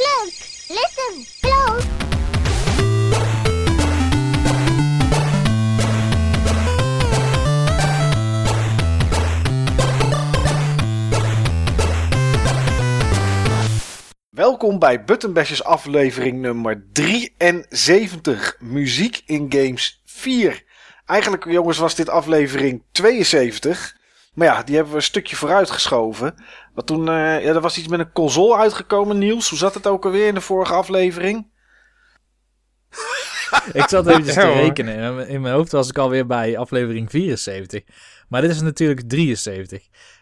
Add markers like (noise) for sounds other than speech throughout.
Look, listen, close. Welkom bij Buttonbashers aflevering nummer 73. Muziek in Games 4. Eigenlijk, jongens, was dit aflevering 72. Maar ja, die hebben we een stukje vooruit geschoven. Want toen, eh, ja, er was iets met een console uitgekomen, Niels. Hoe zat het ook alweer in de vorige aflevering? (laughs) Ik zat eventjes Ja, te rekenen. In mijn- In mijn hoofd was ik alweer bij aflevering 74. Maar dit is natuurlijk 73.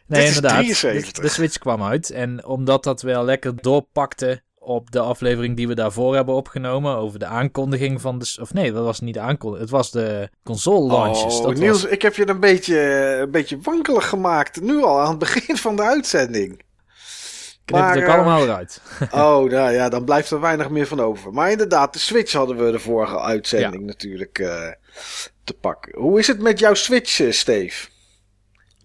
Nee, Dit is inderdaad. 73. De, de Switch kwam uit. En omdat dat wel lekker doorpakte op de aflevering die we daarvoor hebben opgenomen. Over de aankondiging van de... Of nee, dat was niet de aankondiging. Het was de console launches. Oh, dat Niels, was- ik heb je een beetje, een beetje wankelig gemaakt. Nu al, aan het begin van de uitzending. knip het ook eh, allemaal eruit. (laughs) Oh, nou ja, dan blijft er weinig meer van over. Maar inderdaad, de Switch hadden we de vorige uitzending natuurlijk eh, te pakken. Hoe is het met jouw Switch, eh, Steve?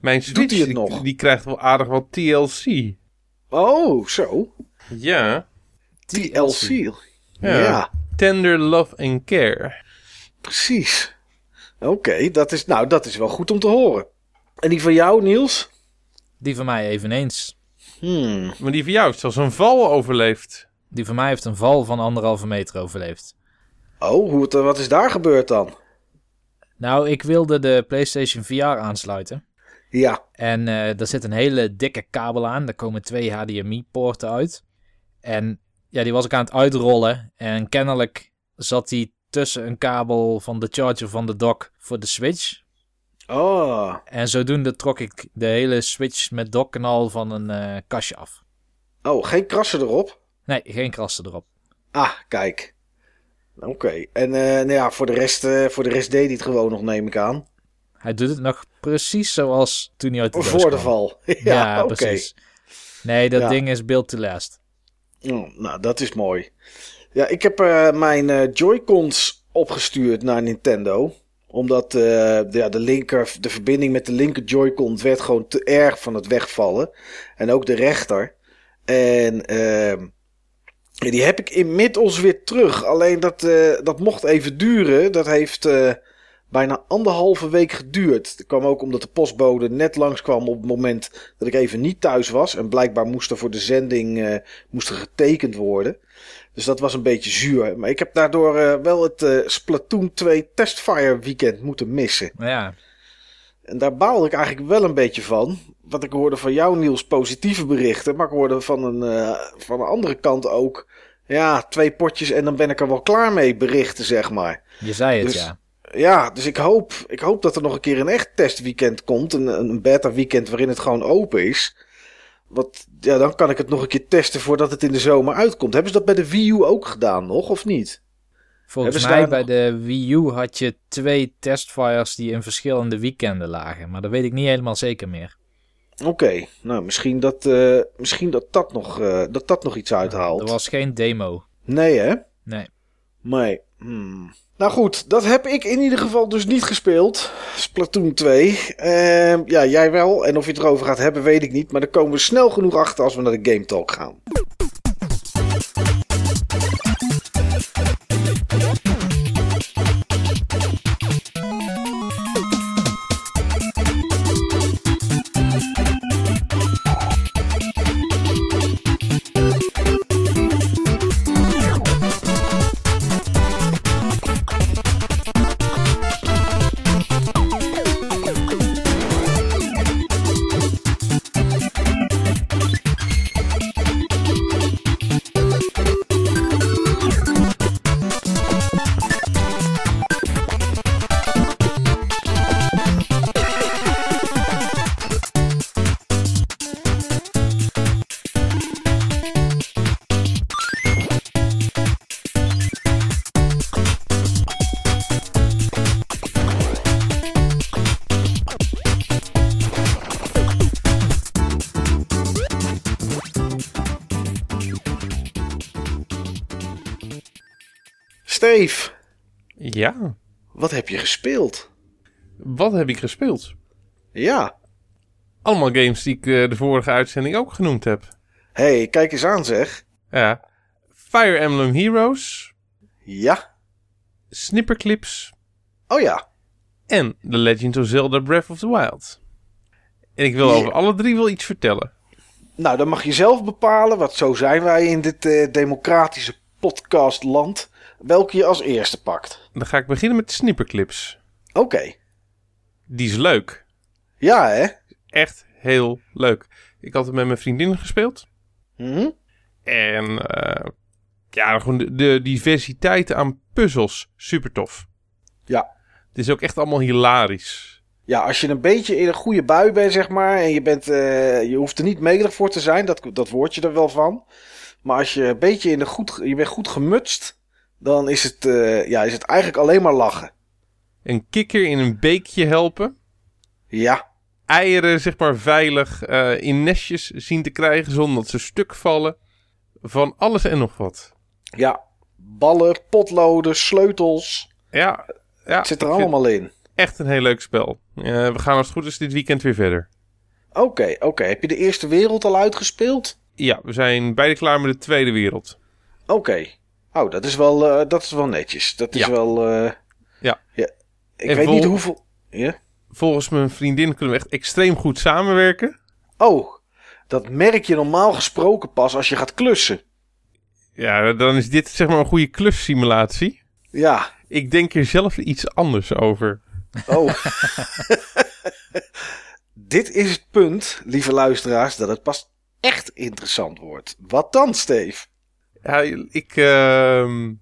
Mijn Doet Switch, hij het die, nog? die krijgt wel aardig wat TLC. Oh, zo. Ja. TLC. Ja, Ja. Tender Love and Care. precies. Oké, dat is, nou, dat is wel goed om te horen. En die van jou, Niels? Die van mij eveneens. Hmm. Maar die van jou heeft zelfs een val overleefd. Die van mij heeft een val van anderhalve meter overleefd. Oh, hoe het, wat is daar gebeurd dan? Nou, ik wilde de PlayStation VR aansluiten. Ja. En eh er zit een hele dikke kabel aan. Daar komen twee HDMI-poorten uit. En ja, die was ik aan het uitrollen. En kennelijk zat die tussen een kabel van de charger van de dock voor de Switch. Oh, En zodoende trok ik de hele Switch met dock en al van een eh, kastje af. oh geen krassen erop? Nee, geen krassen erop. Ah, kijk. Oké. En eh, nou ja, voor de, rest, eh, voor de rest deed hij het gewoon nog, neem ik aan. Hij doet het nog precies zoals toen hij uit de doos Voor de val. (laughs) ja, precies. Nee, dat Ja. ding is built to last. Oh, nou, dat is mooi. Ja, ik heb eh, mijn eh, Joy-Cons opgestuurd naar Nintendo. Omdat eh, de, ja, de, linker, de verbinding met de linker Joy-Con werd gewoon te erg van het wegvallen. En ook de rechter. En ehm, die heb ik inmiddels weer terug. Alleen dat, dat mocht even duren. Dat heeft bijna anderhalve week geduurd. Dat kwam ook omdat de postbode net langskwam op het moment dat ik even niet thuis was. En blijkbaar moest er voor de zending eh, moest er getekend worden. Dus dat was een beetje zuur. Maar ik heb daardoor eh, wel het eh, Splatoon 2 Testfire weekend moeten missen. Maar ja, En daar baalde ik eigenlijk wel een beetje van. Want ik hoorde van jou, Niels, positieve berichten. Maar ik hoorde van een, van een andere kant ook. Ja, twee potjes en dan ben ik er wel klaar mee berichten, zeg maar. je zei het Dus- ja. Ja, dus ik hoop, ik hoop dat er nog een keer een echt testweekend komt. Een, een beta weekend waarin het gewoon open is. Want ja, dan kan ik het nog een keer testen voordat het in de zomer uitkomt. Hebben ze dat bij de Wii U ook gedaan nog, of niet? Volgens mij bij de Wii U had je twee testfires die in verschillende weekenden lagen. Maar dat weet ik niet helemaal zeker meer. Oké, nou misschien dat, eh, misschien dat, dat, nog, eh, dat dat nog iets uithaalt. Er was geen demo. Nee hè? Nee. Nee. Hmm. Nou goed, dat heb ik in ieder geval dus niet gespeeld. Splatoon 2. Ehm, ja, jij wel. En of je het erover gaat hebben, weet ik niet. Maar daar komen we snel genoeg achter als we naar de Game Talk gaan. Ja. wat heb je gespeeld? Wat heb ik gespeeld? Ja. Allemaal games die ik eh, de vorige uitzending ook genoemd heb. hey, kijk eens aan zeg. Ja. Fire Emblem Heroes, Ja. Snipperclips Oh ja. en The Legend of Zelda Breath of the Wild. En ik wil Ja. over alle drie wel iets vertellen. Nou, dan mag je zelf bepalen, want zo zijn wij in dit eh, democratische podcastland, welke je als eerste pakt. Dan ga ik beginnen met de Snipperclips. Oké. Die is leuk. Ja, hè? Echt heel leuk. Ik had het met mijn vriendin gespeeld. Mhm. En eh, ja, gewoon de, de diversiteit aan puzzels, super tof. Ja. Het is ook echt allemaal hilarisch. Ja, als je een beetje in een goede bui bent, zeg maar, en je, bent, eh, je hoeft er niet melig voor te zijn, dat, dat word je er wel van. Maar als je een beetje in de goed, je bent goed gemutst, dan is het, eh, ja, is het eigenlijk alleen maar lachen. Een kikker in een beekje helpen. Ja, Eieren, zeg maar, veilig eh, in nestjes zien te krijgen zonder dat ze stuk vallen. Van alles en nog wat. ja. Ballen, potloden, sleutels, Ja, ja het zit er allemaal in. Echt een heel leuk spel. Eh, we gaan als het goed is dit weekend weer verder. Oké, oké. Heb je de eerste wereld al uitgespeeld? Ja, we zijn beide klaar met de tweede wereld. Oké. Oh, dat is wel, eh, dat is wel netjes. Dat is Ja. wel. eh, Ja. Ik En weet niet hoeveel. Ja? Volgens mijn vriendin kunnen we echt extreem goed samenwerken. Oh, dat merk je normaal gesproken pas als je gaat klussen. Ja, dan is dit zeg maar een goede klussimulatie. Ja. Ik denk er zelf iets anders over. Oh. (laughs) Dit is het punt, lieve luisteraars, dat het pas echt interessant wordt. Wat dan, Steve? Ja, ik... ehm, m-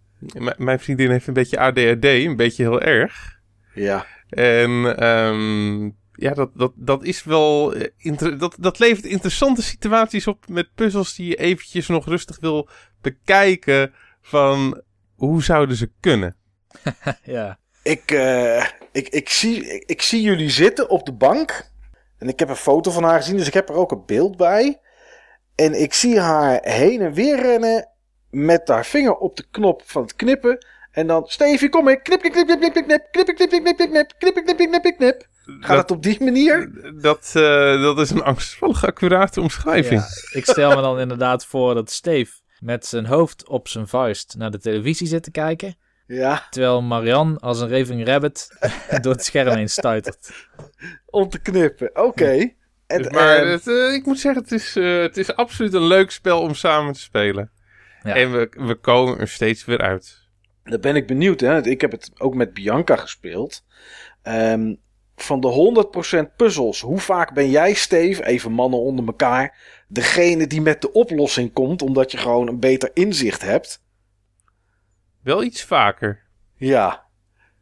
mijn vriendin heeft een beetje ADHD, een beetje heel erg. Ja. En ehm, ja, dat, dat, dat is wel... eh, inter- dat, dat levert interessante situaties op met puzzels die je eventjes nog rustig wil bekijken van hoe zouden ze kunnen. (laughs) ja. Ik, eh, ik, ik, zie, ik, ik zie jullie zitten op de bank. En ik heb een foto van haar gezien, dus ik heb er ook een beeld bij. En ik zie haar heen en weer rennen met haar vinger op de knop van het knippen. En dan, Stevie, kom ik. Knip, knip, knip, knip, knip, knip, knip, knip, knip, knip, knip, knip, knip, knip, knip, knip, knip, knip. Gaat het op die manier? Dat, eh, dat is een angstvallig accurate omschrijving. Ja, ik stel me dan inderdaad voor dat Steve met zijn hoofd op zijn vuist naar de televisie zit te kijken. Ja, Terwijl Marianne als een raving rabbit door het scherm heen stuitert. om te knippen. Oké. En, Dus maar ehm, het, eh, ik moet zeggen, het is, eh, het is absoluut een leuk spel om samen te spelen. Ja. En we, we komen er steeds weer uit. Daar ben ik benieuwd. Hè? Ik heb het ook met Bianca gespeeld. Ehm, van de 100% puzzels, hoe vaak ben jij, Steve, even mannen onder elkaar, degene die met de oplossing komt, omdat je gewoon een beter inzicht hebt? Wel iets vaker. Ja.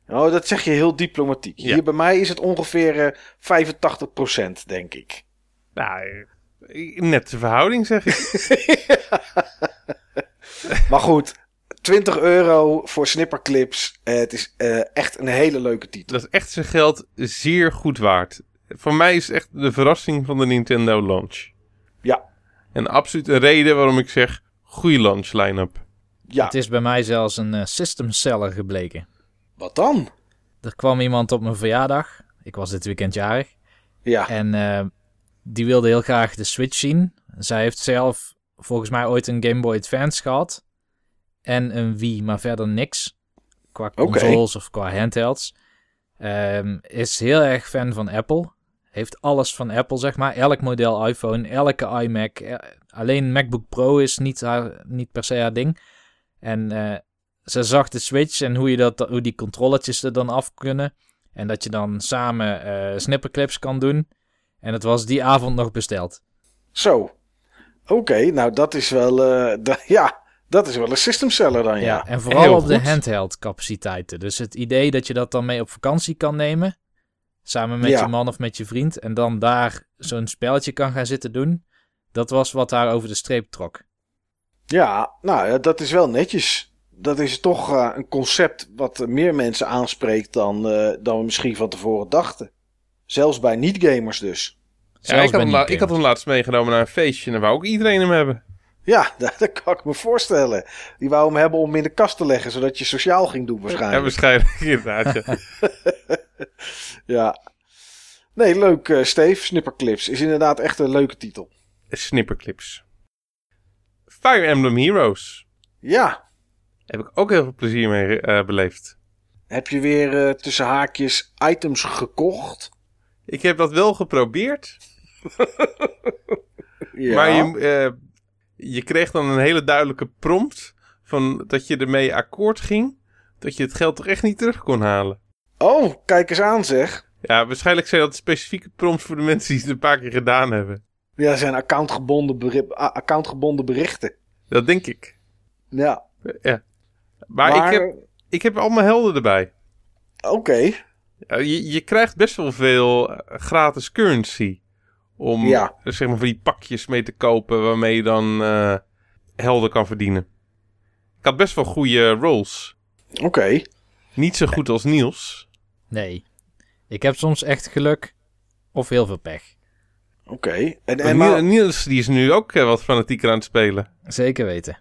Nou, dat zeg je heel diplomatiek. Ja. Hier bij mij is het ongeveer eh, 85%, denk ik. Nou, eh, net de verhouding zeg ik. (laughs) (laughs) Maar goed, 20 euro voor snipperclips. Eh, het is eh, echt een hele leuke titel. Dat is echt zijn geld zeer goed waard. Voor mij is het echt de verrassing van de Nintendo launch. Ja, En absoluut een reden waarom ik zeg, goede launch line-up. ja. Het is bij mij zelfs een eh, system seller gebleken. Wat dan? Er kwam iemand op mijn verjaardag. Ik was dit weekend jarig. Ja, En eh, die wilde heel graag de Switch zien. Zij heeft zelf volgens mij ooit een Game Boy Advance gehad. En een Wii, maar verder niks. Qua consoles of qua handhelds. Ehm, is heel erg fan van Apple. Heeft alles van Apple, zeg maar. Elk model iPhone, elke iMac. Eh, Alleen MacBook Pro is niet, haar, niet per se haar ding. En eh, ze zag de Switch en hoe, je dat, hoe die controlletjes er dan af kunnen. En dat je dan samen eh, snipperclips kan doen. En het was die avond nog besteld. Zo. Oké, nou dat is wel. eh, (laughs) da- ja, dat is wel een system seller dan, Ja, ja. en vooral Heel op de handheld capaciteiten. Dus het idee dat je dat dan mee op vakantie kan nemen. Samen met Ja. je man of met je vriend. En dan daar zo'n spelletje kan gaan zitten doen. Dat was wat haar over de streep trok. Ja, nou ja, dat is wel netjes. Dat is toch eh, een concept wat meer mensen aanspreekt dan, eh, dan we misschien van tevoren dachten. Zelfs bij niet-gamers dus. Ja, ik, had hem la- niet-gamers. ik had hem laatst meegenomen naar een feestje en dan wou ook iedereen hem hebben. Ja, (laughs) dat, dat kan ik me voorstellen. Die wou hem hebben om hem in de kast te leggen, zodat je sociaal ging doen Ja, waarschijnlijk. waarschijnlijk (laughs) inderdaad. ja. (laughs) Ja. Nee, leuk eh Steve. Snipperclips is inderdaad echt een leuke titel. Snipperclips. Fire Emblem Heroes. Ja. Heb ik ook heel veel plezier mee eh, beleefd. Heb je weer eh, tussen haakjes items gekocht? Ik heb dat wel geprobeerd. (laughs) Ja. Maar je, eh, je kreeg dan een hele duidelijke prompt van dat je ermee akkoord ging. Dat je het geld toch echt niet terug kon halen. Oh, kijk eens aan zeg. Ja, waarschijnlijk zijn dat specifieke prompts voor de mensen die het een paar keer gedaan hebben. Ja, zijn accountgebonden, beri- accountgebonden berichten. Dat denk ik. Ja. Ja. Maar, ik, heb, ik heb allemaal helden erbij. Oké. Je, je krijgt best wel veel eh, gratis currency. Om Ja. eh, zeg maar van die pakjes mee te kopen waarmee je dan eh, helden kan verdienen. Ik had best wel goede rolls. Oké. Niet zo goed als Niels. Nee. Ik heb soms echt geluk of heel veel pech. Oké. En, En en maar, Niels die is nu ook wat fanatieker aan het spelen. Zeker weten.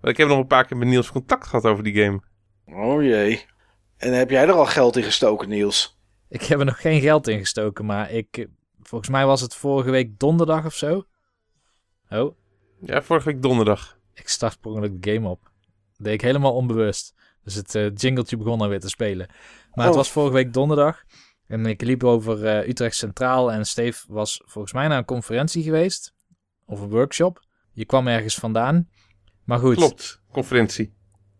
Want ik heb nog een paar keer met Niels contact gehad over die game. Oh jee. En heb jij er al geld in gestoken, Niels? Ik heb er nog geen geld in gestoken, maar ik... Volgens mij was het vorige week donderdag of zo. Oh, Ja, vorige week donderdag. ik start per ongeluk de game op. Dat deed ik helemaal onbewust. Dus het eh, jingletje begon alweer te spelen. Maar het Oh. was vorige week donderdag. En ik liep over eh, Utrecht Centraal. En Steve was volgens mij naar een conferentie geweest. Of een workshop. Je kwam ergens vandaan. Maar goed. Klopt, conferentie.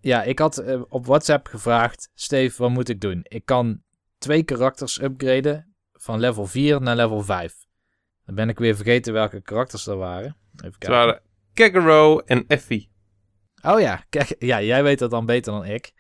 Ja, ik had eh, op WhatsApp gevraagd: Steve, wat moet ik doen? Ik kan twee karakters upgraden van level 4 naar level 5. Dan ben ik weer vergeten welke karakters er waren. Even Het kijken. waren Kagero en Effie. Oh ja, kijk, ja, jij weet dat dan beter dan ik.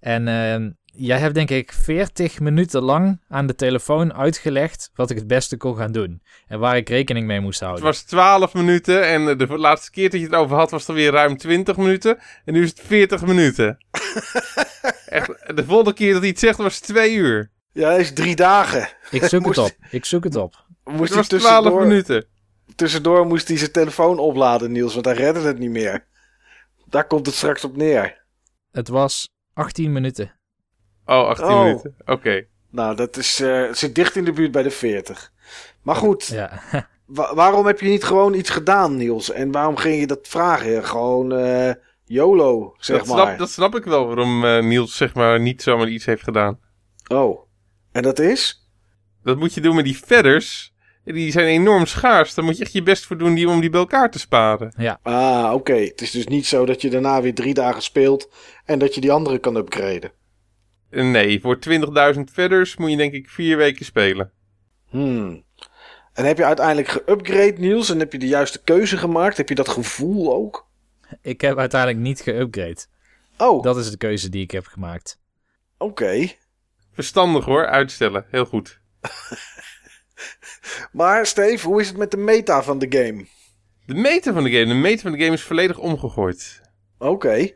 En eh, jij hebt denk ik 40 minuten lang aan de telefoon uitgelegd wat ik het beste kon gaan doen. En waar ik rekening mee moest Het houden. was 12 minuten en de laatste keer dat je het over had was er weer ruim 20 minuten. En nu is het 40 minuten. (laughs) Echt, de volgende keer dat hij het zegt was 2 uur. Ja, hij is drie dagen. Ik zoek het op. Ik zoek het op. Moest Het hij was 12 tussendoor, minuten. tussendoor moest hij zijn telefoon opladen, Niels, want hij redde het niet meer. Daar komt het straks op neer. Het was 18 minuten. Oh, 18 Oh. minuten. Oké. Nou, dat is, eh, zit dicht in de buurt bij de 40. Maar goed, Ja. (laughs) wa- waarom heb je niet gewoon iets gedaan, Niels? En waarom ging je dat vragen? Gewoon eh, YOLO, zeg Dat, maar. snap, dat snap ik wel waarom eh, Niels zeg maar niet zomaar iets heeft gedaan. Oh, en dat is? Dat moet je doen met die feathers. Die zijn enorm schaars. Daar moet je echt je best voor doen die, om die bij elkaar te sparen. Ah, oké. Het is dus niet zo dat je daarna weer drie dagen speelt en dat je die andere kan upgraden. Nee, voor 20.000 feathers moet je denk ik vier weken spelen. Hmm. En heb je uiteindelijk geupgrade, Niels? En heb je de juiste keuze gemaakt? Heb je dat gevoel ook? Ik heb uiteindelijk niet geupgrade. Oh, Dat is de keuze die ik heb gemaakt. oké. Verstandig hoor, uitstellen. Heel goed. (laughs) Maar Steve, hoe is het met de meta van de game? De meter van de game. De meter van de game is volledig omgegooid. Oké.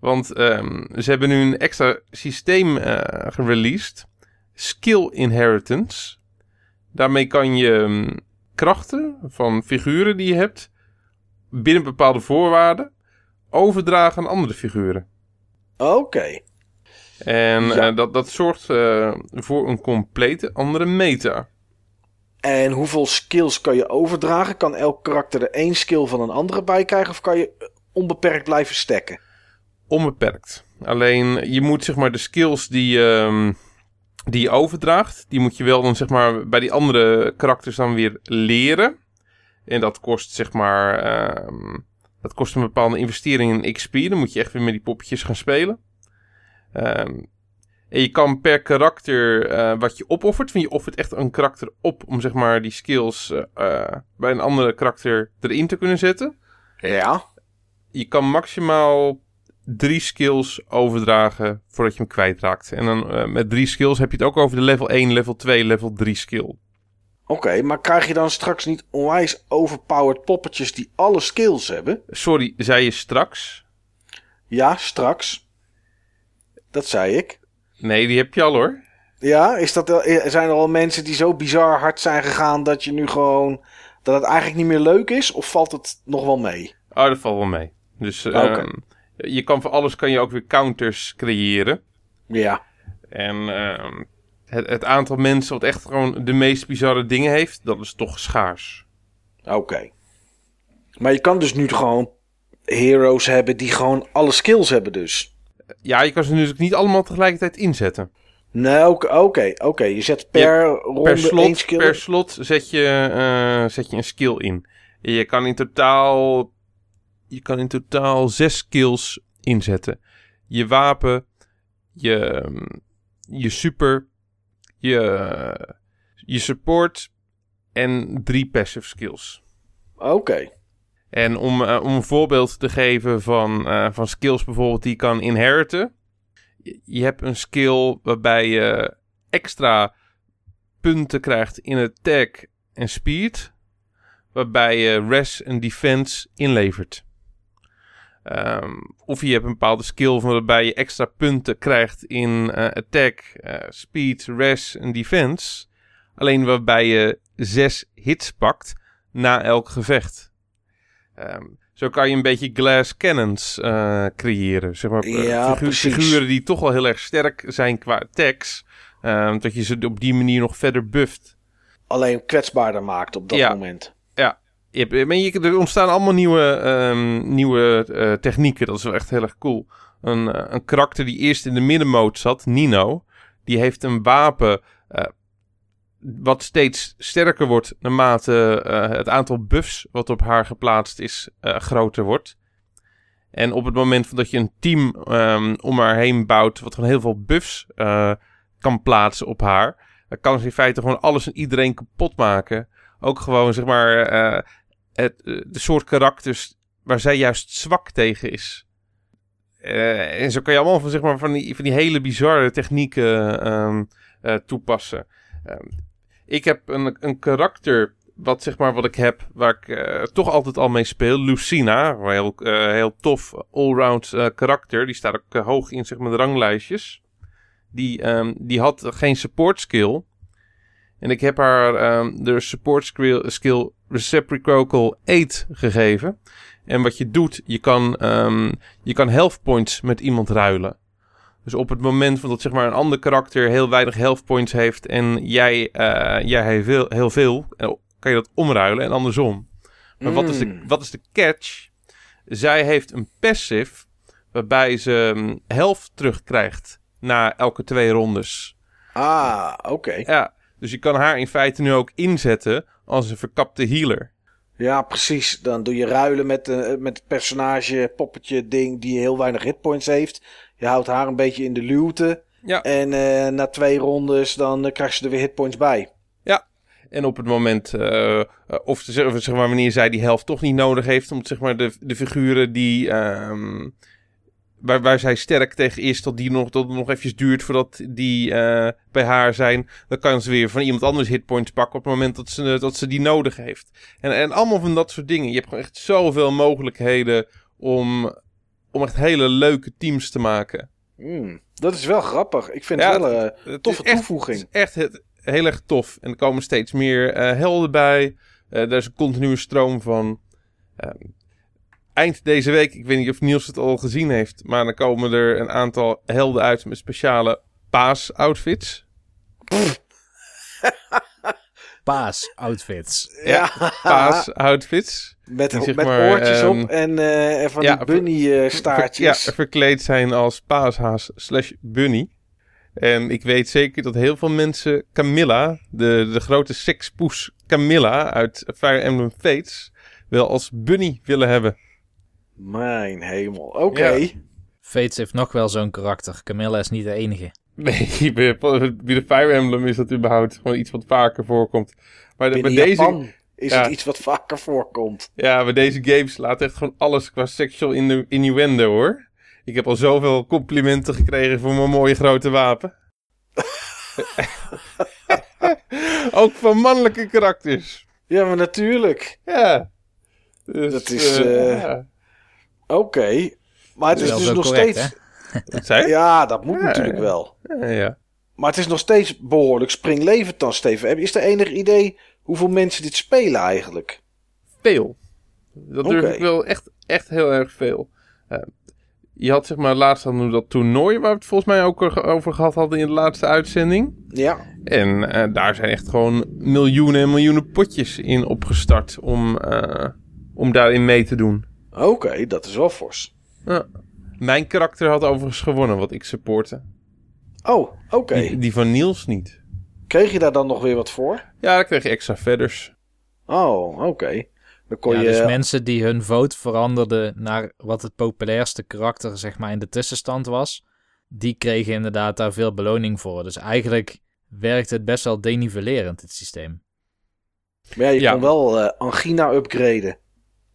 Want ehm, ze hebben nu een extra systeem eh gereleased. Skill Inheritance. Daarmee kan je ehm, krachten van figuren die je hebt... binnen bepaalde voorwaarden... overdragen aan andere figuren. Oké. En Ja. eh, dat, dat zorgt eh, voor een complete andere meta. En hoeveel skills kan je overdragen? Kan elk karakter er één skill van een andere bij krijgen? Of kan je onbeperkt blijven stacken? Onbeperkt. Alleen je moet zeg maar de skills die, ehm, die je overdraagt, die moet je wel dan zeg maar bij die andere karakters dan weer leren. En dat kost zeg maar, ehm, dat kost een bepaalde investering in XP. Dan moet je echt weer met die poppetjes gaan spelen. Ehm, en je kan per karakter eh, wat je opoffert, want je offert echt een karakter op om zeg maar die skills eh, eh, bij een andere karakter erin te kunnen zetten Ja. je kan maximaal drie skills overdragen voordat je hem kwijtraakt. En dan eh, met drie skills heb je het ook over de level 1, level 2, level 3 skill. Oké, maar krijg je dan straks niet onwijs overpowered poppetjes die alle skills hebben? Sorry, zei je straks? Ja, straks. Dat zei ik. Nee, die heb je al hoor. Ja, is dat, er- zijn er al mensen die zo bizar hard zijn gegaan dat je nu gewoon. dat het eigenlijk niet meer leuk is? Of valt het nog wel mee? Oh, dat valt wel mee. Dus eh, Oké. Je kan voor alles kan je ook weer counters creëren. Ja. En ehm, het, het aantal mensen wat echt gewoon de meest bizarre dingen heeft, dat is toch schaars. Oké. Maar je kan dus nu gewoon heroes hebben die gewoon alle skills hebben dus. Ja, je kan ze natuurlijk niet allemaal tegelijkertijd inzetten. Nee, oké, oké. Je zet per ronde Per één slot, skill. per slot zet, je, eh, zet je een skill in. Je kan in totaal, je kan in totaal zes skills inzetten. Je wapen, je, je super, je, je support en drie passive skills. Oké. En om, eh, om een voorbeeld te geven van, eh, van skills bijvoorbeeld die je kan inheriten. Je- Je hebt een skill waarbij je extra punten krijgt in attack en speed. Waarbij je res en defense inlevert. Ehm, of je hebt een bepaalde skill van waarbij je extra punten krijgt in eh, attack, eh, speed, res en defense. Alleen waarbij je zes hits pakt na elk gevecht. Ehm, zo kan je een beetje glass cannons eh, creëren. Zeg maar, Ja, figu- precies. figuren die toch wel heel erg sterk zijn qua attacks. ehm, dat je ze op die manier nog verder bufft. Alleen kwetsbaarder maakt op dat Ja. moment. Je je, er ontstaan allemaal nieuwe, ehm, nieuwe eh, technieken. Dat is wel echt heel erg cool. Een, eh, een karakter die eerst in de middenmoot zat, Nino. Die heeft een wapen eh, wat steeds sterker wordt naarmate het aantal buffs wat op haar geplaatst is groter wordt. En op het moment dat je een team ehm, om haar heen bouwt wat gewoon heel veel buffs kan plaatsen op haar, dan kan ze in feite gewoon alles en iedereen kapot maken. Ook gewoon zeg maar het, eh, de soort karakters waar zij juist zwak tegen is. Eh, en zo kan je allemaal van, zeg maar, van, die, van die hele bizarre technieken ehm, eh, toepassen. Ehm, ik heb een, een karakter, wat, zeg maar, wat ik heb, waar ik toch altijd al mee speel. Lucina, een heel, heel tof allround karakter. Die staat ook hoog in zeg maar, de ranglijstjes. Die, ehm, die had geen support skill. En ik heb haar de support skill, skill Reciprocal 8 gegeven. En wat je doet, je kan, ehm, je kan health points met iemand ruilen. Dus op het moment van dat zeg maar, een ander karakter heel weinig health points heeft en jij, eh jij heel, veel, heel veel, eh, kan je dat omruilen en andersom. Maar wat, is de, Mm. wat is de catch? Zij heeft een passive waarbij ze ehm, health terugkrijgt na elke twee rondes. Ah, oké. Ja, dus je kan haar in feite nu ook inzetten als een verkapte healer. Ja, precies. Dan doe je ruilen met, eh, met het personage, poppetje, ding die heel weinig hitpoints heeft. Je houdt haar een beetje in de luwte. Ja. En eh, na twee rondes dan eh, krijgt ze er weer hitpoints bij. En op het moment, of zeg of zeg maar wanneer zij die helft toch niet nodig heeft, om zeg maar de, de figuren die, ehm, waar, waar zij sterk tegen is, tot die nog, tot het nog eventjes duurt voordat die eh, bij haar zijn, dan kan ze weer van iemand anders hitpoints pakken op het moment dat ze, dat ze die nodig heeft. En, en allemaal van dat soort dingen. Je hebt gewoon echt zoveel mogelijkheden om, om echt hele leuke teams te maken. Hmm, dat is wel grappig. Ik vind Ja, het wel een Het toffe echt- toevoeging. Het is echt het, heel erg tof. En er komen steeds meer eh, helden bij. Eh er is een continue stroom van. Ehm, eind deze week, ik weet niet of Niels het al gezien heeft, maar dan komen er een aantal helden uit met speciale paas-outfits. (laughs) Paas-outfits. Ja, Paas-outfits. met die zeg met maar, oortjes ehm, op en, eh, en van ja, die bunny eh, Ver- ja, verkleed zijn als paashaas slash bunny. En ik weet zeker dat heel veel mensen Camilla, de, de grote sekspoes Camilla uit Fire Emblem Fates, wel als bunny willen hebben. Mijn hemel. Oké. Ja. Fates heeft nog wel zo'n karakter. Camilla is niet de enige. Nee, (laughs) bij bij de Fire Emblem is dat überhaupt gewoon iets wat vaker voorkomt. Maar de- bij deze, is ja. het iets wat vaker voorkomt. ja, bij deze games laat echt gewoon alles qua sexual innu- innuendo hoor. Ik heb al zoveel complimenten gekregen voor mijn mooie grote wapen. (laughs) Ook van mannelijke karakters. Ja, maar natuurlijk. Ja. Dus, Dat is, eh, eh, ja. Oké. Maar het is dus nog correct, steeds... Ja, dat moet Ja, natuurlijk ja. wel. Ja. Maar het is nog steeds behoorlijk springlevend dan, Steven. Is er enig idee hoeveel mensen dit spelen eigenlijk? Veel. Dat durf ik wel echt, echt heel erg veel. Eh, je had zeg maar laatst we dat toernooi waar we het volgens mij ook er- over gehad hadden in de laatste uitzending. Ja. En eh, daar zijn echt gewoon miljoenen en miljoenen potjes in opgestart om, eh, om daarin mee te doen. Oké, dat is wel fors. Ja. Mijn karakter had overigens gewonnen, wat ik supportte. Oh, oké. Die, die van Niels niet. Kreeg je daar dan nog weer wat voor? Ja, dan kreeg je extra feathers. Oh, oké. Dan kon Ja, je... dus mensen die hun vote veranderden naar wat het populairste karakter zeg maar in de tussenstand was, die kregen inderdaad daar veel beloning voor. Dus eigenlijk werkt het best wel denivelerend, het systeem. Maar ja, je Ja. kon wel eh, Angina upgraden.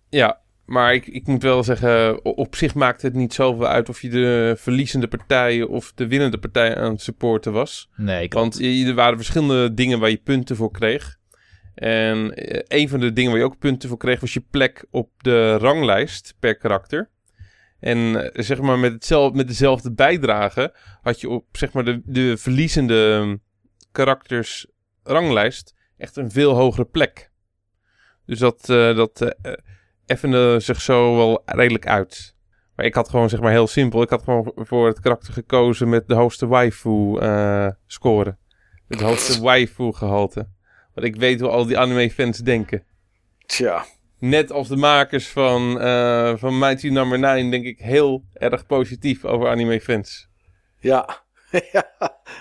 Ja, maar ik, ik moet wel zeggen, op zich maakt het niet zoveel uit of je de verliezende partij of de winnende partij aan het supporten was. Nee. Want er waren verschillende dingen waar je punten voor kreeg. En eh, een van de dingen waar je ook punten voor kreeg was je plek op de ranglijst per karakter. En eh, zeg maar met, hetzelfde, met dezelfde bijdrage had je op zeg maar de, de verliezende ehm, karakters ranglijst echt een veel hogere plek. Dus dat, eh dat effende zich zo wel redelijk uit. Maar ik had gewoon zeg maar heel simpel. Ik had gewoon voor het karakter gekozen met de hoogste waifu eh score. Het hoogste (laughs) waifu gehalte. Want ik weet hoe al die anime fans denken. Tja. Net als de makers van, eh van Mighty Number 9 denk ik heel erg positief over anime fans. (laughs) Ja.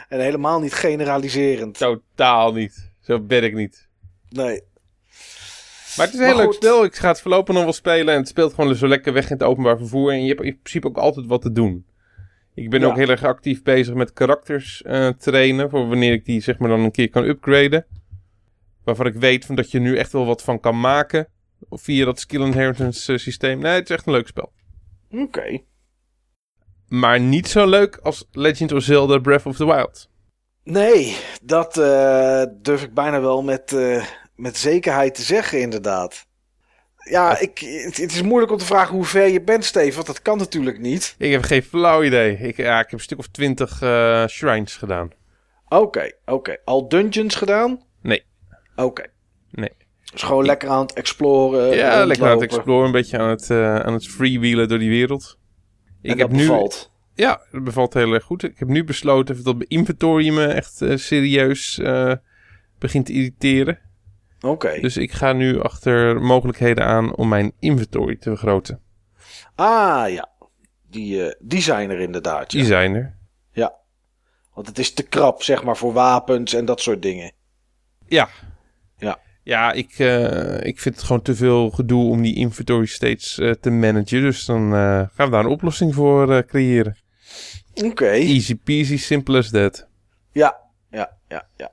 En helemaal niet generaliserend. Totaal niet. Zo ben ik niet. Nee. Maar het is een Maar heel leuk spel. Ik ga het voorlopig nog wel spelen. En het speelt gewoon zo lekker weg in het openbaar vervoer. En je hebt in principe ook altijd wat te doen. Ik ben Ja. ook heel erg actief bezig met karakters eh, trainen. Voor wanneer ik die zeg maar dan een keer kan upgraden. Waarvan ik weet van dat je nu echt wel wat van kan maken. Via dat skill inheritance eh, systeem. Nee, het is echt een leuk spel. Oké. Maar niet zo leuk als Legend of Zelda Breath of the Wild. Nee, dat eh, durf ik bijna wel met, met zekerheid te zeggen, inderdaad. Ja, ik, het, het is moeilijk om te vragen hoe ver je bent, Steve, want dat kan natuurlijk niet. Ik heb geen flauw idee. Ik, ja, ik heb een stuk of twintig eh, shrines gedaan. Oké, oké. Al dungeons gedaan? Nee. Oké. Nee. Dus gewoon lekker aan het exploren. Ja, lekker aan het exploren. Een beetje aan het, eh, aan het freewheelen door die wereld. Ik heb dat nu, bevalt. Ja, dat bevalt heel erg goed. Ik heb nu besloten dat mijn inventory me echt eh, serieus begint te irriteren. Oké. Dus ik ga nu achter mogelijkheden aan om mijn inventory te vergroten. Ah, ja. Die, eh, die zijn er inderdaad. Ja. Die zijn er. Want het is te krap, zeg maar, voor wapens en dat soort dingen. Ja. Ja. Ja, ik, eh, ik vind het gewoon te veel gedoe om die inventory steeds eh, te managen. Dus dan gaan we daar een oplossing voor creëren. Oké. Easy peasy, simple as that. Ja, ja, ja, ja.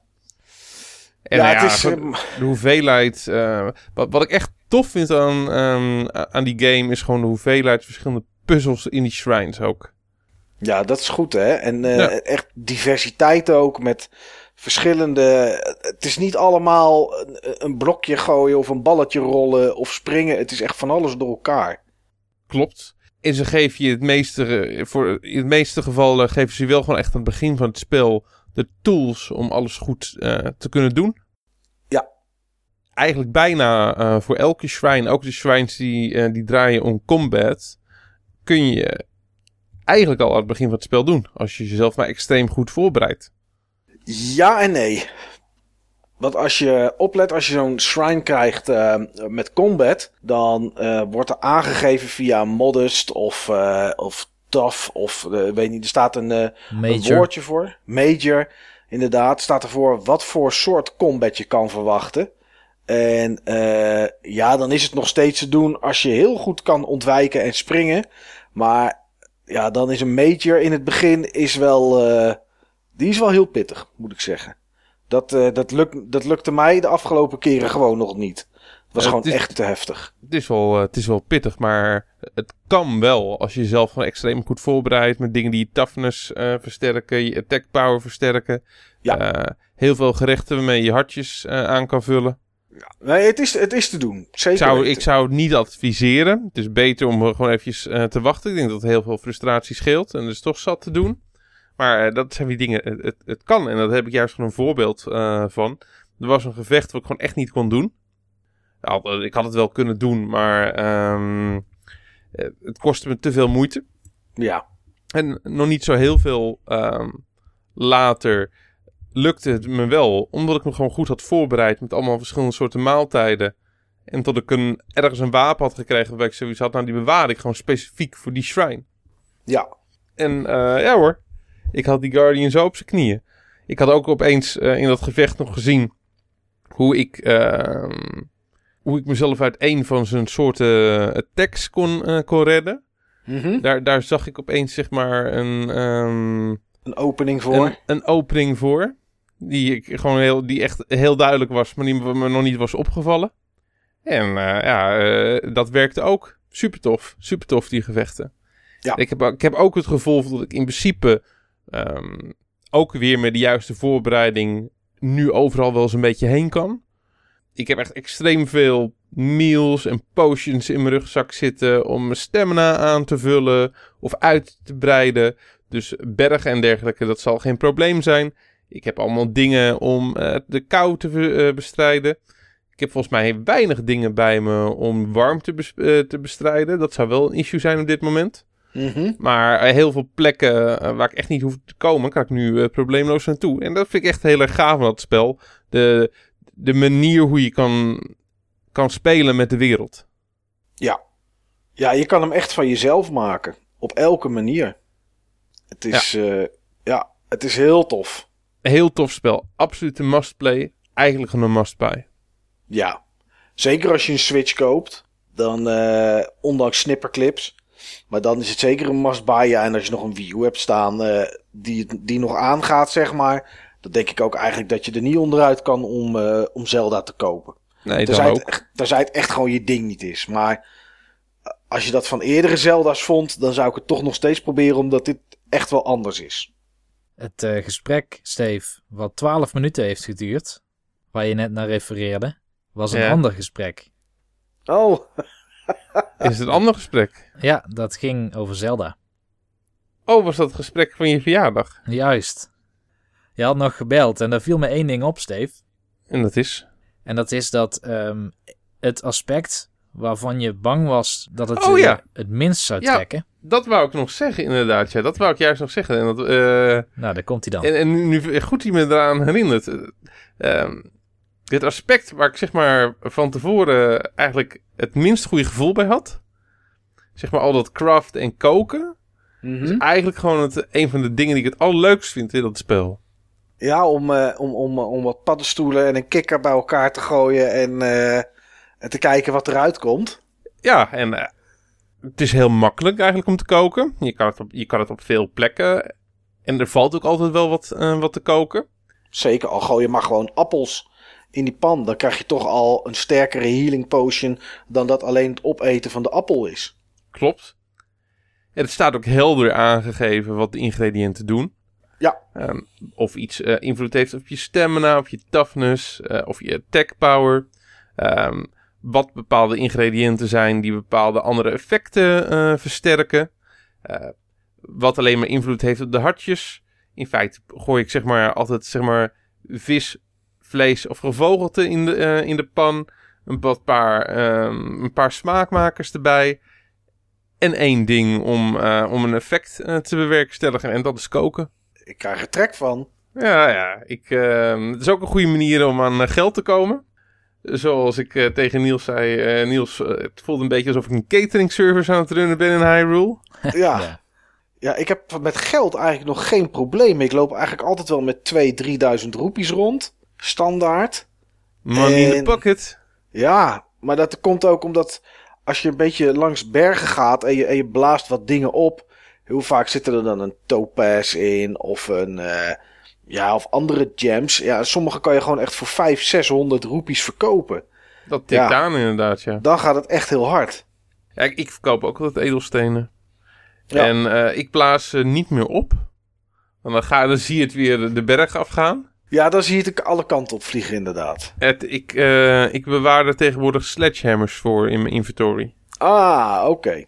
En ja, nou het is... gewoon ehm, de hoeveelheid. eh, wat, wat ik echt tof vind aan, ehm, aan die game is gewoon de hoeveelheid verschillende puzzels in die shrines ook. Ja, dat is goed, hè? En eh, Ja. echt diversiteit ook met verschillende. Het is niet allemaal een, blokje gooien of een balletje rollen of springen. Het is echt van alles door elkaar. Klopt. En ze geven je het meeste, eh, voor, in het meeste gevallen geven ze je wel gewoon echt aan het begin van het spel de tools om alles goed eh, te kunnen doen. Ja. Eigenlijk bijna eh, voor elke shrine, ook de shrines die, eh, die draaien om combat, kun je eigenlijk al aan het begin van het spel doen. Als je jezelf maar extreem goed voorbereidt. Ja en nee. Want als je oplet, als je zo'n shrine krijgt met combat, dan wordt er aangegeven via modest of, of tough of eh, weet niet, er staat een, eh, een woordje voor. Major, inderdaad, staat ervoor wat voor soort combat je kan verwachten. En eh, ja, dan is het nog steeds te doen als je heel goed kan ontwijken en springen. Maar ja, dan is een major in het begin is wel, die is wel heel pittig, moet ik zeggen. Dat, dat, lukt, dat lukte mij de afgelopen keren gewoon nog niet. Was Ja, gewoon is- echt te heftig. Het is, wel, eh, het is wel pittig, maar het kan wel als je jezelf gewoon extreem goed voorbereidt met dingen die je toughness eh, versterken, je attack power versterken. Ja. Eh, heel veel gerechten waarmee je je hartjes eh, aan kan vullen. Nee, het is, het is te doen. Zeker Ik zou, ik zou het niet adviseren. Het is beter om gewoon eventjes eh, te wachten. Ik denk dat het heel veel frustratie scheelt en dus toch zat te doen. Maar eh, dat zijn die dingen. Het, het, het kan en daar heb ik juist gewoon een voorbeeld eh, van. Er was een gevecht wat ik gewoon echt niet kon doen. Ik had het wel kunnen doen, maar ehm, eh, het kostte me te veel moeite. Ja, En nog niet zo heel veel ehm, later lukte het me wel. Omdat ik me gewoon goed had voorbereid met allemaal verschillende soorten maaltijden. En tot ik een, ergens een wapen had gekregen waarbij ik zoiets had, nou die bewaar ik gewoon specifiek voor die shrine. Ja. En eh, ja hoor, ik had die Guardian zo op zijn knieën. Ik had ook opeens eh, in dat gevecht nog gezien hoe ik, ehm, hoe ik mezelf uit een van zijn soorten attacks kon, eh, kon redden. Mhm. Daar, daar zag ik opeens zeg maar een, ehm, Een opening voor. een, een opening voor. Die, ik gewoon heel, die echt heel duidelijk was, maar die me nog niet was opgevallen. En eh, ja, eh, dat werkte ook. Super tof. Super tof, die gevechten. Ja. Ik, heb, ik heb ook het gevoel dat ik in principe ehm, ook weer met de juiste voorbereiding nu overal wel eens een beetje heen kan. Ik heb echt extreem veel meals en potions in mijn rugzak zitten om mijn stamina aan te vullen of uit te breiden. Dus bergen en dergelijke, dat zal geen probleem zijn. Ik heb allemaal dingen om eh, de kou te eh, bestrijden. Ik heb volgens mij weinig dingen bij me om warmte bes- eh, te bestrijden. Dat zou wel een issue zijn op dit moment. Mhm. Maar heel veel plekken waar ik echt niet hoef te komen, kan ik nu probleemloos naartoe. En dat vind ik echt heel erg gaaf van dat spel. De, de manier hoe je kan, kan spelen met de wereld. Ja. Ja, je kan hem echt van jezelf maken. Op elke manier. Het is, ja. ja, het is heel tof. Heel tof spel. Absoluut een must-play. Eigenlijk een must-buy. Ja. Zeker als je een Switch koopt. Dan, eh, ondanks snipperclips. Maar dan is het zeker een must-buy. Ja, en als je nog een Wii U hebt staan eh, die, die nog aangaat, zeg maar. Dan denk ik ook eigenlijk dat je er niet onderuit kan om, eh, om Zelda te kopen. Nee, Tenzij dat het, ook. echt, tenzij het echt gewoon je ding niet is. Maar eh, als je dat van eerdere Zelda's vond, dan zou ik het toch nog steeds proberen, omdat dit echt wel anders is. Het eh, gesprek, Steve, wat 12 minuten heeft geduurd, waar je net naar refereerde, was een Ja. ander gesprek. Oh, (laughs) Is het een ander gesprek? Ja, dat ging over Zelda. Oh, was dat het gesprek van je verjaardag? Juist. Je had nog gebeld en daar viel me één ding op, Steve. En dat is... En dat is dat ehm, het aspect waarvan je bang was dat het Oh, ja. het minst zou Ja. trekken. Dat wou ik nog zeggen, inderdaad. Ja, dat wou ik juist nog zeggen. En, dat, eh, Nou, daar komt hij dan. en, en nu, goed je me eraan herinnert. Eh, ehm, dit aspect waar ik zeg maar van tevoren eigenlijk het minst goede gevoel bij had. Zeg maar al dat craften en koken. Mhm. is eigenlijk gewoon het, een van de dingen die ik het allerleukst vind in dat spel. Ja, om, eh, om, om, om wat paddenstoelen en een kikker bij elkaar te gooien en, eh, en te kijken wat eruit komt. Ja, en eh, het is heel makkelijk eigenlijk om te koken. Je kan het op, je kan het op veel plekken. En er valt ook altijd wel wat, wat te koken. Zeker, al gooi je maar gewoon appels in die pan. Dan krijg je toch al een sterkere healing potion dan dat alleen het opeten van de appel is. Klopt. En het staat ook helder aangegeven wat de ingrediënten doen. Ja. Ehm, of iets eh, invloed heeft op je stamina, op je toughness, eh, of je attack power. Ehm, wat bepaalde ingrediënten zijn die bepaalde andere effecten eh, versterken. Wat alleen maar invloed heeft op de hartjes. In feite gooi ik zeg maar altijd zeg maar vis, vlees of gevogelte in de, in de pan. Een paar, ehm, een paar smaakmakers erbij. En één ding om, om een effect te bewerkstelligen. En dat is koken. Ik krijg er trek van. Ja, ja. Ik, ehm, het is ook een goede manier om aan eh, geld te komen. Zoals ik eh, tegen Niels zei. eh, Niels, het voelde een beetje alsof ik een catering service aan het runnen ben in Hyrule. Ja. (laughs) Ja. ja. ik heb met geld eigenlijk nog geen probleem. Ik loop eigenlijk altijd wel met 2.000, 3.000 roepies rond. Standaard. Money in the pocket. Ja, maar dat komt ook omdat als je een beetje langs bergen gaat en je, en je blaast wat dingen op. Hoe vaak zitten er dan een topaz in of een... eh, ja, of andere gems. Ja, sommige kan je gewoon echt voor 500, 600 roepies verkopen. Dat tikt Ja. aan inderdaad, ja. Dan gaat het echt heel hard. ja ik, ik verkoop ook altijd edelstenen. Ja. En eh, ik blaas ze niet meer op. Want dan, ga, dan zie je het weer de, berg afgaan. Ja, dan zie je het alle kanten op vliegen inderdaad. Het, ik, eh, ik bewaar er tegenwoordig sledgehammers voor in mijn inventory. Ah, oké.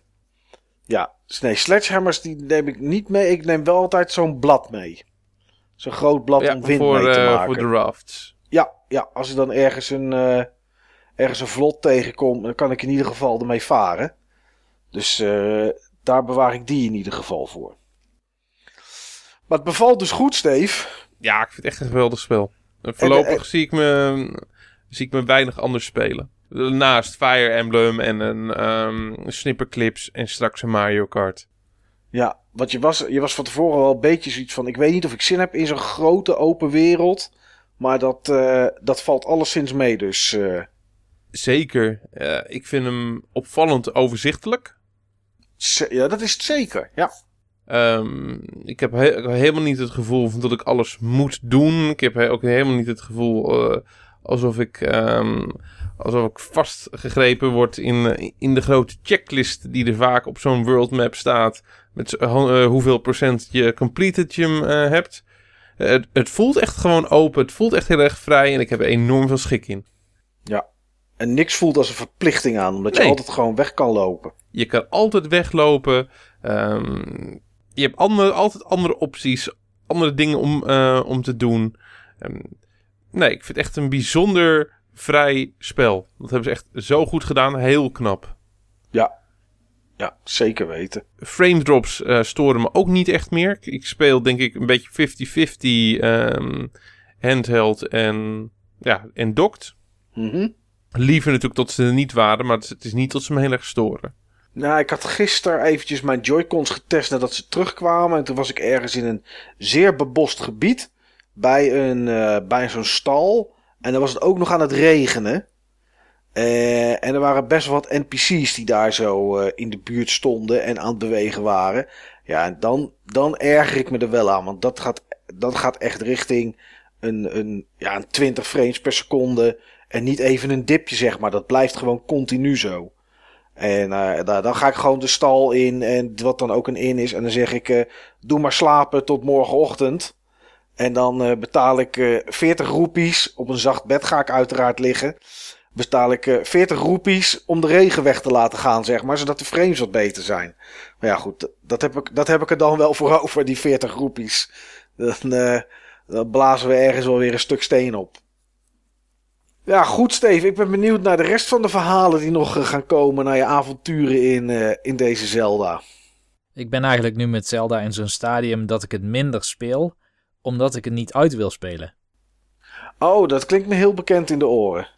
Ja, nee, sledgehammers die neem ik niet mee. Ik neem wel altijd zo'n blad mee. Zo'n groot blad Ja, om wind voor, mee te eh, maken. voor de rafts. Ja, ja, als ik dan ergens een, eh, ergens een vlot tegenkom, dan kan ik in ieder geval ermee varen. Dus eh, daar bewaar ik die in ieder geval voor. Maar het bevalt dus goed, Steve. Ja, ik vind het echt een geweldig spel. En voorlopig zie, ik me, zie ik me weinig anders spelen. Naast Fire Emblem en een ehm Snipperclips en straks een Mario Kart. Ja, want je was, je was van tevoren wel een beetje zoiets van... Ik weet niet of ik zin heb in zo'n grote open wereld. Maar dat, eh, dat valt alleszins mee. Dus eh, Zeker. Eh, ik vind hem opvallend overzichtelijk. ja, dat is het zeker. Ja. Ehm, ik heb he- helemaal niet het gevoel van dat ik alles moet doen. Ik heb he- ook helemaal niet het gevoel alsof ik, ehm, alsof ik vastgegrepen word in, eh, in de grote checklist die er vaak op zo'n world map staat. Met eh, hoeveel procent je completed je hem eh, hebt. Het, het voelt echt gewoon open. Het voelt echt heel erg vrij en ik heb er enorm veel schik in. En niks voelt als een verplichting aan. Omdat je altijd gewoon weg kan lopen. Je kan altijd weglopen. Ehm, je hebt andere, altijd andere opties. Andere dingen om, om te doen. Ehm, nee, ik vind het echt een bijzonder vrij spel. Dat hebben ze echt zo goed gedaan. Heel knap. Ja. Ja, zeker weten. Frame drops eh, storen me ook niet echt meer. Ik- speel denk ik een beetje 50-50 ehm, handheld en, ja, en docked. Mhm. Liever natuurlijk dat ze er niet waren, maar het is- het is niet dat ze me heel erg storen. Nou, ik had gisteren eventjes mijn Joy-Cons getest nadat ze terugkwamen. En toen was ik ergens in een zeer bebost gebied. Bij, een, eh, bij zo'n stal. En dan was het ook nog aan het regenen. Eh, en er waren best wat NPC's die daar zo eh, in de buurt stonden en aan het bewegen waren. Ja, en dan, dan erger ik me er wel aan. Want dat gaat, dat gaat echt richting een, een, ja, een 20 frames per seconde. En niet even een dipje, zeg maar. Dat blijft gewoon continu zo. En daar, dan ga ik gewoon de stal in. En wat dan ook een in is. En dan zeg ik: Doe maar slapen tot morgenochtend. En dan eh, betaal ik eh 40 roepies. Op een zacht bed ga ik uiteraard liggen. Betaal ik eh 40 roepies om de regen weg te laten gaan, zeg maar. Zodat de frames wat beter zijn. Maar ja, goed. Dat heb ik, dat heb ik er dan wel (laughs) voor over, die 40 roepies. Dan, eh, blazen we ergens wel weer een stuk steen op. Ja, goed, Steve. Ik ben benieuwd naar de rest van de verhalen die nog eh, gaan komen. Naar je avonturen in, eh, in deze Zelda. Ik ben eigenlijk nu met Zelda in zo'n stadium dat ik het minder speel, omdat ik het niet uit wil spelen. Oh, dat klinkt me heel bekend in de oren.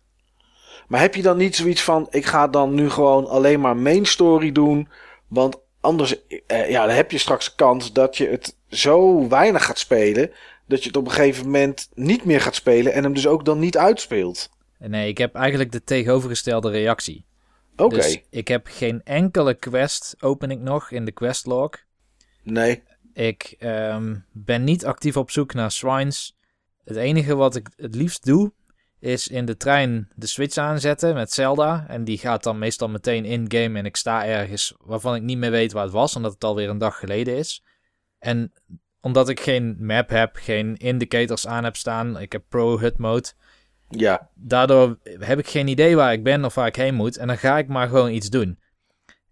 Maar heb je dan niet zoiets van: ik ga dan nu gewoon alleen maar main story doen? Want anders, eh, ja, dan heb je straks kans dat je het zo weinig gaat spelen. Dat je het op een gegeven moment niet meer gaat spelen en hem dus ook dan niet uitspeelt. Nee, ik heb eigenlijk de tegenovergestelde reactie. Oké, Dus ik heb geen enkele quest, open ik nog in de questlog. nee. Ik ehm, ben niet actief op zoek naar shrines. Het enige wat ik het liefst doe, is in de trein de switch aanzetten met Zelda. En die gaat dan meestal meteen in-game en ik sta ergens waarvan ik niet meer weet waar het was, omdat het alweer een dag geleden is. En omdat ik geen map heb, geen indicators aan heb staan, ik heb Pro HUD mode. Ja, Daardoor heb ik geen idee waar ik ben of waar ik heen moet. En dan ga ik maar gewoon iets doen.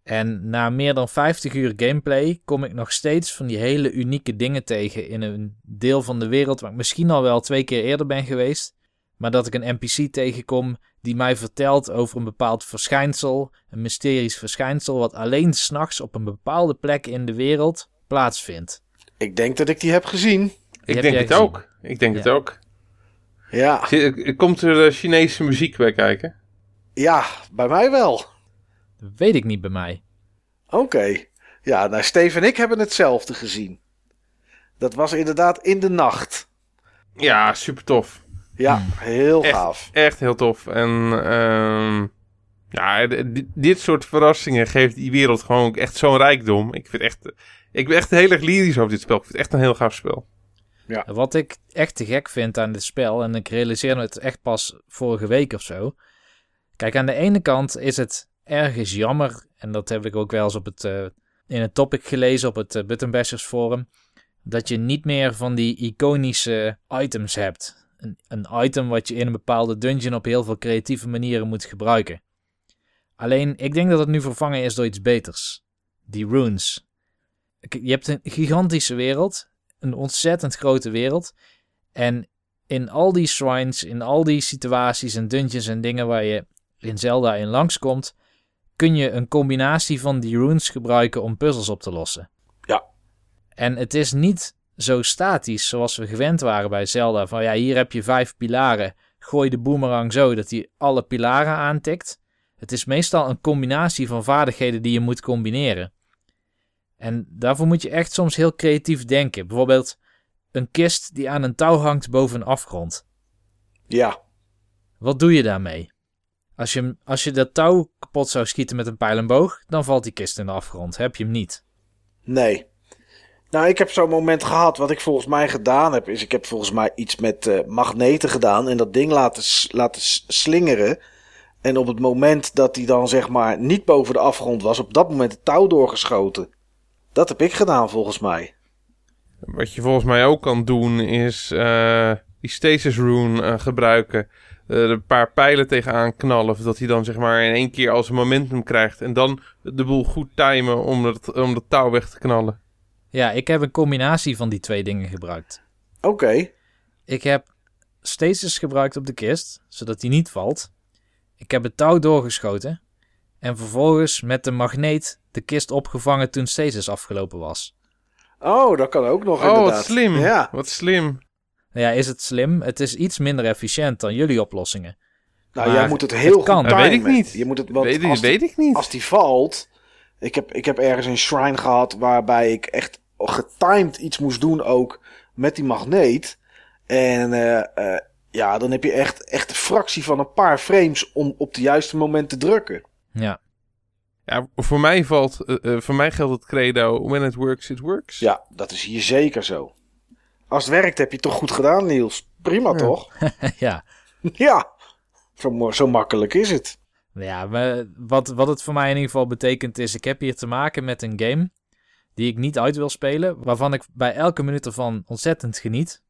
En na meer dan 50 uur gameplay kom ik nog steeds van die hele unieke dingen tegen in een deel van de wereld waar ik misschien al wel twee keer eerder ben geweest. Maar dat ik een NPC tegenkom die mij vertelt over een bepaald verschijnsel, een mysterisch verschijnsel, wat alleen s'nachts op een bepaalde plek in de wereld plaatsvindt. ik denk dat ik die heb gezien. Ik heb denk het gezien. ook. Ik denk het ook. Ja, Zie- Komt er eh, Chinese muziek bij kijken? ja, bij mij wel. Weet ik niet bij mij. Oké. Ja, nou, Steve en ik hebben hetzelfde gezien. Dat was inderdaad in de nacht. Ja, super tof. Ja, Hmm. heel Echt. gaaf. Echt heel tof. En ehm, ja, dit soort verrassingen geeft die wereld gewoon ook echt zo'n rijkdom. Ik, vind echt, ik ben echt heel erg lyrisch over dit spel. Ik vind het echt een heel gaaf spel. Wat ik echt te gek vind aan dit spel, en ik realiseer me het echt pas vorige week of zo. Kijk, aan de ene kant is het ergens jammer, en dat heb ik ook wel eens op het, eh, in het topic gelezen op het uh, Button Bashers forum, dat je niet meer van die iconische items hebt. Een, een item wat je in een bepaalde dungeon op heel veel creatieve manieren moet gebruiken. Alleen, ik denk dat het nu vervangen is door iets beters. Die runes. Je hebt een gigantische wereld, een ontzettend grote wereld. En in al die shrines, in al die situaties en dungeons en dingen waar je in Zelda in langskomt, kun je een combinatie van die runes gebruiken om puzzels op te lossen. Ja. En het is niet zo statisch zoals we gewend waren bij Zelda. Van ja, hier heb je vijf pilaren. gooi de boomerang zo dat hij alle pilaren aantikt. Het is meestal een combinatie van vaardigheden die je moet combineren. En daarvoor moet je echt soms heel creatief denken. Bijvoorbeeld een kist die aan een touw hangt boven een afgrond. Ja, Wat doe je daarmee? Als je, als je dat touw kapot zou schieten met een pijl en boog, dan valt die kist in de afgrond. Heb je hem niet. nee. Nou, ik heb zo'n moment gehad. Wat ik volgens mij gedaan heb, is ik heb volgens mij iets met eh, magneten gedaan. En dat ding laten, laten slingeren. En op het moment dat hij dan zeg maar niet boven de afgrond was, op dat moment het touw doorgeschoten. Dat heb ik gedaan volgens mij. Wat je volgens mij ook kan doen is eh, die stasis rune eh, gebruiken. Er een paar pijlen tegenaan knallen. Zodat hij dan zeg maar in één keer als momentum krijgt. En dan de boel goed timen om dat, om dat touw weg te knallen. Ja, ik heb een combinatie van die twee dingen gebruikt. Oké. Ik heb stasis gebruikt op de kist, zodat die niet valt. Ik heb het touw doorgeschoten. En vervolgens met de magneet de kist opgevangen toen stasis afgelopen was. Oh, dat kan ook nog Oh, inderdaad. wat slim. Ja. Wat slim. Nou ja, is het slim? Het is iets minder efficiënt dan jullie oplossingen. Nou, Maar jij moet het heel het kan. goed Dat weet ik niet. Je moet het, want weet, ik- als, die, weet ik niet. als die valt... Ik heb, ik heb ergens een shrine gehad waarbij ik echt getimed iets moest doen ook met die magneet. En eh, eh, ja, dan heb je echt, echt een fractie van een paar frames om op het juiste moment te drukken. Ja, Ja, voor mij valt, eh, voor mij geldt het credo, when it works, it works. Ja, dat is hier zeker zo. Als het werkt heb je het toch goed gedaan, Niels. Prima toch? (laughs) ja. (laughs) Ja, zo, zo makkelijk is het. Ja, maar wat, wat het voor mij in ieder geval betekent is, ik heb hier te maken met een game die ik niet uit wil spelen, waarvan ik bij elke minuut ervan ontzettend geniet.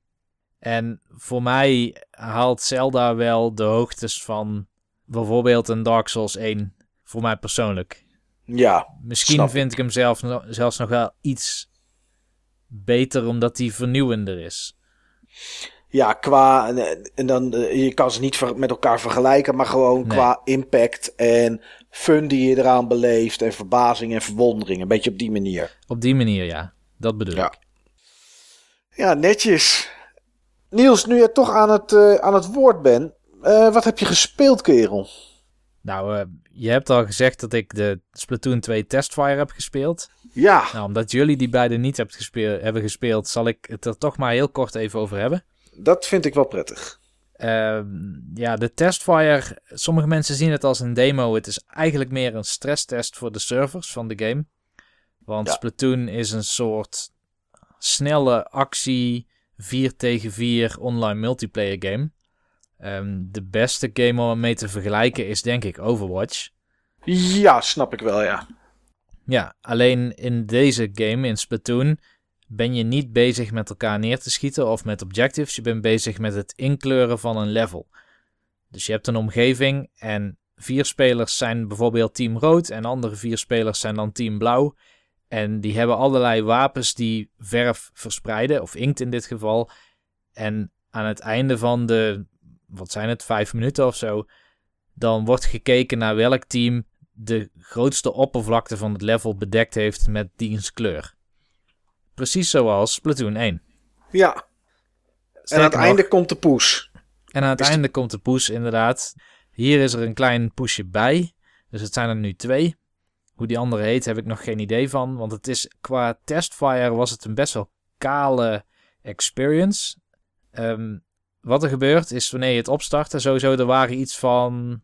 En voor mij haalt Zelda wel de hoogtes van bijvoorbeeld een Dark Souls 1, voor mij persoonlijk. Ja, Misschien Snap vind ik hem zelf, zelfs nog wel iets beter omdat hij vernieuwender is. Ja, qua. En, dan, eh, je kan ze niet met elkaar vergelijken, maar gewoon Nee. qua impact en fun die je eraan beleeft. En verbazing en verwondering. Een beetje op die manier. Op die manier, ja. Dat bedoel Ja. ik. Ja, netjes. Niels, nu je toch aan het, eh, aan het woord bent. eh, wat heb je gespeeld, kerel? Nou, je hebt al gezegd dat ik de Splatoon 2 Testfire heb gespeeld. Ja, Nou, omdat jullie die beide niet hebt gespeeld, hebben gespeeld, zal ik het er toch maar heel kort even over hebben. dat vind ik wel prettig. Ehm, ja, de Testfire, sommige mensen zien het als een demo. Het is eigenlijk meer een stresstest voor de servers van de game. Want Ja. Splatoon is een soort snelle actie 4 tegen 4 online multiplayer game. Ehm, de beste game om mee te vergelijken is denk ik Overwatch. Ja, snap ik wel, ja. Ja, alleen in deze game, in Splatoon, ben je niet bezig met elkaar neer te schieten of met objectives. Je bent bezig met het inkleuren van een level. Dus je hebt een omgeving en vier spelers zijn bijvoorbeeld team rood en andere vier spelers zijn dan team blauw. En die hebben allerlei wapens die verf verspreiden, of inkt in dit geval. En aan het einde van de, wat zijn het, vijf minuten of zo, dan wordt gekeken naar welk team de grootste oppervlakte van het level bedekt heeft met diens kleur. Precies zoals Splatoon 1. Ja, en aan het nog- einde komt de poes. en aan het is einde komt de push inderdaad. Hier is er een klein pushje bij. Dus het zijn er nu twee. Hoe die andere heet heb ik nog geen idee van. Want het is qua testfire was het een best wel kale experience. Ehm, wat er gebeurt is wanneer je het opstart. En sowieso er waren iets van...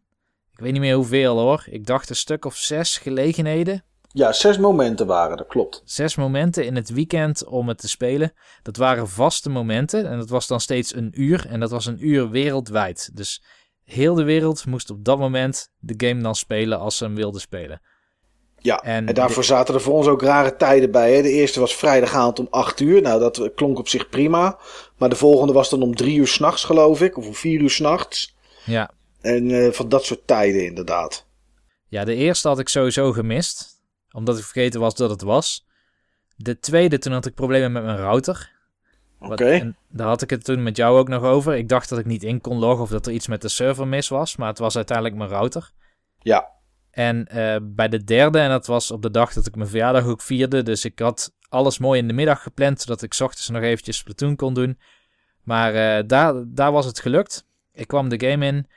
Ik weet niet meer hoeveel hoor. Ik dacht een stuk of zes gelegenheden. Ja, zes momenten waren, dat klopt. zes momenten in het weekend om het te spelen. Dat waren vaste momenten en dat was dan steeds een uur. En dat was een uur wereldwijd. Dus heel de wereld moest op dat moment de game dan spelen als ze hem wilden spelen. Ja, En en, daarvoor zaten er voor ons ook rare tijden bij. Hè? De eerste was vrijdagavond om 8 uur. Nou, dat klonk op zich prima. Maar de volgende was dan om 3 uur s'nachts, geloof ik. Of om 4 uur s'nachts. Ja. En eh, van dat soort tijden, inderdaad. ja, de eerste had ik sowieso gemist. Omdat ik vergeten was dat het was. De tweede, toen had ik problemen met mijn router. Oké. Daar had ik het toen met jou ook nog over. Ik dacht dat ik niet in kon loggen of dat er iets met de server mis was. Maar het was uiteindelijk mijn router. Ja, En eh, bij de derde, en dat was op de dag dat ik mijn verjaardag ook vierde. Dus ik had alles mooi in de middag gepland, zodat ik ochtends nog eventjes Splatoon kon doen. Maar eh, daar, daar was het gelukt. Ik kwam de game in.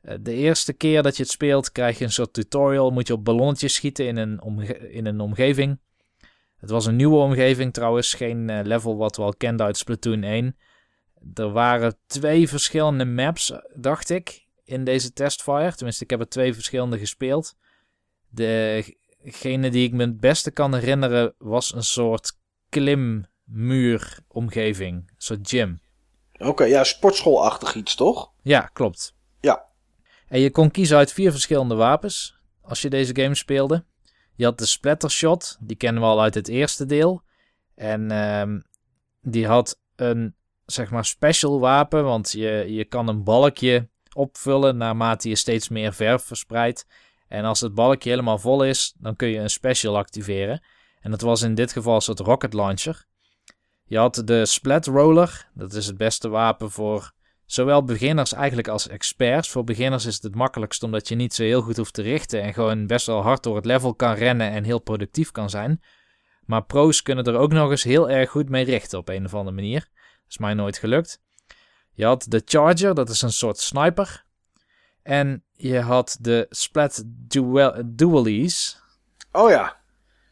Eh, de eerste keer dat je het speelt, krijg je een soort tutorial. Moet je op ballonnetjes schieten in een, omge- in een omgeving. Het was een nieuwe omgeving trouwens. Geen eh, level wat we al kenden uit Splatoon 1. Er waren twee verschillende maps, dacht ik, in deze testfire. Tenminste, ik heb er twee verschillende gespeeld. Degene die ik me het beste kan herinneren was een soort klimmuuromgeving. Een soort gym. Oké, ja, sportschoolachtig iets, toch? Ja, klopt. Ja. En je kon kiezen uit vier verschillende wapens als je deze game speelde. Je had de Splattershot, die kennen we al uit het eerste deel. En ehm, die had een, zeg maar, special wapen, want je, je kan een balkje opvullen naarmate je steeds meer verf verspreidt. En als het balkje helemaal vol is, dan kun je een special activeren. En dat was in dit geval een soort rocket launcher. Je had de Splat Roller, dat is het beste wapen voor zowel beginners eigenlijk als experts. Voor beginners is het het makkelijkst omdat je niet zo heel goed hoeft te richten en gewoon best wel hard door het level kan rennen en heel productief kan zijn. Maar pro's kunnen er ook nog eens heel erg goed mee richten op een of andere manier. Dat is mij nooit gelukt. Je had de Charger, dat is een soort sniper. En je had de Splat duel Dualies. Oh ja,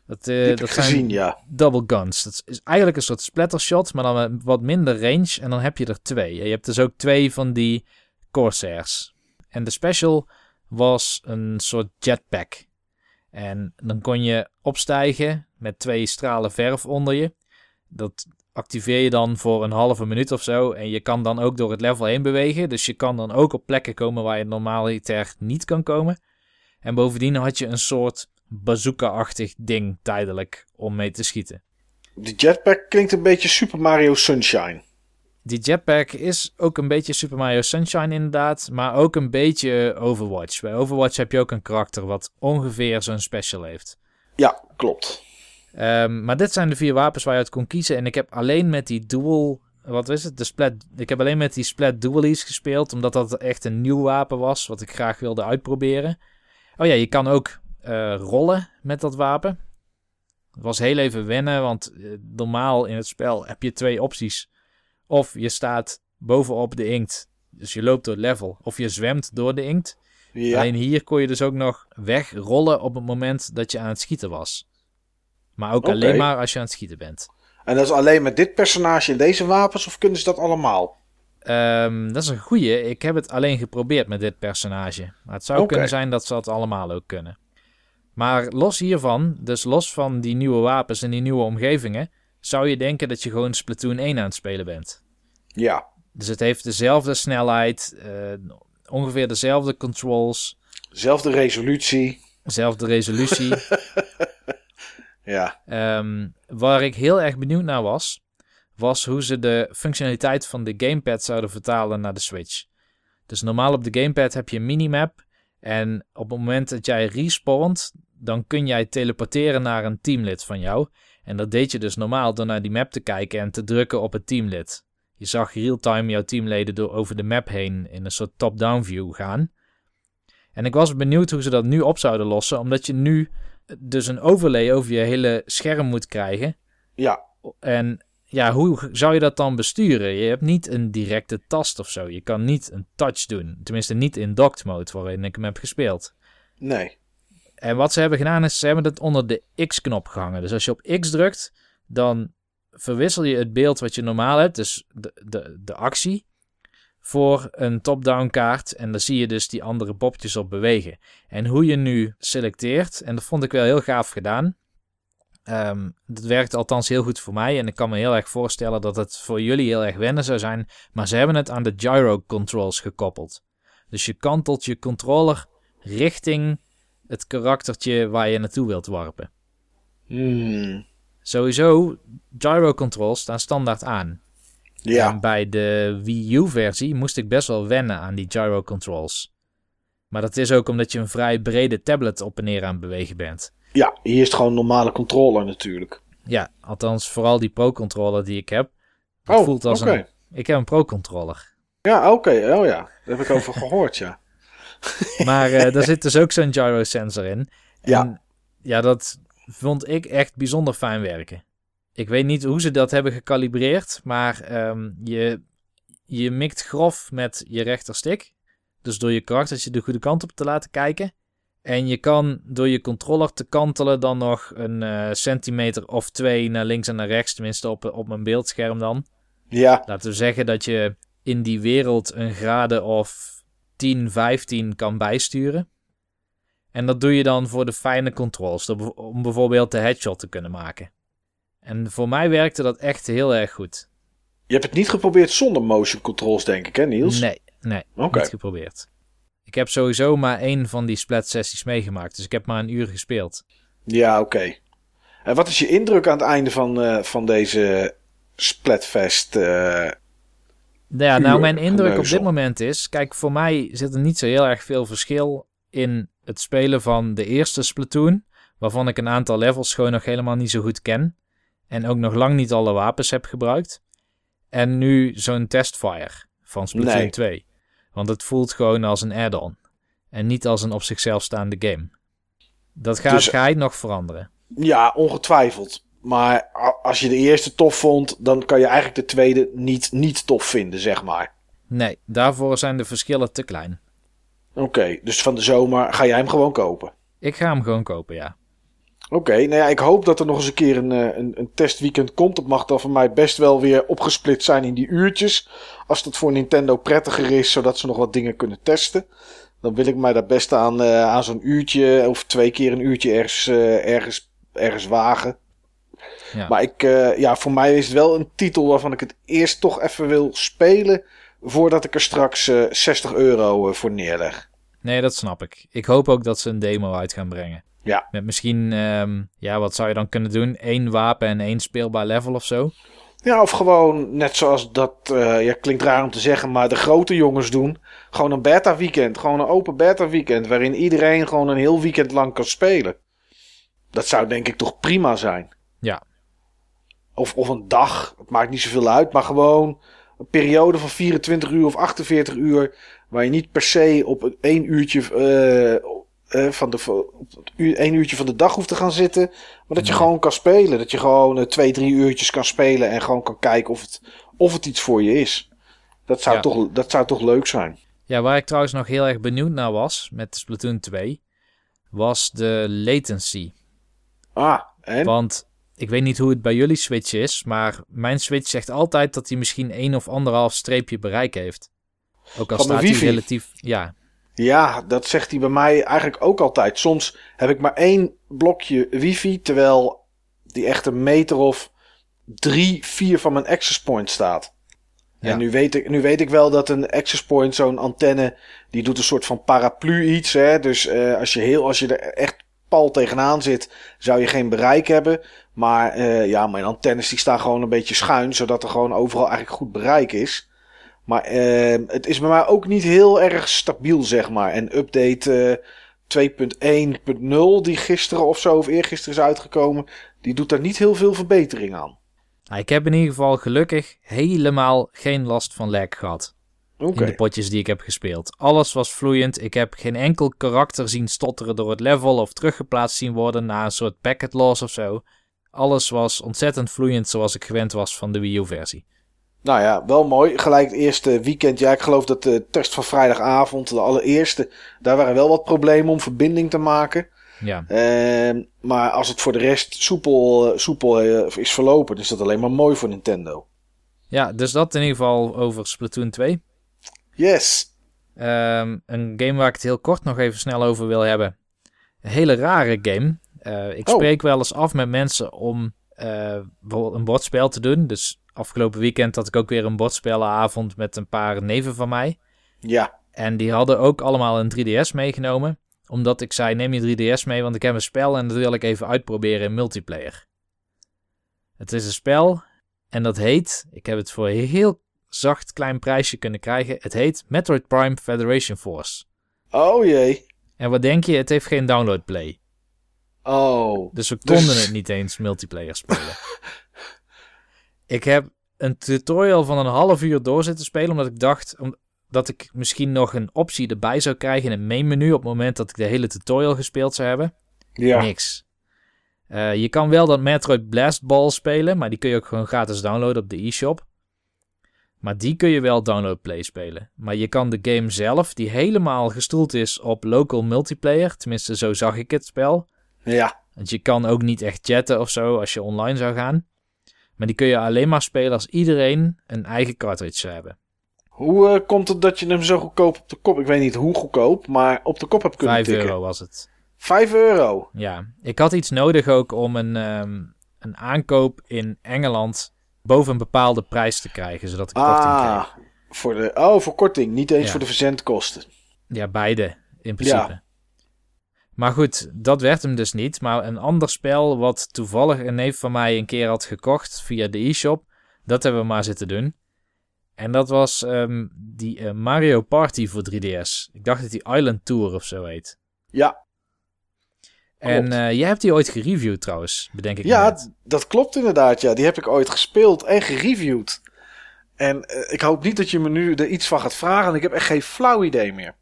Dat, heb dat zijn gezien, ja. double guns. Dat is eigenlijk een soort splattershot, maar dan met wat minder range. En dan heb je er twee. Je hebt dus ook twee van die Corsairs. En de special was een soort jetpack. En dan kon je opstijgen met twee stralen verf onder je. Dat activeer je dan voor een halve minuut of zo. En je kan dan ook door het level heen bewegen. Dus je kan dan ook op plekken komen waar je normaliter niet kan komen. En bovendien had je een soort bazooka-achtig ding tijdelijk om mee te schieten. Die jetpack klinkt een beetje Super Mario Sunshine. Die jetpack is ook een beetje Super Mario Sunshine inderdaad, maar ook een beetje Overwatch. Bij Overwatch heb je ook een karakter wat ongeveer zo'n special heeft. Ja, klopt. Ehm, maar dit zijn de vier wapens waar je uit kon kiezen. En ik heb alleen met die dual. Wat is het? De splat. Ik heb alleen met die splat dualies gespeeld. Omdat dat echt een nieuw wapen was. Wat ik graag wilde uitproberen. Oh ja, je kan ook eh, rollen met dat wapen. Het was heel even wennen. Want eh, normaal in het spel heb je twee opties. Of je staat bovenop de inkt. Dus je loopt door het level. Of je zwemt door de inkt. Ja, Alleen hier kon je dus ook nog wegrollen op het moment dat je aan het schieten was. Maar ook alleen maar als je aan het schieten bent. en dat is alleen met dit personage en deze wapens, of kunnen ze dat allemaal? Ehm, dat is een goeie. Ik heb het alleen geprobeerd met dit personage. Maar het zou kunnen zijn dat ze dat allemaal ook kunnen. Maar los hiervan, dus los van die nieuwe wapens en die nieuwe omgevingen, zou je denken dat je gewoon Splatoon 1 aan het spelen bent. Ja, Dus het heeft dezelfde snelheid, eh, ongeveer dezelfde controls, zelfde resolutie. dezelfde resolutie. (laughs) Ja, Ehm, waar ik heel erg benieuwd naar was, was hoe ze de functionaliteit van de gamepad zouden vertalen naar de Switch. Dus normaal op de gamepad heb je een minimap. En op het moment dat jij respawnt, dan kun jij teleporteren naar een teamlid van jou. En dat deed je dus normaal door naar die map te kijken en te drukken op het teamlid. Je zag real-time jouw teamleden door over de map heen in een soort top-down view gaan. En ik was benieuwd hoe ze dat nu op zouden lossen, omdat je nu dus een overlay over je hele scherm moet krijgen. ja, En ja, hoe zou je dat dan besturen? Je hebt niet een directe tast of zo. Je kan niet een touch doen. Tenminste, niet in docked mode, waarin ik hem heb gespeeld. nee. En wat ze hebben gedaan is, ze hebben het onder de X-knop gehangen. Dus als je op X drukt, dan verwissel je het beeld wat je normaal hebt, dus de, de, de actie, voor een top-down kaart. En dan zie je dus die andere popjes op bewegen. En hoe je nu selecteert, en dat vond ik wel heel gaaf gedaan. Ehm, dat werkt althans heel goed voor mij. En ik kan me heel erg voorstellen dat het voor jullie heel erg wennen zou zijn. Maar ze hebben het aan de gyro controls gekoppeld. Dus je kantelt je controller richting het karaktertje waar je naartoe wilt warpen. Hmm. Sowieso, gyro controls staan standaard aan. Ja, En bij de Wii U versie moest ik best wel wennen aan die gyro controls. Maar dat is ook omdat je een vrij brede tablet op en neer aan het bewegen bent. ja, hier is het gewoon een normale controller natuurlijk. Ja, althans vooral die pro-controller die ik heb. Het Oh, voelt als een... Ik heb een pro-controller. Ja, oké. Oh ja, daar heb ik over gehoord, ja. (laughs) Maar eh daar zit dus ook zo'n gyro sensor in. Ja. En ja, dat vond ik echt bijzonder fijn werken. Ik weet niet hoe ze dat hebben gecalibreerd, maar ehm, je, je mikt grof met je rechterstick. Dus door je karaktertje de goede kant op te laten kijken. En je kan door je controller te kantelen dan nog een eh, centimeter of twee naar links en naar rechts. Tenminste op, op mijn beeldscherm dan. Ja, Laten we zeggen dat je in die wereld een graden of 10, 15 kan bijsturen. En dat doe je dan voor de fijne controls. Om bijvoorbeeld de headshot te kunnen maken. En voor mij werkte dat echt heel erg goed. je hebt het niet geprobeerd zonder motion controls, denk ik, hè Niels? Nee, nee, Oké. niet geprobeerd. Ik heb sowieso maar één van die splat sessies meegemaakt. Dus ik heb maar een uur gespeeld. Ja, oké. En wat is je indruk aan het einde van, eh, van deze Splatfest? eh, Ja, nou, mijn indruk op dit moment is... Kijk, voor mij zit er niet zo heel erg veel verschil in het spelen van de eerste Splatoon. Waarvan ik een aantal levels gewoon nog helemaal niet zo goed ken. En ook nog lang niet alle wapens heb gebruikt. En nu zo'n testfire van Splatoon Nee. 2. Want het voelt gewoon als een add-on. En niet als een op zichzelf staande game. Dat gaat, Dus- ga nog veranderen. ja, ongetwijfeld. Maar als je de eerste tof vond, dan kan je eigenlijk de tweede niet, niet tof vinden, zeg maar. Nee, daarvoor zijn de verschillen te klein. Oké, dus van de zomer ga jij hem gewoon kopen. Ik ga hem gewoon kopen, ja. Oké, nou ja, ik hoop dat er nog eens een keer een, eh, een, een testweekend komt. Dat mag dan voor mij best wel weer opgesplitst zijn in die uurtjes. Als dat voor Nintendo prettiger is, zodat ze nog wat dingen kunnen testen. Dan wil ik mij daar best aan, eh, aan zo'n uurtje of twee keer een uurtje ergens, eh, ergens, ergens wagen. Ja. Maar ik, ja, voor mij is het wel een titel waarvan ik het eerst toch even wil spelen. Voordat ik er straks eh, 60 euro voor neerleg. Nee, dat snap ik. Ik hoop ook dat ze een demo uit gaan brengen. Ja. Met misschien, ehm, ja, wat zou je dan kunnen doen? Eén wapen en één speelbaar level of zo? Ja, of gewoon net zoals dat, eh, ja, klinkt raar om te zeggen, maar de grote jongens doen. Gewoon een beta weekend. Gewoon een open beta weekend. Waarin iedereen gewoon een heel weekend lang kan spelen. Dat zou denk ik toch prima zijn. Ja. Of, of een dag. Het maakt niet zoveel uit. Maar gewoon een periode van 24 uur of 48 uur. Waar je niet per se op een één uurtje, eh, eh, van de, één uurtje van de dag hoeft te gaan zitten. Maar dat je Nee. gewoon kan spelen. Dat je gewoon eh, twee, drie uurtjes kan spelen. En gewoon kan kijken of het, of het iets voor je is. Dat zou, Ja. toch, dat zou toch leuk zijn. Ja, waar ik trouwens nog heel erg benieuwd naar was met Splatoon 2, was de latency. Ah, en? Want ik weet niet hoe het bij jullie Switch is, maar mijn Switch zegt altijd dat hij misschien één of anderhalf streepje bereik heeft. Ook al staat hij relatief... Ja, Ja, dat zegt hij bij mij eigenlijk ook altijd. Soms heb ik maar één blokje wifi, terwijl die echt een meter of drie, vier van mijn access point staat. Ja. En nu weet, ik, nu weet ik wel dat een access point, zo'n antenne, die doet een soort van paraplu iets. Hè? Dus eh, als, je heel, als je er echt pal tegenaan zit, zou je geen bereik hebben. Maar eh, ja, mijn antennes die staan gewoon een beetje schuin, zodat er gewoon overal eigenlijk goed bereik is. Maar eh, het is bij mij ook niet heel erg stabiel, zeg maar. En update eh 2.1.0, die gisteren of zo, of eergisteren is uitgekomen, die doet daar niet heel veel verbetering aan. Nou, ik heb in ieder geval gelukkig helemaal geen last van lag gehad. In de potjes die ik heb gespeeld. Alles was vloeiend. Ik heb geen enkel karakter zien stotteren door het level of teruggeplaatst zien worden na een soort packet loss of zo. Alles was ontzettend vloeiend zoals ik gewend was van de Wii U versie. Nou ja, wel mooi. Gelijk het eerste weekend. Ja, ik geloof dat de test van vrijdagavond, de allereerste, daar waren wel wat problemen om verbinding te maken. Ja, Ehm, maar als het voor de rest soepel, eh, soepel eh, is verlopen, dan is dat alleen maar mooi voor Nintendo. ja dus dat in ieder geval over Splatoon 2. Yes. Ehm, een game waar ik het heel kort nog even snel over wil hebben. Een hele rare game. Eh, ik Oh. spreek wel eens af met mensen om bijvoorbeeld een bordspel te doen. Dus afgelopen weekend had ik ook weer een bordspelenavond met een paar neven van mij. Ja. En die hadden ook allemaal een 3DS meegenomen. Omdat ik zei, neem je 3DS mee, want ik heb een spel en dat wil ik even uitproberen in multiplayer. Het is een spel en dat heet, ik heb het voor een heel zacht klein prijsje kunnen krijgen. Het heet Metroid Prime Federation Force. Oh jee. En wat denk je, het heeft geen download play. Oh. Dus we Dus- konden het niet eens multiplayer spelen. (laughs) ik heb een tutorial van een half uur door zitten spelen, omdat ik dacht dat ik misschien nog een optie erbij zou krijgen in het main menu op het moment dat ik de hele tutorial gespeeld zou hebben. Ja. Niks. Eh, je kan wel dat Metroid Blast Ball spelen, maar die kun je ook gewoon gratis downloaden op de e-shop. Maar die kun je wel download play spelen. Maar je kan de game zelf, die helemaal gestoeld is op local multiplayer, tenminste zo zag ik het spel. Ja. Want je kan ook niet echt chatten of zo als je online zou gaan. Maar die kun je alleen maar spelen als iedereen een eigen cartridge zou hebben. Hoe eh, komt het dat je hem zo goedkoop op de kop... Ik weet niet hoe goedkoop, maar op de kop hebt kunnen 5 tikken? euro was het. 5 euro? Ja, ik had iets nodig ook om een, ehm, een aankoop in Engeland boven een bepaalde prijs te krijgen, zodat ik korting kreeg. Ah, voor de, oh, voor korting. Niet eens Ja. voor de verzendkosten. Ja, beide in principe. Maar goed, dat werd hem dus niet. Maar een ander spel wat toevallig een neef van mij een keer had gekocht via de e-shop, dat hebben we maar zitten doen. En dat was ehm, die eh, Mario Party voor 3DS. Ik dacht dat die Island Tour of zo heet. Ja, En eh, jij hebt die ooit gereviewd trouwens, bedenk ik ja net. dat klopt inderdaad. Ja. Die heb ik ooit gespeeld en gereviewd. En eh, ik hoop niet dat je me nu er iets van gaat vragen. want Ik heb echt geen flauw idee meer.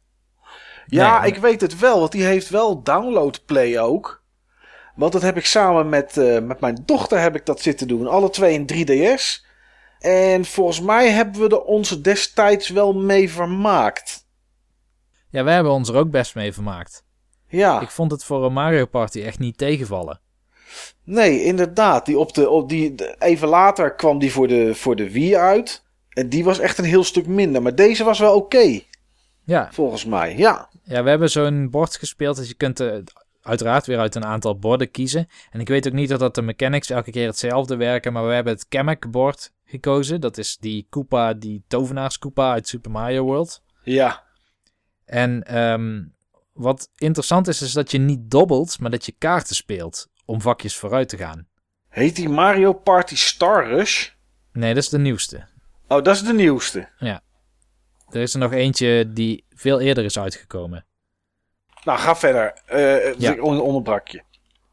Ja, Nee. ik weet het wel, want die heeft wel download play ook. Want dat heb ik samen met, eh, met mijn dochter heb ik dat zitten doen. Alle twee in 3DS. En volgens mij hebben we er onze destijds wel mee vermaakt. Ja, wij hebben ons er ook best mee vermaakt. Ja, Ik vond het voor een Mario Party echt niet tegenvallen. nee, inderdaad. Die op de, op die, de- even later kwam die voor de, voor de Wii uit. En die was echt een heel stuk minder. Maar deze was wel oké, Ja, volgens mij. Ja, ja we hebben zo'n bord gespeeld. Dus je kunt eh, uiteraard weer uit een aantal borden kiezen. En ik weet ook niet of dat de mechanics elke keer hetzelfde werken. Maar we hebben het Kamek bord gekozen. Dat is die Koopa, die tovenaarskoopa uit Super Mario World. ja. En ehm, wat interessant is, is dat je niet dobbelt, maar dat je kaarten speelt om vakjes vooruit te gaan. Heet die Mario Party Star Rush? Nee, dat is de nieuwste. Oh, dat is de nieuwste. Er is er nog eentje die veel eerder is uitgekomen. Nou, ga verder. Eh Ja. Ik on- onderbrak je.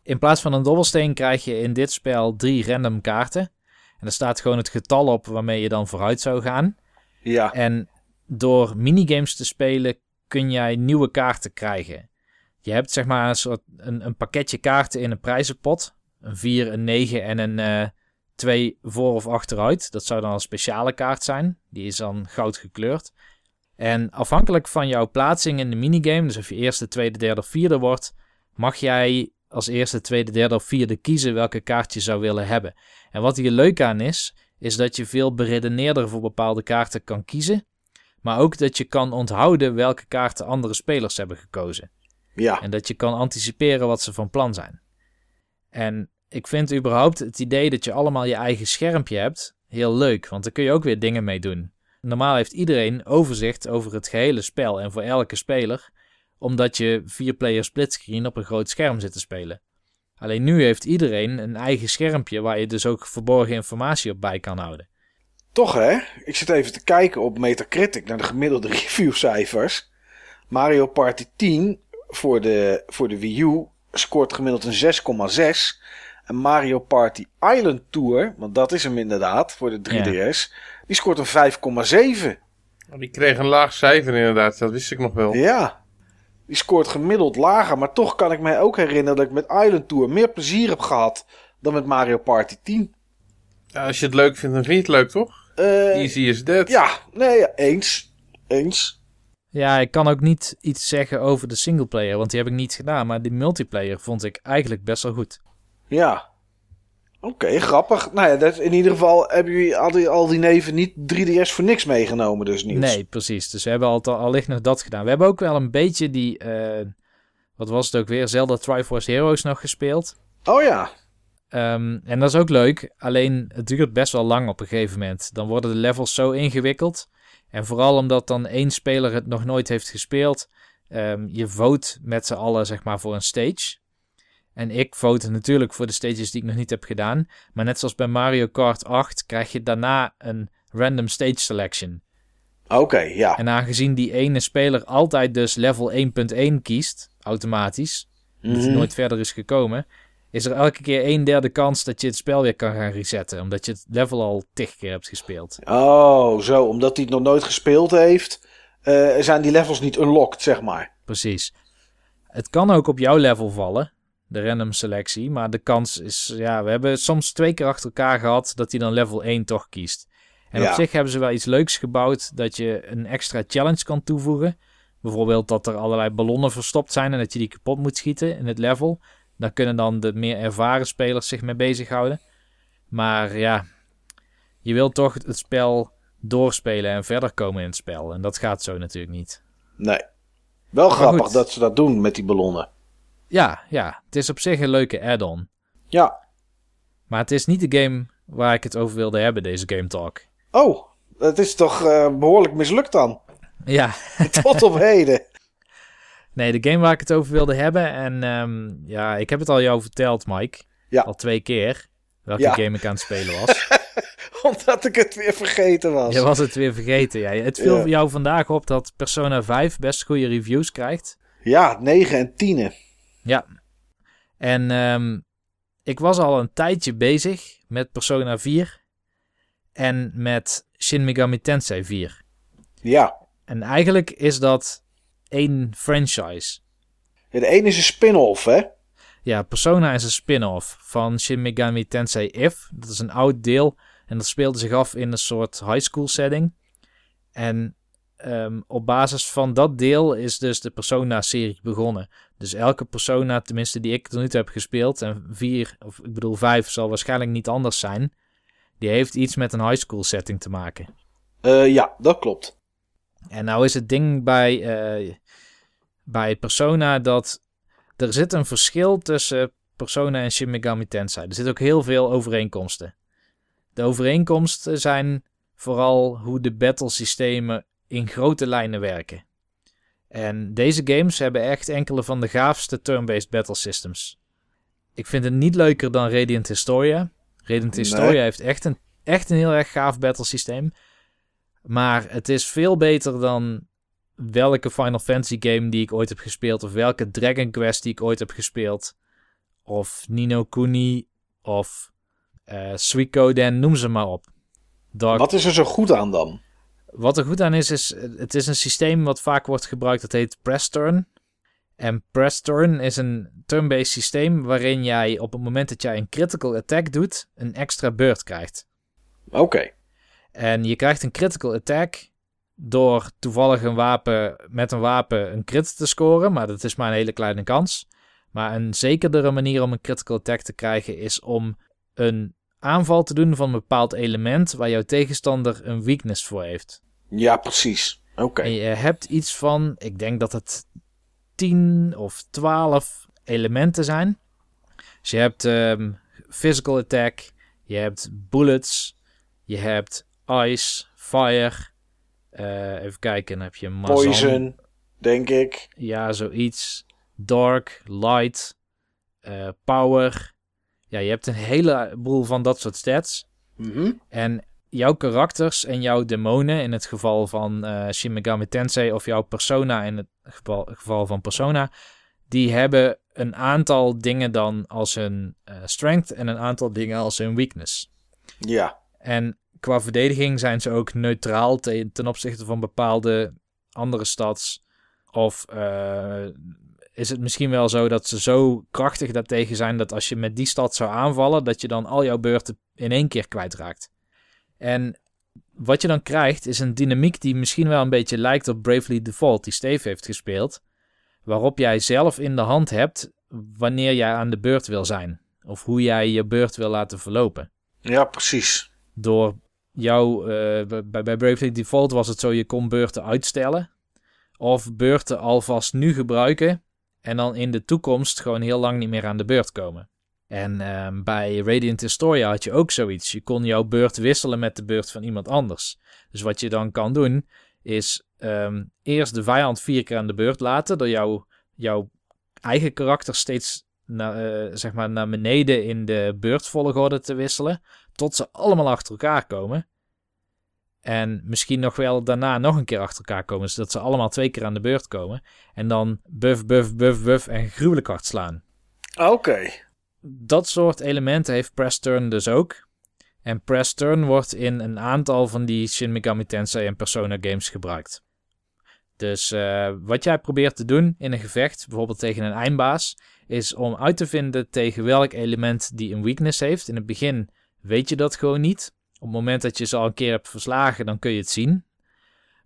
In plaats van een dobbelsteen krijg je in dit spel drie random kaarten. En er staat gewoon het getal op waarmee je dan vooruit zou gaan. Ja. En door minigames te spelen kun jij nieuwe kaarten krijgen. Je hebt zeg maar een soort een, een pakketje kaarten in een prijzenpot. Een 4, een 9 en een eh 2 voor of achteruit. Dat zou dan een speciale kaart zijn. Die is dan goud gekleurd. En afhankelijk van jouw plaatsing in de minigame, dus of je eerste, tweede, derde of vierde wordt, mag jij als eerste, tweede, derde of vierde kiezen welke kaart je zou willen hebben. En wat hier leuk aan is, is dat je veel beredeneerder voor bepaalde kaarten kan kiezen. Maar ook dat je kan onthouden welke kaarten andere spelers hebben gekozen. Ja. En dat je kan anticiperen wat ze van plan zijn. En ik vind überhaupt het idee dat je allemaal je eigen schermpje hebt heel leuk, want daar kun je ook weer dingen mee doen. Normaal heeft iedereen overzicht over het gehele spel en voor elke speler, omdat je vier player splitscreen op een groot scherm zit te spelen. Alleen nu heeft iedereen een eigen schermpje waar je dus ook verborgen informatie op bij kan houden. Toch hè? Ik zit even te kijken op Metacritic naar de gemiddelde (laughs) reviewcijfers. Mario Party 10 voor de, voor de Wii U scoort gemiddeld een 6,6. En Mario Party Island Tour, want dat is hem inderdaad voor de 3DS, die scoort een 5,7. Oh, Die kreeg een laag cijfer inderdaad, dat wist ik nog wel. Ja. Die scoort gemiddeld lager, maar toch kan ik mij ook herinneren dat ik met Island Tour meer plezier heb gehad dan met Mario Party 10. Ja, als je het leuk vindt, dan vind je het leuk, toch? Eh, Easy is that. ja, nee, ja, eens. Eens. Ja, ik kan ook niet iets zeggen over de singleplayer, want die heb ik niet gedaan. Maar die multiplayer vond ik eigenlijk best wel goed. Ja. Oké, grappig. Nou ja, dat, in ieder geval hebben jullie al die, al die neven niet 3DS voor niks meegenomen, dus Niels. Nee, precies. Dus we hebben al, allicht nog dat gedaan. We hebben ook wel een beetje die, eh, wat was het ook weer, Zelda Triforce Heroes nog gespeeld. Oh ja. Ehm, en dat is ook leuk, alleen het duurt best wel lang op een gegeven moment. Dan worden de levels zo ingewikkeld. En vooral omdat dan één speler het nog nooit heeft gespeeld. ehm, je vote met z'n allen zeg maar voor een stage. En ik vote natuurlijk voor de stages die ik nog niet heb gedaan. Maar net zoals bij Mario Kart 8 krijg je daarna een random stage selection. Oké, ja. En aangezien die ene speler altijd dus level 1.1 kiest, automatisch, omdat hij Mhm. nooit verder is gekomen, is er elke keer een derde kans dat je het spel weer kan gaan resetten. Omdat je het level al tig keer hebt gespeeld. Oh, zo. Omdat hij het nog nooit gespeeld heeft, eh, zijn die levels niet unlocked, zeg maar. Precies. Het kan ook op jouw level vallen, de random selectie. Maar de kans is, ja, we hebben soms twee keer achter elkaar gehad dat hij dan level 1 toch kiest. En Ja. op zich hebben ze wel iets leuks gebouwd dat je een extra challenge kan toevoegen. Bijvoorbeeld dat er allerlei ballonnen verstopt zijn en dat je die kapot moet schieten in het level. Daar kunnen dan de meer ervaren spelers zich mee bezighouden. Maar ja, je wilt toch het spel doorspelen en verder komen in het spel. En dat gaat zo natuurlijk niet. Nee. Wel grappig goed. dat ze dat doen met die ballonnen. Ja, ja, het is op zich een leuke add-on. Ja. Maar het is niet de game waar ik het over wilde hebben, deze Game Talk. Oh, dat is toch eh, behoorlijk mislukt dan. Ja, (laughs) Tot op heden. nee, de game waar ik het over wilde hebben. En ehm, ja, ik heb het al jou verteld, Mike. Ja. Al twee keer. Welke Ja. game ik aan het spelen was. (laughs) Omdat ik het weer vergeten was. Je was het weer vergeten. Ja. Het viel Ja. jou vandaag op dat Persona 5 best goede reviews krijgt. Ja, 9 en 10. Ja. En ehm, ik was al een tijdje bezig met Persona 4 en met Shin Megami Tensei 4. Ja. En eigenlijk is dat één franchise. De ene is een spin-off, hè? Ja, Persona is een spin-off van Shin Megami Tensei If. Dat is een oud deel en dat speelde zich af in een soort high school setting. En ehm, op basis van dat deel is dus de Persona-serie begonnen. Dus elke Persona, tenminste die ik tot nu toe heb gespeeld, en vier, of ik bedoel vijf, zal waarschijnlijk niet anders zijn. Die heeft iets met een high school setting te maken. Eh, ja, dat klopt. En nou is het ding bij, eh, bij Persona dat er zit een verschil tussen Persona en Shin Megami Tensei. Er zitten ook heel veel overeenkomsten. De overeenkomsten zijn vooral hoe de battlesystemen in grote lijnen werken. En deze games hebben echt enkele van de gaafste turn-based battle systems. Ik vind het niet leuker dan Radiant Historia. Radiant Nee. Historia heeft echt een, echt een heel erg gaaf battlesysteem. Maar het is veel beter dan welke Final Fantasy game die ik ooit heb gespeeld. Of welke Dragon Quest die ik ooit heb gespeeld. Of Nino Kuni. Of eh Suikoden, noem ze maar op. Dark Wat is er zo goed aan dan? Wat er goed aan is, is het is een systeem wat vaak wordt gebruikt. Dat heet Press Turn. En Press Turn is een turn-based systeem waarin jij op het moment dat jij een critical attack doet, een extra beurt krijgt. Oké. En je krijgt een critical attack door toevallig een wapen, met een wapen een crit te scoren. Maar dat is maar een hele kleine kans. Maar een zekerdere manier om een critical attack te krijgen is om een aanval te doen van een bepaald element waar jouw tegenstander een weakness voor heeft. Ja, precies. Oké. Je hebt iets van, ik denk dat het 10 of 12 elementen zijn. Dus je hebt ehm, physical attack, je hebt bullets, je hebt ice, fire. eh, even kijken, heb je mazan. Poison, denk ik. Ja, zoiets. Dark, light, eh, power. Ja, je hebt een heleboel van dat soort stats. Mhm. En jouw karakters en jouw demonen, in het geval van Shin Megami Tensei, of jouw persona in het geval, geval van Persona, die hebben een aantal dingen dan als hun eh, strength en een aantal dingen als hun weakness. Ja. En qua verdediging zijn ze ook neutraal te- ten opzichte van bepaalde andere stads. Of eh, is het misschien wel zo dat ze zo krachtig daartegen zijn dat als je met die stad zou aanvallen, dat je dan al jouw beurten in één keer kwijtraakt. En wat je dan krijgt is een dynamiek die misschien wel een beetje lijkt op Bravely Default, die Steve heeft gespeeld. Waarop jij zelf in de hand hebt wanneer jij aan de beurt wil zijn. Of hoe jij je beurt wil laten verlopen Ja, precies. door jou, eh, bij, bij Bravely Default was het zo, je kon beurten uitstellen. Of beurten alvast nu gebruiken. En dan in de toekomst gewoon heel lang niet meer aan de beurt komen. En ehm, bij Radiant Historia had je ook zoiets. Je kon jouw beurt wisselen met de beurt van iemand anders. Dus wat je dan kan doen, is ehm, eerst de vijand vier keer aan de beurt laten. Door jouw, jouw eigen karakter steeds naar, eh, zeg maar naar beneden in de beurtvolgorde te wisselen tot ze allemaal achter elkaar komen. En misschien nog wel daarna nog een keer achter elkaar komen, zodat ze allemaal twee keer aan de beurt komen. En dan buff, buff, buff, buff en gruwelijk hard slaan. Oké. Dat soort elementen heeft Press Turn dus ook. En Press Turn wordt in een aantal van die Shin Megami Tensei en Persona games gebruikt. Dus eh, wat jij probeert te doen in een gevecht, bijvoorbeeld tegen een eindbaas, is om uit te vinden tegen welk element die een weakness heeft. In het begin weet je dat gewoon niet. Op het moment dat je ze al een keer hebt verslagen, dan kun je het zien.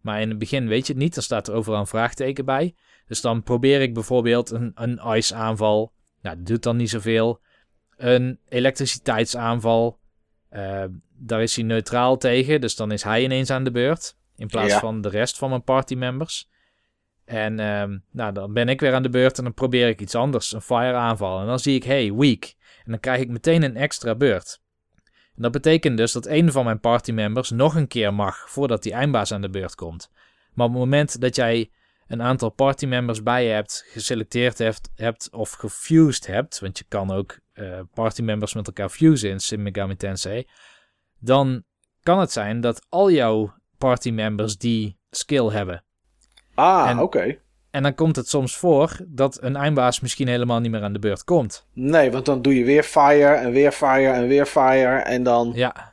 Maar in het begin weet je het niet, dan staat er overal een vraagteken bij. Dus dan probeer ik bijvoorbeeld een, een ice aanval. Nou, dat doet dan niet zoveel. Een elektriciteitsaanval. Uh, daar is hij neutraal tegen, dus dan is hij ineens aan de beurt. In plaats Ja. van de rest van mijn partymembers. En ehm, nou, dan ben ik weer aan de beurt en dan probeer ik iets anders. Een fire aanval. En dan zie ik, hey, weak. En dan krijg ik meteen een extra beurt. En dat betekent dus dat een van mijn partymembers nog een keer mag voordat die eindbaas aan de beurt komt. Maar op het moment dat jij een aantal partymembers bij je hebt, geselecteerd hebt, hebt of gefused hebt, want je kan ook eh partymembers met elkaar fusen in Shin Megami Tensei, dan kan het zijn dat al jouw partymembers die skill hebben. Ah, oké. En dan komt het soms voor dat een eindbaas misschien helemaal niet meer aan de beurt komt. Nee, want dan doe je weer fire en weer fire en weer fire. En dan. Ja,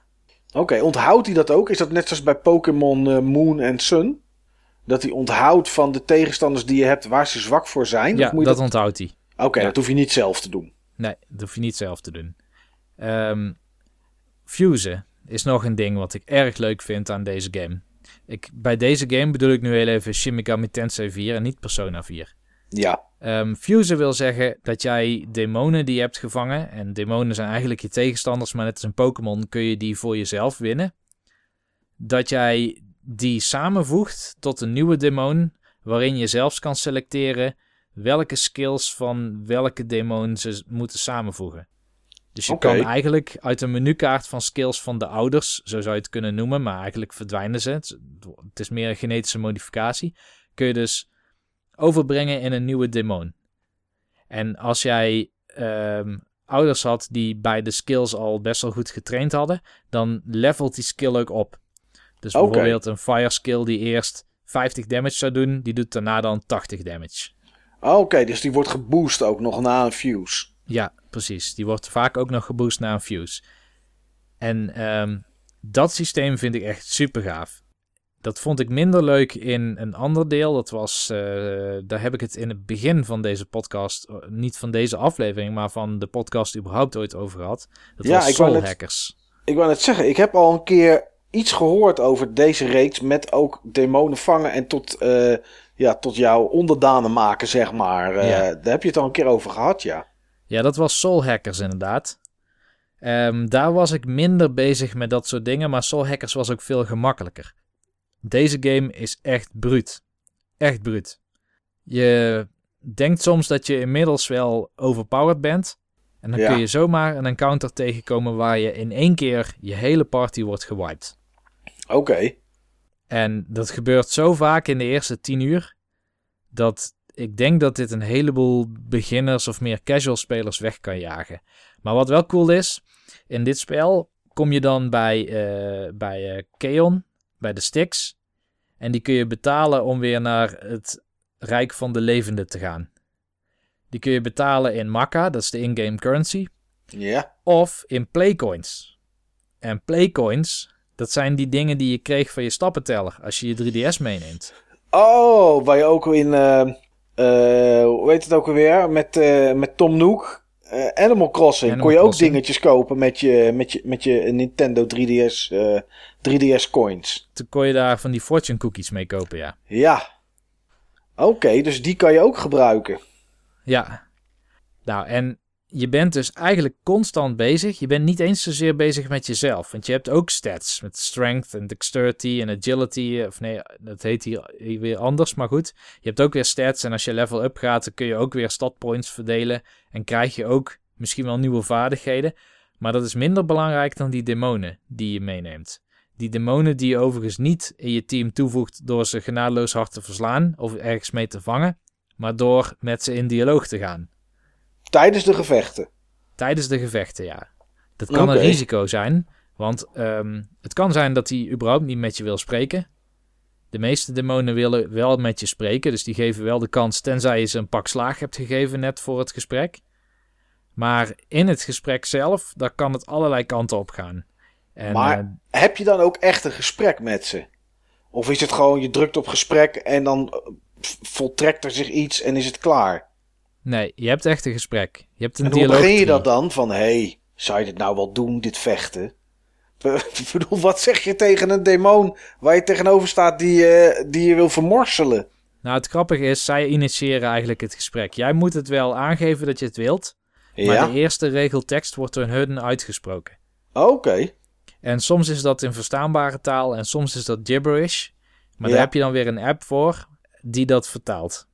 Oké, onthoudt hij dat ook? Is dat net zoals bij Pokémon eh, Moon en Sun? Dat hij onthoudt van de tegenstanders die je hebt waar ze zwak voor zijn? ja moet dat dat... onthoudt hij. Oké, ja. dat hoef je niet zelf te doen. Nee, dat hoef je niet zelf te doen. Ehm fusen is nog een ding wat ik erg leuk vind aan deze game. Ik, bij deze game bedoel ik nu heel even Shin Megami Tensei 4 en niet Persona 4. Ja. Ehm fusen wil zeggen dat jij demonen die je hebt gevangen, en demonen zijn eigenlijk je tegenstanders, maar net als een Pokémon kun je die voor jezelf winnen. Dat jij die samenvoegt tot een nieuwe demon, waarin je zelfs kan selecteren welke skills van welke demon ze moeten samenvoegen. Dus je kan eigenlijk uit een menukaart van skills van de ouders, zo zou je het kunnen noemen, maar eigenlijk verdwijnen ze. Het is meer een genetische modificatie. Kun je dus overbrengen in een nieuwe demon. En als jij ehm, ouders had die bij de skills al best wel goed getraind hadden, dan levelt die skill ook op. Dus bijvoorbeeld een fire skill die eerst 50 damage zou doen, die doet daarna dan 80 damage. Oké, dus die wordt geboost ook nog na een fuse. Ja, precies. Die wordt vaak ook nog geboost na een fuse. En ehm, dat systeem vind ik echt super gaaf. Dat vond ik minder leuk in een ander deel. Dat was, eh, daar heb ik het in het begin van deze podcast, eh, niet van deze aflevering, maar van de podcast überhaupt ooit over gehad. Dat Ja, was ik wou Soul net- Hackers. Ik wou net zeggen, ik heb al een keer iets gehoord over deze reeks met ook demonen vangen en tot, eh, ja, tot jouw onderdanen maken, zeg maar. Ja. Daar heb je het al een keer over gehad, ja. Ja, dat was Soul Hackers inderdaad. Ehm, daar was ik minder bezig met dat soort dingen, maar Soul Hackers was ook veel gemakkelijker. Deze game is echt bruut. Echt bruut. Je denkt soms dat je inmiddels wel overpowered bent. En dan Ja. kun je zomaar een encounter tegenkomen waar je in één keer je hele party wordt gewiped. Oké. En dat gebeurt zo vaak in de eerste 10 uur. Dat ik denk dat dit een heleboel beginners of meer casual spelers weg kan jagen. Maar wat wel cool is, in dit spel kom je dan bij, eh bij eh, Keon, bij de Styx. En die kun je betalen om weer naar het Rijk van de Levenden te gaan. Die kun je betalen in Makka, dat is de in-game currency. Ja. Of in playcoins. En playcoins, dat zijn die dingen die je kreeg van je stappenteller als je je 3DS meeneemt. Oh, waar je ook in, eh, hoe heet het ook alweer, met, eh, met Tom Nook, eh, Animal Crossing, Animal kon je ook Crossing. dingetjes kopen met je, met je, met je Nintendo 3DS, eh, 3DS coins. Toen kon je daar van die fortune cookies mee kopen, ja. Ja. Oké, dus die kan je ook gebruiken. Ja. Nou, en je bent dus eigenlijk constant bezig. Je bent niet eens zozeer bezig met jezelf. Want je hebt ook stats met strength en dexterity en agility. Of nee, dat heet hier weer anders, maar goed. Je hebt ook weer stats en als je level up gaat, dan kun je ook weer stat points verdelen. En krijg je ook misschien wel nieuwe vaardigheden. Maar dat is minder belangrijk dan die demonen die je meeneemt. Die demonen die je overigens niet in je team toevoegt door ze genadeloos hard te verslaan of ergens mee te vangen. Maar door met ze in dialoog te gaan. Tijdens de gevechten. Tijdens de gevechten, ja. Dat kan een risico zijn. Want ehm, het kan zijn dat hij überhaupt niet met je wil spreken. De meeste demonen willen wel met je spreken. Dus die geven wel de kans, tenzij je ze een pak slaag hebt gegeven net voor het gesprek. Maar in het gesprek zelf, daar kan het allerlei kanten op gaan. En, Maar- eh, Heb je dan ook echt een gesprek met ze? Of is het gewoon, je drukt op gesprek en dan eh, voltrekt er zich iets en is het klaar? Nee, je hebt echt een gesprek. Je hebt een En hoe dialoog. begin je dat dan? Van, hé, hey, zou je dit nou wel doen, dit vechten? (laughs) Ik bedoel, wat zeg je tegen een demon waar je tegenover staat die, eh, die je wil vermorselen? Nou, het grappige is, zij initiëren eigenlijk het gesprek. Jij moet het wel aangeven dat je het wilt, maar Ja, de eerste regeltekst wordt door hun uitgesproken. oké. En soms is dat in verstaanbare taal en soms is dat gibberish. Maar Ja. daar heb je dan weer een app voor die dat vertaalt.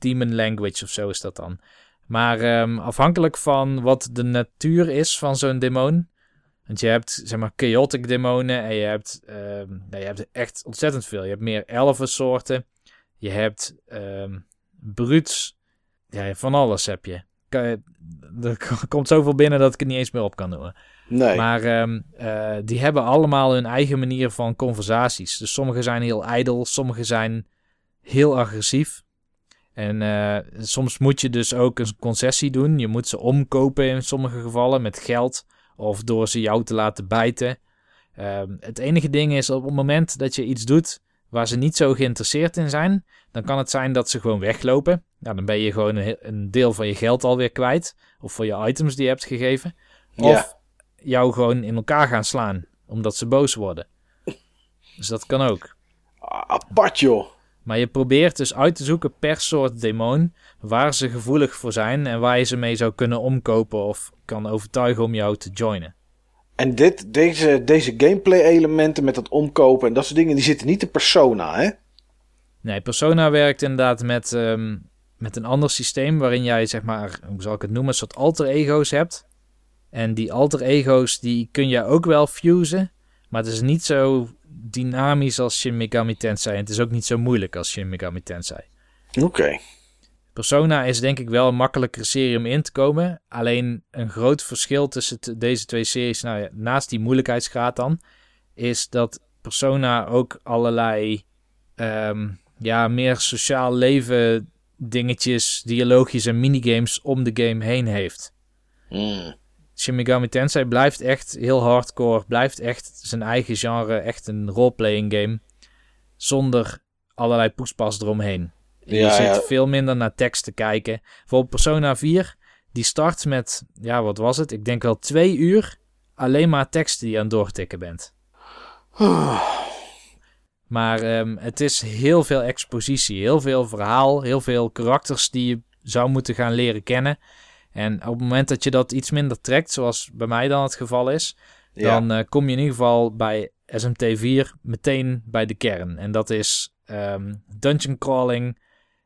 Demon language of zo is dat dan. Maar ehm, afhankelijk van wat de natuur is van zo'n demon. Want je hebt zeg maar chaotic demonen en je hebt, ehm, nou, je hebt echt ontzettend veel. Je hebt meer elfensoorten. Je hebt brutes. Ja, van alles heb je. Er (laughs) komt zoveel binnen dat ik het niet eens meer op kan noemen. Nee. Maar eh, die hebben allemaal hun eigen manier van conversaties. Dus sommige zijn heel ijdel, sommige zijn heel agressief. En eh, soms moet je dus ook een concessie doen. Je moet ze omkopen in sommige gevallen met geld of door ze jou te laten bijten. Ehm, het enige ding is op het moment dat je iets doet waar ze niet zo geïnteresseerd in zijn, dan kan het zijn dat ze gewoon weglopen. Nou, dan ben je gewoon een, een deel van je geld alweer kwijt. Of van je items die je hebt gegeven. Of Ja. jou gewoon in elkaar gaan slaan, omdat ze boos worden. Dus dat kan ook. Apart, joh. Maar je probeert dus uit te zoeken per soort demon waar ze gevoelig voor zijn en waar je ze mee zou kunnen omkopen of kan overtuigen om jou te joinen. En dit, deze, deze gameplay-elementen met dat omkopen en dat soort dingen, die zitten niet in Persona, hè? Nee, Persona werkt inderdaad met, ehm, met een ander systeem waarin jij, zeg maar, hoe zal ik het noemen, een soort alter ego's hebt. En die alter ego's die kun je ook wel fusen, maar het is niet zo dynamisch als Shin Megami Tensei. En het is ook niet zo moeilijk als Shin Megami Tensei. Oké. Persona is denk ik wel een makkelijkere serie om in te komen. Alleen een groot verschil tussen deze twee series, nou ja, naast die moeilijkheidsgraad dan, is dat Persona ook allerlei ehm, ja, meer sociaal leven dingetjes, dialoogjes en minigames om de game heen heeft. Hmm. Shin Megami Tensei blijft echt heel hardcore, blijft echt zijn eigen genre, echt een roleplaying game, zonder allerlei poespas eromheen. Je Ja, zit ja. veel minder naar tekst te kijken. Bijvoorbeeld Persona 4, die start met, ja wat was het? Ik denk wel twee uur alleen maar teksten die je aan het doortikken bent. (sighs) Maar ehm, het is heel veel expositie, heel veel verhaal, heel veel karakters die je zou moeten gaan leren kennen. En op het moment dat je dat iets minder trekt, zoals bij mij dan het geval is, Ja. dan eh, kom je in ieder geval bij SMT4 meteen bij de kern. En dat is ehm, dungeon crawling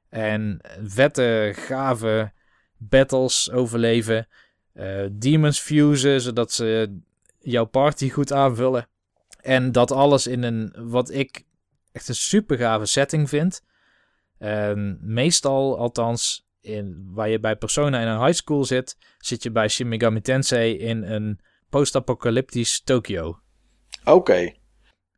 en vette, gave battles overleven. eh, demons fusen, zodat ze jouw party goed aanvullen. En dat alles in een, wat ik echt een super gave setting vind. Ehm, meestal, althans, in, waar je bij Persona in een high school zit, zit je bij Shin Megami Tensei in een post-apocalyptisch Tokio. Oké.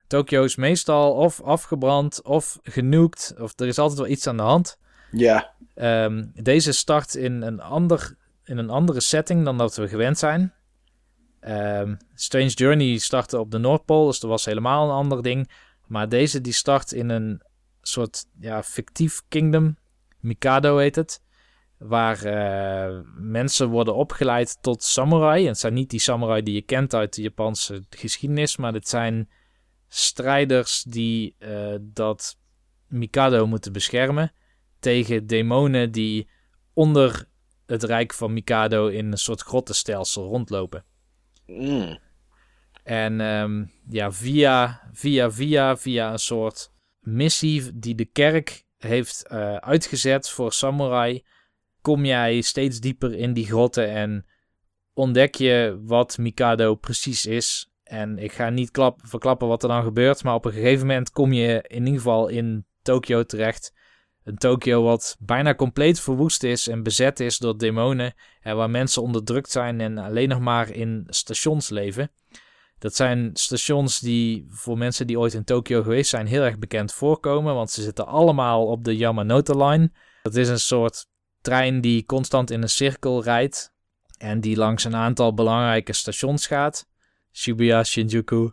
Tokio is meestal of afgebrand of genuked, of er is altijd wel iets aan de hand. Ja. Ehm, deze start in een, ander, in een andere setting dan dat we gewend zijn. Ehm, Strange Journey startte op de Noordpool, dus dat was helemaal een ander ding. Maar deze die start in een soort ja, fictief kingdom. Mikado heet het. Waar eh, mensen worden opgeleid tot samurai. En het zijn niet die samurai die je kent uit de Japanse geschiedenis. Maar dit zijn strijders die eh, dat Mikado moeten beschermen. Tegen demonen die onder het rijk van Mikado in een soort grottenstelsel rondlopen. Hmm. En ehm, ja, via, via, via, via een soort missie die de kerk heeft eh, uitgezet voor samurai, kom jij steeds dieper in die grotten en ontdek je wat Mikado precies is. En ik ga niet klap, verklappen wat er dan gebeurt, maar op een gegeven moment kom je in ieder geval in Tokio terecht. Een Tokio wat bijna compleet verwoest is en bezet is door demonen. En waar mensen onderdrukt zijn en alleen nog maar in stations leven. Dat zijn stations die voor mensen die ooit in Tokio geweest zijn heel erg bekend voorkomen. Want ze zitten allemaal op de Yamanote Line. Dat is een soort trein die constant in een cirkel rijdt. En die langs een aantal belangrijke stations gaat. Shibuya, Shinjuku,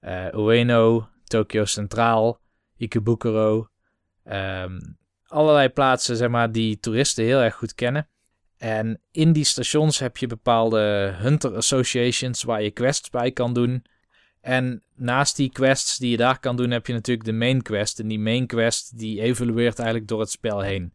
eh, Ueno, Tokyo Centraal, Ikebukuro. Ehm, allerlei plaatsen zeg maar, die toeristen heel erg goed kennen. En in die stations heb je bepaalde hunter associations waar je quests bij kan doen. En naast die quests die je daar kan doen, heb je natuurlijk de main quest. En die main quest die evolueert eigenlijk door het spel heen.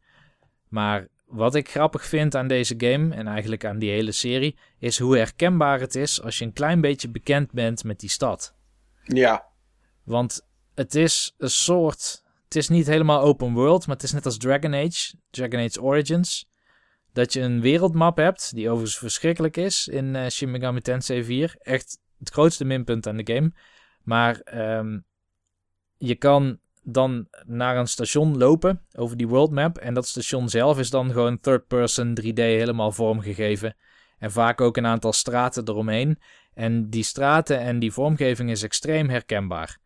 Maar wat ik grappig vind aan deze game en eigenlijk aan die hele serie, is hoe herkenbaar het is als je een klein beetje bekend bent met die stad. Ja. Want het is een soort. Het is niet helemaal open world, maar het is net als Dragon Age, Dragon Age Origins. Dat je een wereldmap hebt, die overigens verschrikkelijk is in uh, Shin Megami Tensei 4. Echt het grootste minpunt aan de game. Maar um, je kan dan naar een station lopen over die worldmap. En dat station zelf is dan gewoon third person 3D helemaal vormgegeven. En vaak ook een aantal straten eromheen. En die straten en die vormgeving is extreem herkenbaar.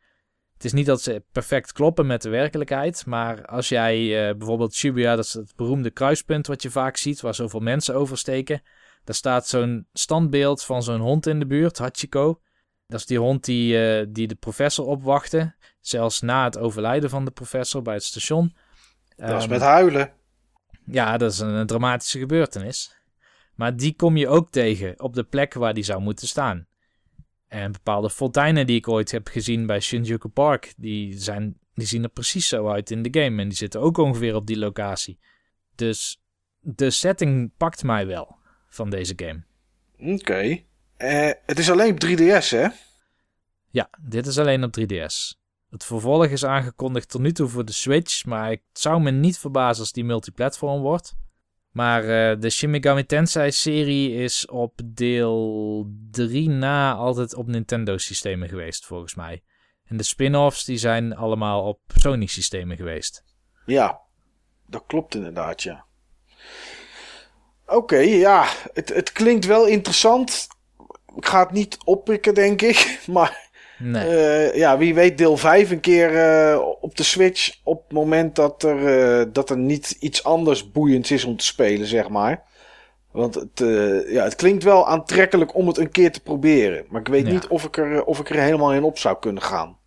Het is niet dat ze perfect kloppen met de werkelijkheid, maar als jij uh, bijvoorbeeld Shibuya, dat is het beroemde kruispunt wat je vaak ziet, waar zoveel mensen oversteken, daar staat zo'n standbeeld van zo'n hond in de buurt, Hachiko. Dat is die hond die, uh, die de professor opwachtte, zelfs na het overlijden van de professor bij het station. Dat is um, met huilen. Ja, dat is een, een dramatische gebeurtenis. Maar die kom je ook tegen op de plek waar die zou moeten staan. En bepaalde fonteinen die ik ooit heb gezien bij Shinjuku Park, die, zijn, die zien er precies zo uit in de game. En die zitten ook ongeveer op die locatie. Dus de setting pakt mij wel van deze game. Oké. Okay. Uh, het is alleen op 3DS, hè? Ja, dit is alleen op 3DS. Het vervolg is aangekondigd tot nu toe voor de Switch, maar ik zou me niet verbazen als die multiplatform wordt. Maar uh, de Shin Megami Tensei serie is op deel 3 na altijd op Nintendo systemen geweest, volgens mij. En de spin-offs die zijn allemaal op Sony systemen geweest. Ja, dat klopt inderdaad, ja. Oké, ja, het, het klinkt wel interessant. Ik ga het niet oppikken, denk ik. (laughs) Maar Nee. Uh, ja, wie weet deel 5 een keer uh, op de Switch. Op het moment dat er, uh, dat er niet iets anders boeiends is om te spelen, zeg maar. Want het, ja, het klinkt wel aantrekkelijk om het een keer te proberen. Maar ik weet ja. niet of ik, er, of ik er helemaal in op zou kunnen gaan.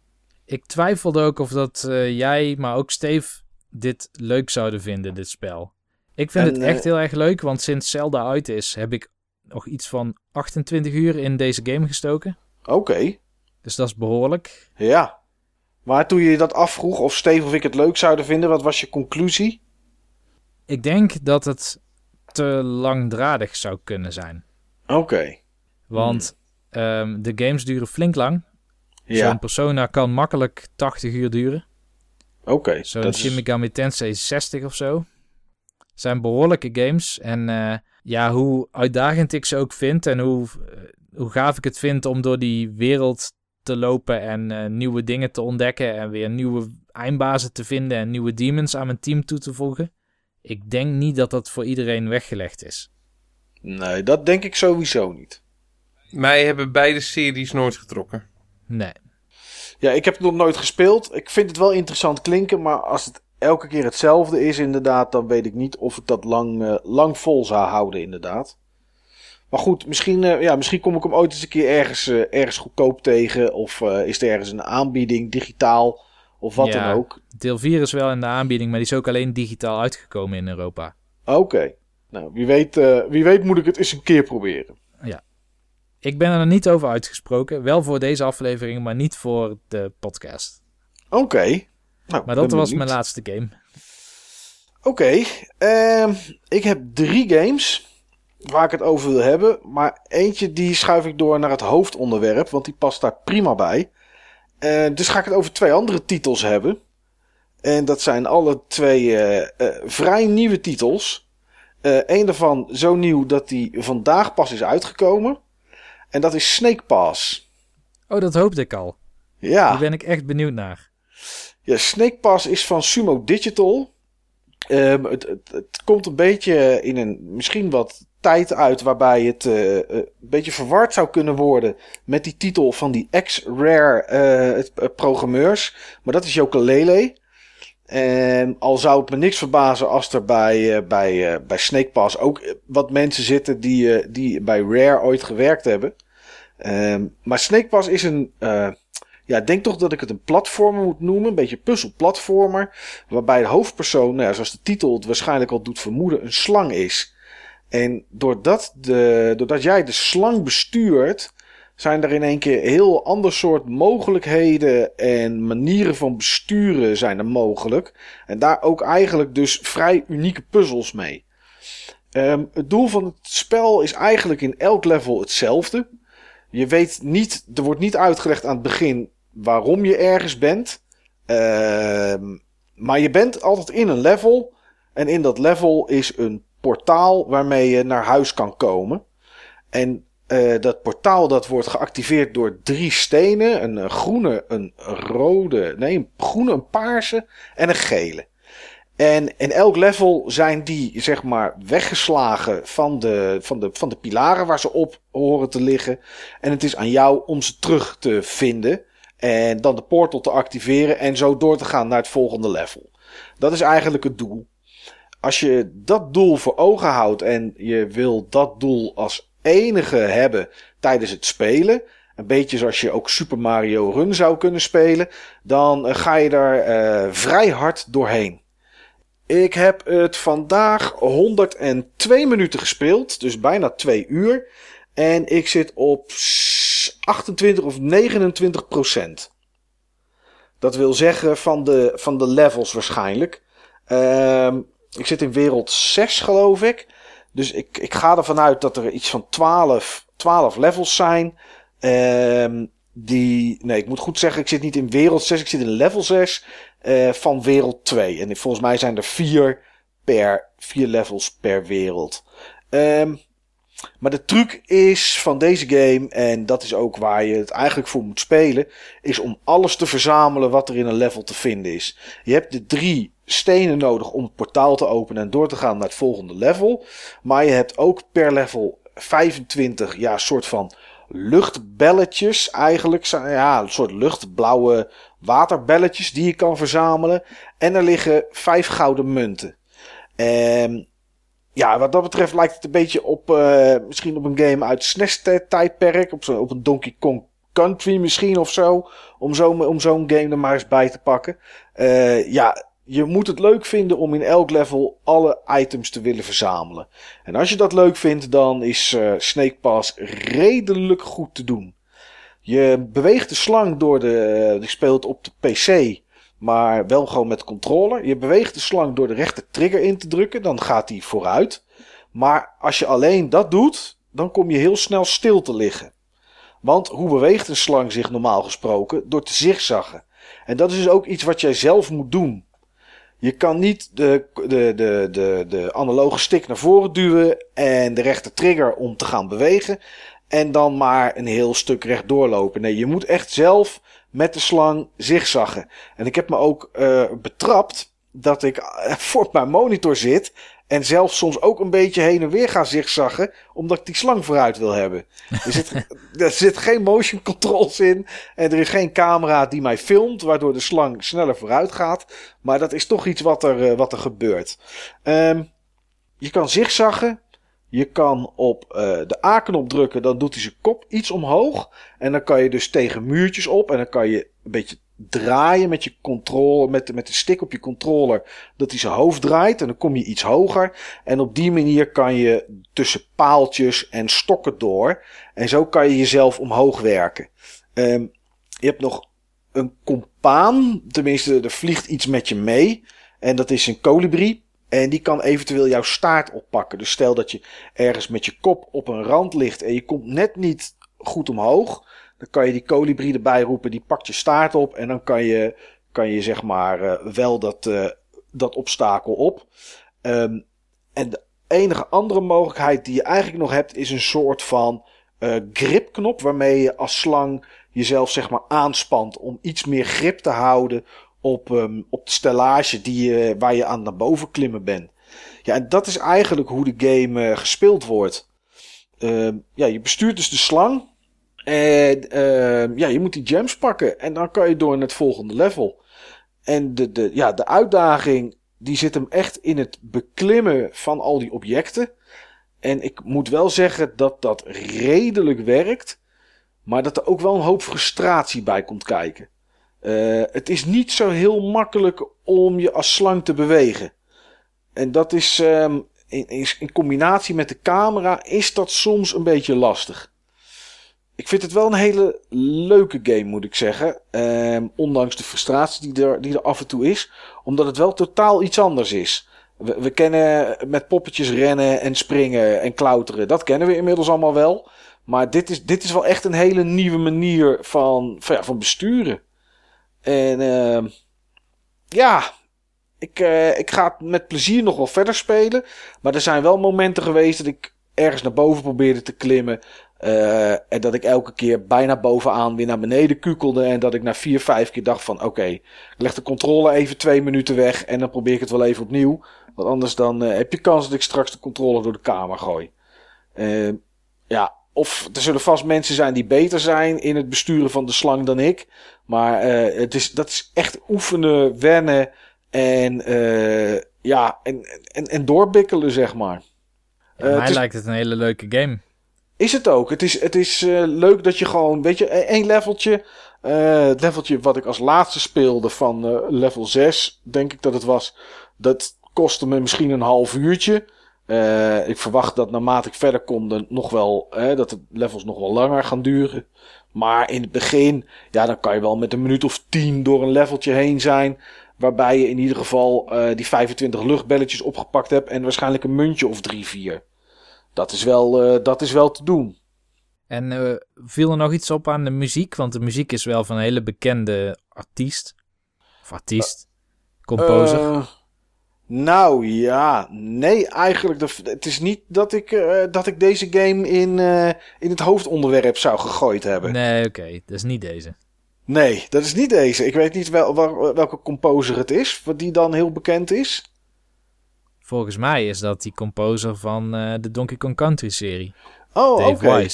Ik twijfelde ook of dat jij, maar ook Steve, dit leuk zouden vinden, dit spel. Ik vind en, het echt heel erg leuk, want sinds Zelda uit is, heb ik nog iets van 28 uur in deze game gestoken. Oké. Okay. Dus dat is behoorlijk. Ja. Maar toen je dat afvroeg of Steve of ik het leuk zouden vinden, wat was je conclusie? Ik denk dat het te langdradig zou kunnen zijn. Oké. Okay. Want hmm. um, de games duren flink lang. Ja. Zo'n Persona kan makkelijk 80 uur duren. Oké. Okay, Zo'n Shin Megami Tensei 60 of zo. Zijn behoorlijke games. En uh, ja, hoe uitdagend ik ze ook vind en hoe, uh, hoe gaaf ik het vind om door die wereld te lopen en uh, nieuwe dingen te ontdekken en weer nieuwe eindbazen te vinden en nieuwe demons aan mijn team toe te voegen. Ik denk niet dat dat voor iedereen weggelegd is. Nee, dat denk ik sowieso niet. Mij hebben beide series nooit getrokken. Nee. Ja, ik heb het nog nooit gespeeld. Ik vind het wel interessant klinken, maar als het elke keer hetzelfde is inderdaad, dan weet ik niet of ik dat lang, uh, lang vol zou houden inderdaad. Maar goed, misschien, uh, ja, misschien kom ik hem ooit eens een keer ergens, uh, ergens goedkoop tegen. Of is er ergens een aanbieding, digitaal of wat ja, dan ook. Deel 4 is wel in de aanbieding, maar die is ook alleen digitaal uitgekomen in Europa. Oké. Okay. Nou, wie weet, wie weet moet ik het eens een keer proberen. Ja. Ik ben er niet over uitgesproken. Wel voor deze aflevering, maar niet voor de podcast. Oké. Okay. Nou, maar dat was benieuwd. mijn laatste game. Oké. Okay. Uh, ik heb drie games waar ik het over wil hebben. Maar eentje die schuif ik door naar het hoofdonderwerp, want die past daar prima bij. Uh, dus ga ik het over twee andere titels hebben. En dat zijn alle twee uh, uh, vrij nieuwe titels. Eén daarvan zo nieuw dat die vandaag pas is uitgekomen. En dat is Snake Pass. Oh, dat hoopte ik al. Ja. Daar ben ik echt benieuwd naar. Ja, Snake Pass is van Sumo Digital. Um, het, het, komt een beetje in een misschien wat tijd uit waarbij het uh, een beetje verward zou kunnen worden met die titel van die ex-rare uh, programmeurs. Maar dat is Jokalele. En al zou het me niks verbazen als er bij, bij, bij Snake Pass ook wat mensen zitten die, die bij Rare ooit gewerkt hebben. Um, maar Snake Pass is een, ja, denk toch dat ik het een platformer moet noemen. Een beetje puzzelplatformer. Waarbij de hoofdpersoon, nou ja, zoals de titel het waarschijnlijk al doet vermoeden, een slang is. En doordat, de, doordat jij de slang bestuurt, zijn er in één keer heel ander soort mogelijkheden en manieren van besturen zijn er mogelijk. En daar ook eigenlijk dus vrij unieke puzzels mee. Ehm, het doel van het spel is eigenlijk in elk level hetzelfde. Je weet niet, er wordt niet uitgelegd aan het begin waarom je ergens bent. Ehm, maar je bent altijd in een level. En in dat level is een portaal waarmee je naar huis kan komen. En uh, dat portaal dat wordt geactiveerd door drie stenen. Een groene, een rode, nee, een groene, een paarse en een gele. En in elk level zijn die, zeg maar, weggeslagen van de, van de, van de pilaren waar ze op horen te liggen. En het is aan jou om ze terug te vinden. En dan de portal te activeren en zo door te gaan naar het volgende level. Dat is eigenlijk het doel. Als je dat doel voor ogen houdt en je wil dat doel als enige hebben tijdens het spelen. Een beetje zoals je ook Super Mario Run zou kunnen spelen. Dan eh, ga je daar uh, vrij hard doorheen. Ik heb het vandaag 102 minuten gespeeld. Dus bijna 2 uur. En ik zit op 28 of 29 procent. Dat wil zeggen van de, van de levels waarschijnlijk. Uh, ik zit in wereld 6 geloof ik. Dus ik, ik ga ervan uit dat er iets van 12, 12 levels zijn. Um, die, nee, ik moet goed zeggen, ik zit niet in wereld 6, ik zit in level 6 uh, eh, van wereld 2. En volgens mij zijn er 4 per, 4 levels per wereld. Um, maar de truc is van deze game, en dat is ook waar je het eigenlijk voor moet spelen, is om alles te verzamelen wat er in een level te vinden is. Je hebt de drie stenen nodig om het portaal te openen en door te gaan naar het volgende level. Maar je hebt ook per level 25, ja, soort van luchtbelletjes eigenlijk. Ja, een soort luchtblauwe waterbelletjes die je kan verzamelen. En er liggen vijf gouden munten. En ja, wat dat betreft lijkt het een beetje op uh, misschien op een game uit SNES-tijdperk. Op, op een Donkey Kong Country misschien of zo. Om zo'n om game er maar eens bij te pakken. Uh, ja, je moet het leuk vinden om in elk level alle items te willen verzamelen. En als je dat leuk vindt, dan is uh, Snake Pass redelijk goed te doen. Je beweegt de slang door de. Die speelt op de PC. Maar wel gewoon met controller. Je beweegt de slang door de rechter trigger in te drukken. Dan gaat hij vooruit. Maar als je alleen dat doet. Dan kom je heel snel stil te liggen. Want hoe beweegt een slang zich normaal gesproken? Door te zigzaggen. En dat is dus ook iets wat jij zelf moet doen. Je kan niet de, de, de, de, de analoge stick naar voren duwen en de rechter trigger om te gaan bewegen. En dan maar een heel stuk recht doorlopen. Nee, je moet echt zelf met de slang zigzaggen. En ik heb me ook uh, betrapt dat ik (laughs) voor mijn monitor zit en zelfs soms ook een beetje heen en weer ga zigzaggen, omdat ik die slang vooruit wil hebben. Er zit, (laughs) er zit geen motion controls in en er is geen camera die mij filmt, waardoor de slang sneller vooruit gaat. Maar dat is toch iets wat er, uh, wat er gebeurt. Um, je kan zigzaggen. Je kan op uh, de A-knop drukken, dan doet hij zijn kop iets omhoog. En dan kan je dus tegen muurtjes op en dan kan je een beetje draaien met je controle, met, met de stick op je controller, dat hij zijn hoofd draait en dan kom je iets hoger. En op die manier kan je tussen paaltjes en stokken door. En zo kan je jezelf omhoog werken. Um, je hebt nog een compaan, tenminste er vliegt iets met je mee. En dat is een kolibrie. En die kan eventueel jouw staart oppakken. Dus stel dat je ergens met je kop op een rand ligt en je komt net niet goed omhoog. Dan kan je die kolibrie erbij roepen, die pakt je staart op en dan kan je, kan je zeg maar uh, wel dat, uh, dat obstakel op. Um, en de enige andere mogelijkheid die je eigenlijk nog hebt is een soort van uh, gripknop waarmee je als slang jezelf zeg maar aanspant om iets meer grip te houden op, um, op de stellage die je, waar je aan naar boven klimmen bent. Ja, en dat is eigenlijk hoe de game gespeeld wordt. Uh, ja, je bestuurt dus de slang. En uh, ja, je moet die gems pakken. En dan kan je door naar het volgende level. En de, de, ja, de uitdaging die zit hem echt in het beklimmen van al die objecten. En ik moet wel zeggen dat dat redelijk werkt. Maar dat er ook wel een hoop frustratie bij komt kijken. Uh, het is niet zo heel makkelijk om je als slang te bewegen. En dat is um, in, in, in combinatie met de camera is dat soms een beetje lastig ik vind het wel een hele leuke game, moet ik zeggen. Ehm, ondanks de frustratie die er, die er af en toe is. Omdat het wel totaal iets anders is. We, kennen met poppetjes rennen en springen en klauteren. Dat kennen we inmiddels allemaal wel. Maar dit is, dit is wel echt een hele nieuwe manier van, van besturen. En ehm, ja, ik, eh, ik ga het met plezier nog wel verder spelen. Maar er zijn wel momenten geweest dat ik ergens naar boven probeerde te klimmen. eh, en dat ik elke keer bijna bovenaan weer naar beneden kukelde. En dat ik na vier, vijf keer dacht van oké, ik leg de controle even twee minuten weg. En dan probeer ik het wel even opnieuw. Want anders dan eh, heb je kans dat ik straks de controle door de kamer gooi. Eh, ja, of er zullen vast mensen zijn die beter zijn in het besturen van de slang dan ik. Maar eh, het is, dat is echt oefenen, wennen en, eh, ja, en, en, en doorbikkelen, zeg maar. Ja, Eh, mij het is- lijkt het een hele leuke game. is het ook. Het is, het is leuk dat je gewoon, weet je, e- één leveltje. het leveltje wat ik als laatste speelde van level 6, denk ik dat het was. Dat kostte me misschien een half uurtje. Ik verwacht dat naarmate ik verder kom, nog wel, eh, dat de levels nog wel langer gaan duren. Maar in het begin, ja, dan kan je wel met een minuut of tien door een leveltje heen zijn. Waarbij je in ieder geval eh, die 25 luchtbelletjes opgepakt hebt. En waarschijnlijk een muntje of drie, vier. Dat is wel, eh, dat is wel te doen. En eh, viel er nog iets op aan de muziek? Want de muziek is wel van een hele bekende artiest. Of artiest. Composer. Nou ja, nee, eigenlijk. De, het is niet dat ik, eh, dat ik deze game in, eh, in het hoofdonderwerp zou gegooid hebben. Nee. nee, oké. dat is niet deze. dat is niet deze. Ik weet niet wel, waar- welke composer het is, wat die dan heel bekend is. Volgens mij is dat die composer van eh, de Donkey Kong Country serie. Oh, oké.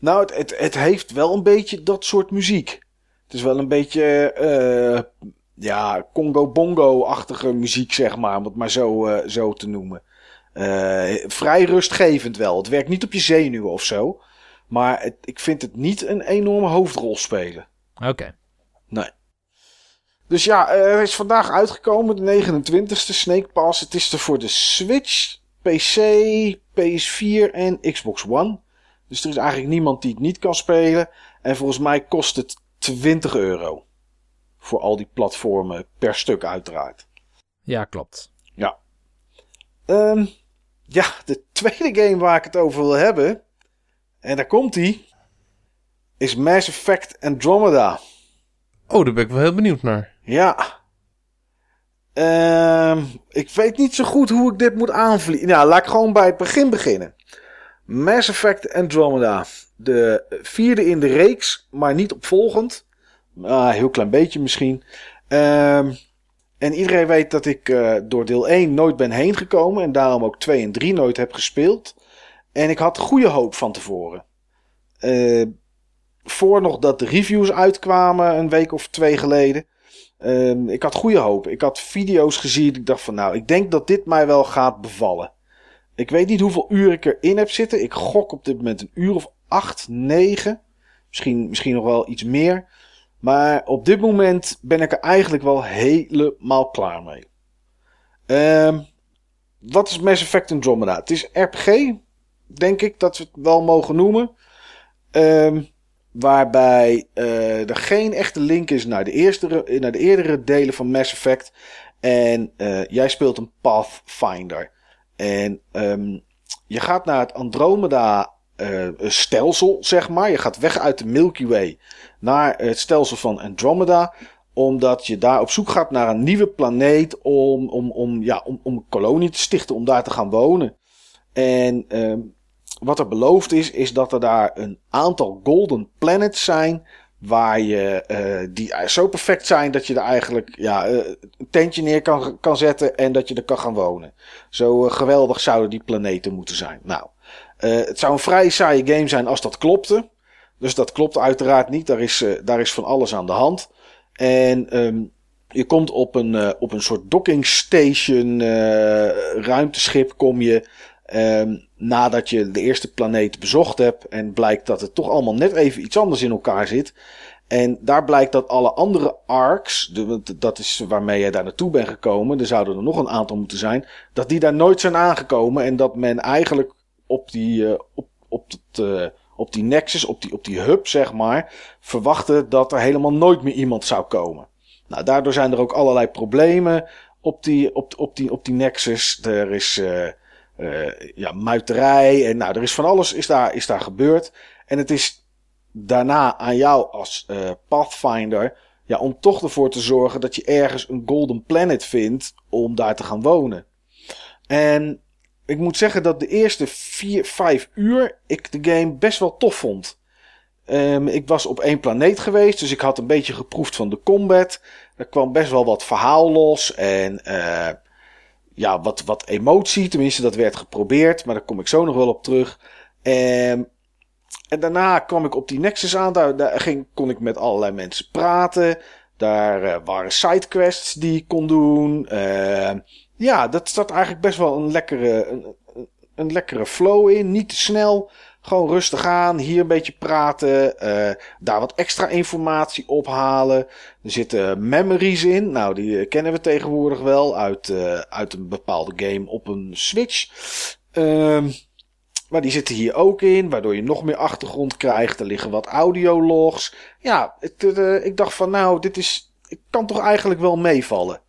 Nou, het, het, het heeft wel een beetje dat soort muziek. Het is wel een beetje, ja, Congo-bongo-achtige muziek, zeg maar, om het maar zo, eh, zo te noemen. Eh, vrij rustgevend wel. Het werkt niet op je zenuwen of zo. Maar het, ik vind het niet een enorme hoofdrol spelen. Oké. Nee. Dus ja, eh, er is vandaag uitgekomen, de 29e Snake Pass. Het is er voor de Switch, PC, PS4 en Xbox One. Dus er is eigenlijk niemand die het niet kan spelen. En volgens mij kost het 20 euro. Voor al die platformen per stuk uiteraard. Ja, klopt. Ja. Ehm, ja, de tweede game waar ik het over wil hebben. En daar komt hij. Is Mass Effect Andromeda. Oh, daar ben ik wel heel benieuwd naar. Ja. Ehm, ik weet niet zo goed hoe ik dit moet aanvliegen. Nou, laat ik gewoon bij het begin beginnen. Mass Effect Andromeda. De vierde in de reeks, maar niet opvolgend. Ah, heel klein beetje misschien. Ehm, en iedereen weet dat ik eh, door deel 1 nooit ben heen gekomen. En daarom ook 2 en 3 nooit heb gespeeld. En ik had goede hoop van tevoren. Eh, voor nog dat de reviews uitkwamen, een week of twee geleden. Ehm, ik had goede hoop. Ik had video's gezien. Ik dacht van nou, ik denk dat dit mij wel gaat bevallen. Ik weet niet hoeveel uur ik erin heb zitten. Ik gok op dit moment een uur of acht, negen. Misschien, misschien nog wel iets meer. Maar op dit moment ben ik er eigenlijk wel helemaal klaar mee. Ehm, wat is Mass Effect Andromeda? Het is RPG, denk ik dat we het wel mogen noemen. Ehm, waarbij eh, er geen echte link is naar de, eerste, naar de eerdere delen van Mass Effect. En eh, jij speelt een Pathfinder. En ehm, je gaat naar het Andromeda eh, stelsel, zeg maar. Je gaat weg uit de Milky Way naar het stelsel van Andromeda. Omdat je daar op zoek gaat naar een nieuwe planeet om, om, om, ja, om, om een kolonie te stichten, om daar te gaan wonen. En ehm, wat er beloofd is, is dat er daar een aantal golden planets zijn. Waar je, eh, die zo perfect zijn dat je er eigenlijk ja, eh, een tentje neer kan, kan zetten en dat je er kan gaan wonen. Zo eh, geweldig zouden die planeten moeten zijn. Nou, het zou een vrij saaie game zijn als dat klopte. Dus dat klopt uiteraard niet. Daar is, eh, daar is van alles aan de hand. En ehm, je komt op een, eh, op een soort docking station eh, ruimteschip kom je. ehm, nadat je de eerste planeet bezocht hebt. En blijkt dat het toch allemaal net even iets anders in elkaar zit. En daar blijkt dat alle andere arcs, dat is waarmee je daar naartoe bent gekomen, er zouden er nog een aantal moeten zijn, dat die daar nooit zijn aangekomen. En dat men eigenlijk op, die, op, op, het, op die Nexus, op die, op die hub zeg maar, verwachten dat er helemaal nooit meer iemand zou komen. Nou, daardoor zijn er ook allerlei problemen op die, op, op die, op die Nexus. Er is uh, uh, ja, muiterij en nou, er is van alles is daar, is daar gebeurd. En het is daarna aan jou als uh, Pathfinder ja, om toch ervoor te zorgen dat je ergens een Golden Planet vindt om daar te gaan wonen. En ik moet zeggen dat de eerste 4, 5 uur ik de game best wel tof vond. Um, ik was op één planeet geweest, dus ik had een beetje geproefd van de combat. Er kwam best wel wat verhaal los en uh, ja, wat, wat emotie. Tenminste, dat werd geprobeerd, maar daar kom ik zo nog wel op terug. Um, en daarna kwam ik op die Nexus aan. Daar, ging, kon ik met allerlei mensen praten. Daar uh, waren sidequests die ik kon doen. Uh, ja, dat zat eigenlijk best wel een lekkere, een, een lekkere flow in. Niet te snel. Gewoon rustig aan. Hier een beetje praten. Uh, daar wat extra informatie ophalen. Er zitten memories in. Nou, die kennen we tegenwoordig wel uit, uit een bepaalde game op een Switch. Ehm, maar die zitten hier ook in, waardoor je nog meer achtergrond krijgt. Er liggen wat audiologs. Ja, ik dacht van nou, dit is, ik kan toch eigenlijk wel meevallen.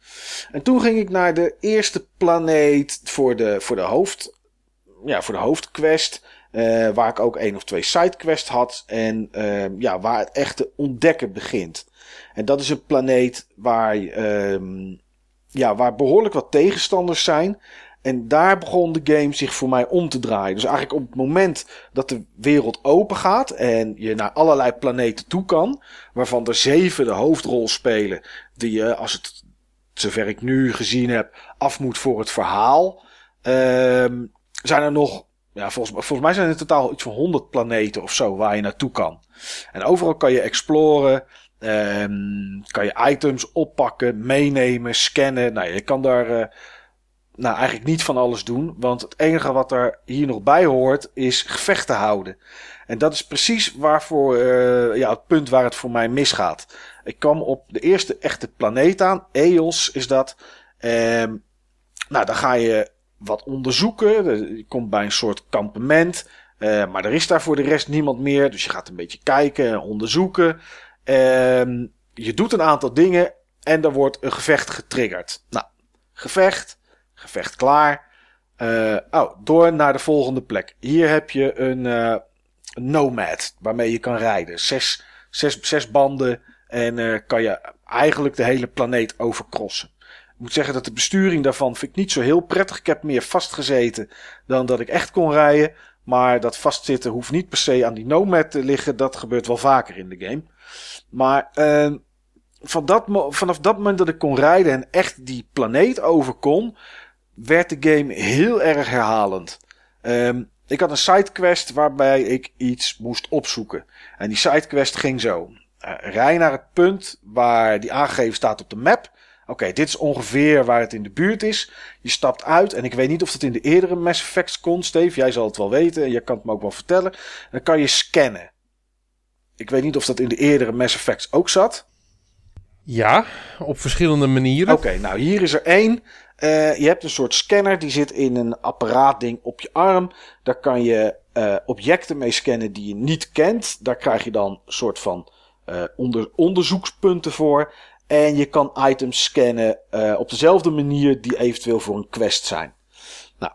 En toen ging ik naar de eerste planeet voor de, voor de hoofd, ja, voor de hoofdquest. Uh, waar ik ook één of twee sidequests had. En uh, ja, waar het echte ontdekken begint. En dat is een planeet waar, um, ja, waar behoorlijk wat tegenstanders zijn. En daar begon de game zich voor mij om te draaien. Dus eigenlijk op het moment dat de wereld open gaat en je naar allerlei planeten toe kan, waarvan er zeven de hoofdrol spelen, die je, als het zover ik nu gezien heb, af moet voor het verhaal, ehm, zijn er nog, ja, volgens, volgens mij zijn er in totaal iets van 100 planeten of zo waar je naartoe kan. En overal kan je exploren. Um, kan je items oppakken, meenemen, scannen. Nou, je kan daar uh, nou, eigenlijk niet van alles doen. Want het enige wat er hier nog bij hoort is gevechten houden. En dat is precies waarvoor, uh, ja, het punt waar het voor mij misgaat. Ik kwam op de eerste echte planeet aan. Eos is dat. Um, nou, dan ga je wat onderzoeken. Je komt bij een soort kampement. Uh, maar er is daar voor de rest niemand meer. Dus je gaat een beetje kijken en onderzoeken. Um, je doet een aantal dingen. En er wordt een gevecht getriggerd. Nou, gevecht. Gevecht klaar. Uh, oh, door naar de volgende plek. Hier heb je een, uh, Nomad waarmee je kan rijden. Zes, zes, zes banden en uh, kan je eigenlijk de hele planeet overcrossen. Ik moet zeggen dat de besturing daarvan vind ik niet zo heel prettig. Ik heb meer vastgezeten dan dat ik echt kon rijden. Maar dat vastzitten hoeft niet per se aan die Nomad te liggen. Dat gebeurt wel vaker in de game. Maar van dat, vanaf dat moment dat ik kon rijden en echt die planeet over kon, werd de game heel erg herhalend. Um, ik had een sidequest waarbij ik iets moest opzoeken. En die sidequest ging zo. Uh, rij naar het punt waar die aangegeven staat op de map. Oké, okay, dit is ongeveer waar het in de buurt is. Je stapt uit en ik weet niet of dat in de eerdere Mass Effects kon, Steve. Jij zal het wel weten en je kan het me ook wel vertellen. Dan kan je scannen. Ik weet niet of dat in de eerdere Mass Effects ook zat. Ja, op verschillende manieren. Oké, okay, nou hier is er één. Uh, je hebt een soort scanner, die zit in een apparaatding op je arm. Daar kan je uh, objecten mee scannen die je niet kent. Daar krijg je dan een soort van uh, onder, onderzoekspunten voor. En je kan items scannen op dezelfde manier die eventueel voor een quest zijn. Nou,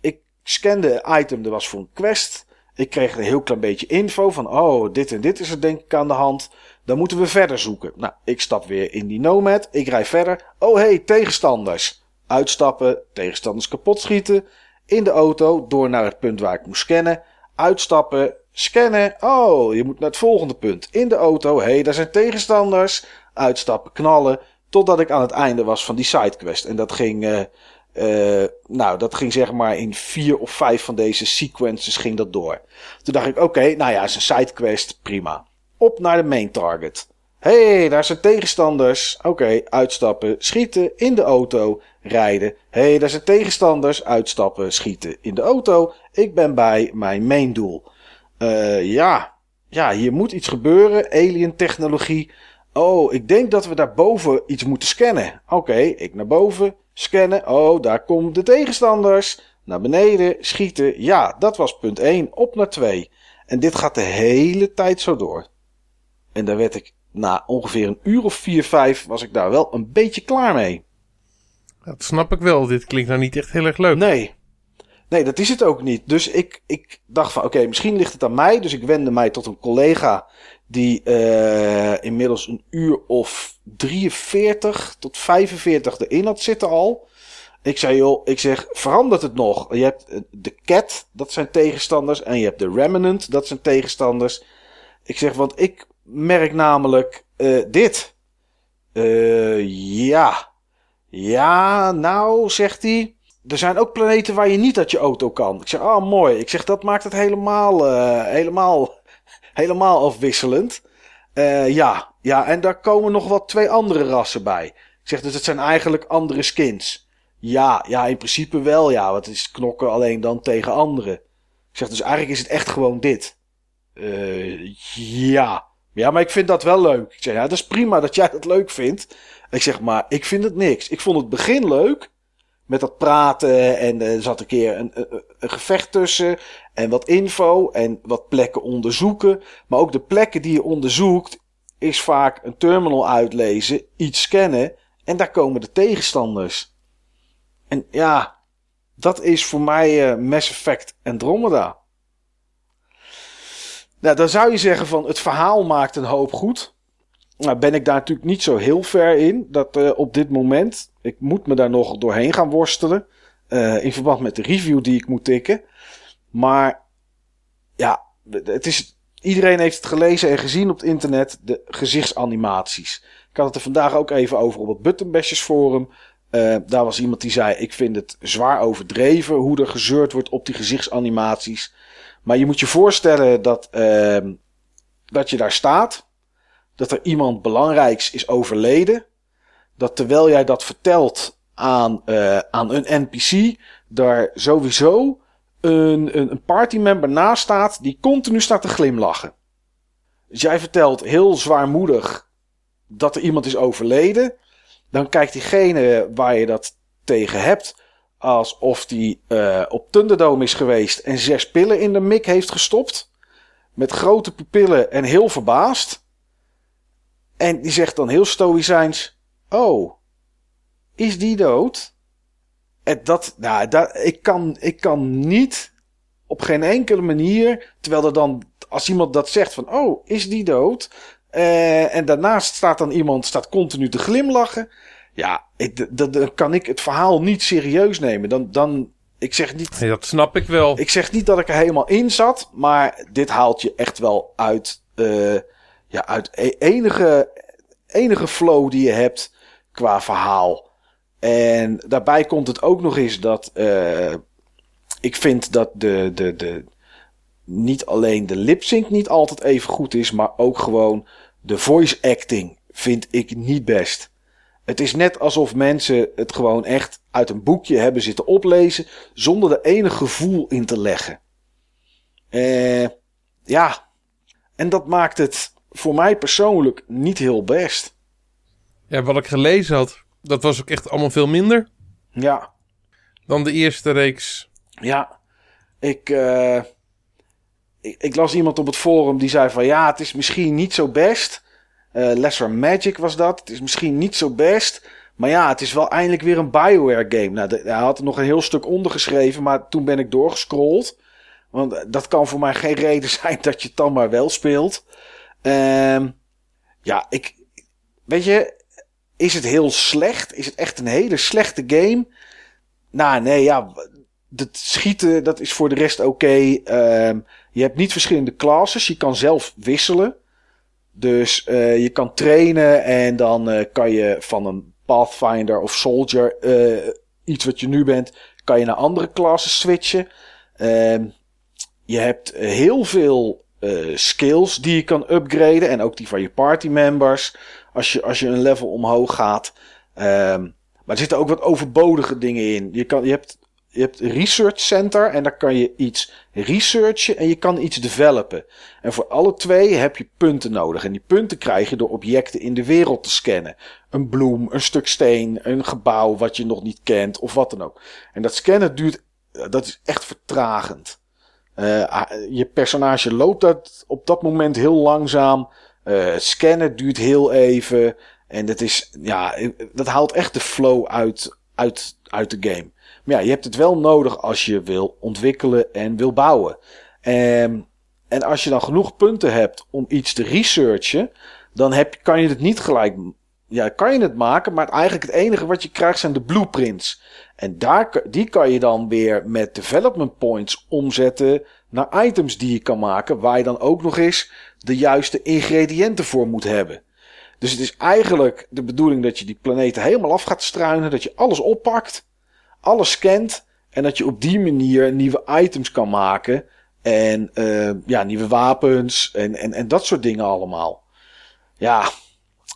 ik scande een item, dat was voor een quest. Ik kreeg een heel klein beetje info van, oh, dit en dit is er denk ik aan de hand. Dan moeten we verder zoeken. Nou, ik stap weer in die Nomad. Ik rij verder. Oh, hey, tegenstanders. Uitstappen, tegenstanders kapot schieten. In de auto, door naar het punt waar ik moest scannen. Uitstappen, scannen. Oh, je moet naar het volgende punt. In de auto, hé, hey, daar zijn tegenstanders. Uitstappen, knallen. Totdat ik aan het einde was van die sidequest. En dat ging, uh, uh, nou, dat ging zeg maar in vier of vijf van deze sequences ging dat door. Toen dacht ik, oké, nou ja, is een sidequest, prima. Op naar de main target. Hey, daar zijn tegenstanders. Oké, uitstappen, schieten, in de auto, rijden. Hey, daar zijn tegenstanders, uitstappen, schieten, in de auto. Ik ben bij mijn main doel. Uh, ja, ja, hier moet iets gebeuren. Alien technologie. Oh, ik denk dat we daarboven iets moeten scannen. Oké, ik naar boven, scannen. Oh, daar komen de tegenstanders. Naar beneden, schieten. Ja, dat was punt 1. Op naar 2. En dit gaat de hele tijd zo door. En daar werd ik na ongeveer een uur of vier, vijf, was ik daar wel een beetje klaar mee. Dat snap ik wel. Dit klinkt nou niet echt heel erg leuk. Nee. Nee, dat is het ook niet. Dus ik, ik dacht van, oké, misschien ligt het aan mij. Dus ik wendde mij tot een collega die eh, inmiddels een uur of 43 tot 45 erin had zitten al. Ik zei, joh, ik zeg, verandert het nog? Je hebt eh, de Cat, dat zijn tegenstanders. En je hebt de Remnant, dat zijn tegenstanders. Ik zeg, want ik merk namelijk eh, dit. Eh, ja. Ja, nou, zegt hij. Er zijn ook planeten waar je niet uit je auto kan. Ik zeg, oh mooi. Ik zeg, dat maakt het helemaal, eh, helemaal, (laughs) helemaal afwisselend. Ja, ja, en daar komen nog wat twee andere rassen bij. Ik zeg, dus het zijn eigenlijk andere skins. Ja, ja, in principe wel, ja. Want het is knokken alleen dan tegen anderen. Ik zeg, dus eigenlijk is het echt gewoon dit. Ja. Ja, maar ik vind dat wel leuk. Ik zeg, ja, dat is prima dat jij dat leuk vindt. Ik zeg, maar ik vind het niks. Ik vond het begin leuk. Met dat praten en eh, er zat een keer een, een, gevecht tussen. En wat info en wat plekken onderzoeken. Maar ook de plekken die je onderzoekt is vaak een terminal uitlezen, iets scannen. En daar komen de tegenstanders. En ja, dat is voor mij eh, Mass Effect Andromeda. Nou, dan zou je zeggen van het verhaal maakt een hoop goed. Nou ben ik daar natuurlijk niet zo heel ver in. Dat eh, op dit moment. Ik moet me daar nog doorheen gaan worstelen. eh, in verband met de review die ik moet tikken. Maar ja, het is, iedereen heeft het gelezen en gezien op het internet. De gezichtsanimaties. Ik had het er vandaag ook even over op het Buttonbashers forum. Eh, daar was iemand die zei: Ik vind het zwaar overdreven hoe er gezeurd wordt op die gezichtsanimaties. Maar je moet je voorstellen dat, ehm, dat je daar staat. Dat er iemand belangrijks is overleden. Dat terwijl jij dat vertelt aan, eh, aan een NPC. Daar sowieso een, een, een partymember naast staat. Die continu staat te glimlachen. Dus jij vertelt heel zwaarmoedig dat er iemand is overleden. Dan kijkt diegene waar je dat tegen hebt. Alsof die eh, op Thunderdome is geweest en zes pillen in de mik heeft gestopt. Met grote pupillen en heel verbaasd. En die zegt dan heel stoïcijns: Oh, is die dood? En dat, nou, dat, ik, kan, ik kan niet op geen enkele manier. Terwijl er dan, als iemand dat zegt van: Oh, is die dood? Eh, en daarnaast staat dan iemand staat continu te glimlachen. Ja, ik, dan kan ik het verhaal niet serieus nemen. Dan, dan, ik zeg niet Nee, dat snap ik wel. ik zeg niet dat ik er helemaal in zat, maar dit haalt je echt wel uit, eh, ja, uit e- enige, enige flow die je hebt qua verhaal. En daarbij komt het ook nog eens dat eh, ik vind dat de, de, de, niet alleen de lip sync niet altijd even goed is, maar ook gewoon de voice acting vind ik niet best. Het is net alsof mensen het gewoon echt uit een boekje hebben zitten oplezen zonder er enig gevoel in te leggen. Eh, ja, en dat maakt het voor mij persoonlijk niet heel best. Ja, wat ik gelezen had, dat was ook echt allemaal veel minder Ja, dan de eerste reeks. ja. Ik, eh, ik, ik las iemand op het forum die zei van ja, het is misschien niet zo best. Eh, Lesser Magic was dat. Het is misschien niet zo best. Maar ja, het is wel eindelijk weer een Bioware game. Nou, hij had er nog een heel stuk onder geschreven, maar toen ben ik doorgescrolld. Want eh, dat kan voor mij geen (laughs) reden zijn dat je het dan maar wel speelt. Ehm, ja, ik. Weet je, is het heel slecht? Is het echt een hele slechte game? Nou, nee, ja. Het schieten, dat is voor de rest oké. Ehm, je hebt niet verschillende classes. Je kan zelf wisselen. Dus eh, je kan trainen en dan eh, kan je van een Pathfinder of Soldier, eh, iets wat je nu bent, kan je naar andere classes switchen. Ehm, je hebt heel veel skills die je kan upgraden en ook die van je party members als je, als je een level omhoog gaat. Ehm, maar er zitten ook wat overbodige dingen in. Je, kan, je, hebt, je hebt een research center en daar kan je iets researchen en je kan iets developen. En voor alle twee heb je punten nodig. En die punten krijg je door objecten in de wereld te scannen. Een bloem, een stuk steen, een gebouw wat je nog niet kent of wat dan ook. En dat scannen duurt, dat is echt vertragend. Eh, ah, je personage loopt dat op dat moment heel langzaam. Eh, scannen duurt heel even. En dat, is, ja, dat haalt echt de flow uit, uit, uit de game. Maar ja, je hebt het wel nodig als je wil ontwikkelen en wil bouwen. En, en als je dan genoeg punten hebt om iets te researchen, dan heb, kan je het niet gelijk. Ja, kan je het maken, maar eigenlijk het enige wat je krijgt zijn de blueprints. En daar, die kan je dan weer met development points omzetten naar items die je kan maken, waar je dan ook nog eens de juiste ingrediënten voor moet hebben. Dus het is eigenlijk de bedoeling dat je die planeten helemaal af gaat struinen, dat je alles oppakt, alles scant en dat je op die manier nieuwe items kan maken en uh, ja, nieuwe wapens en, en, en dat soort dingen allemaal. Ja,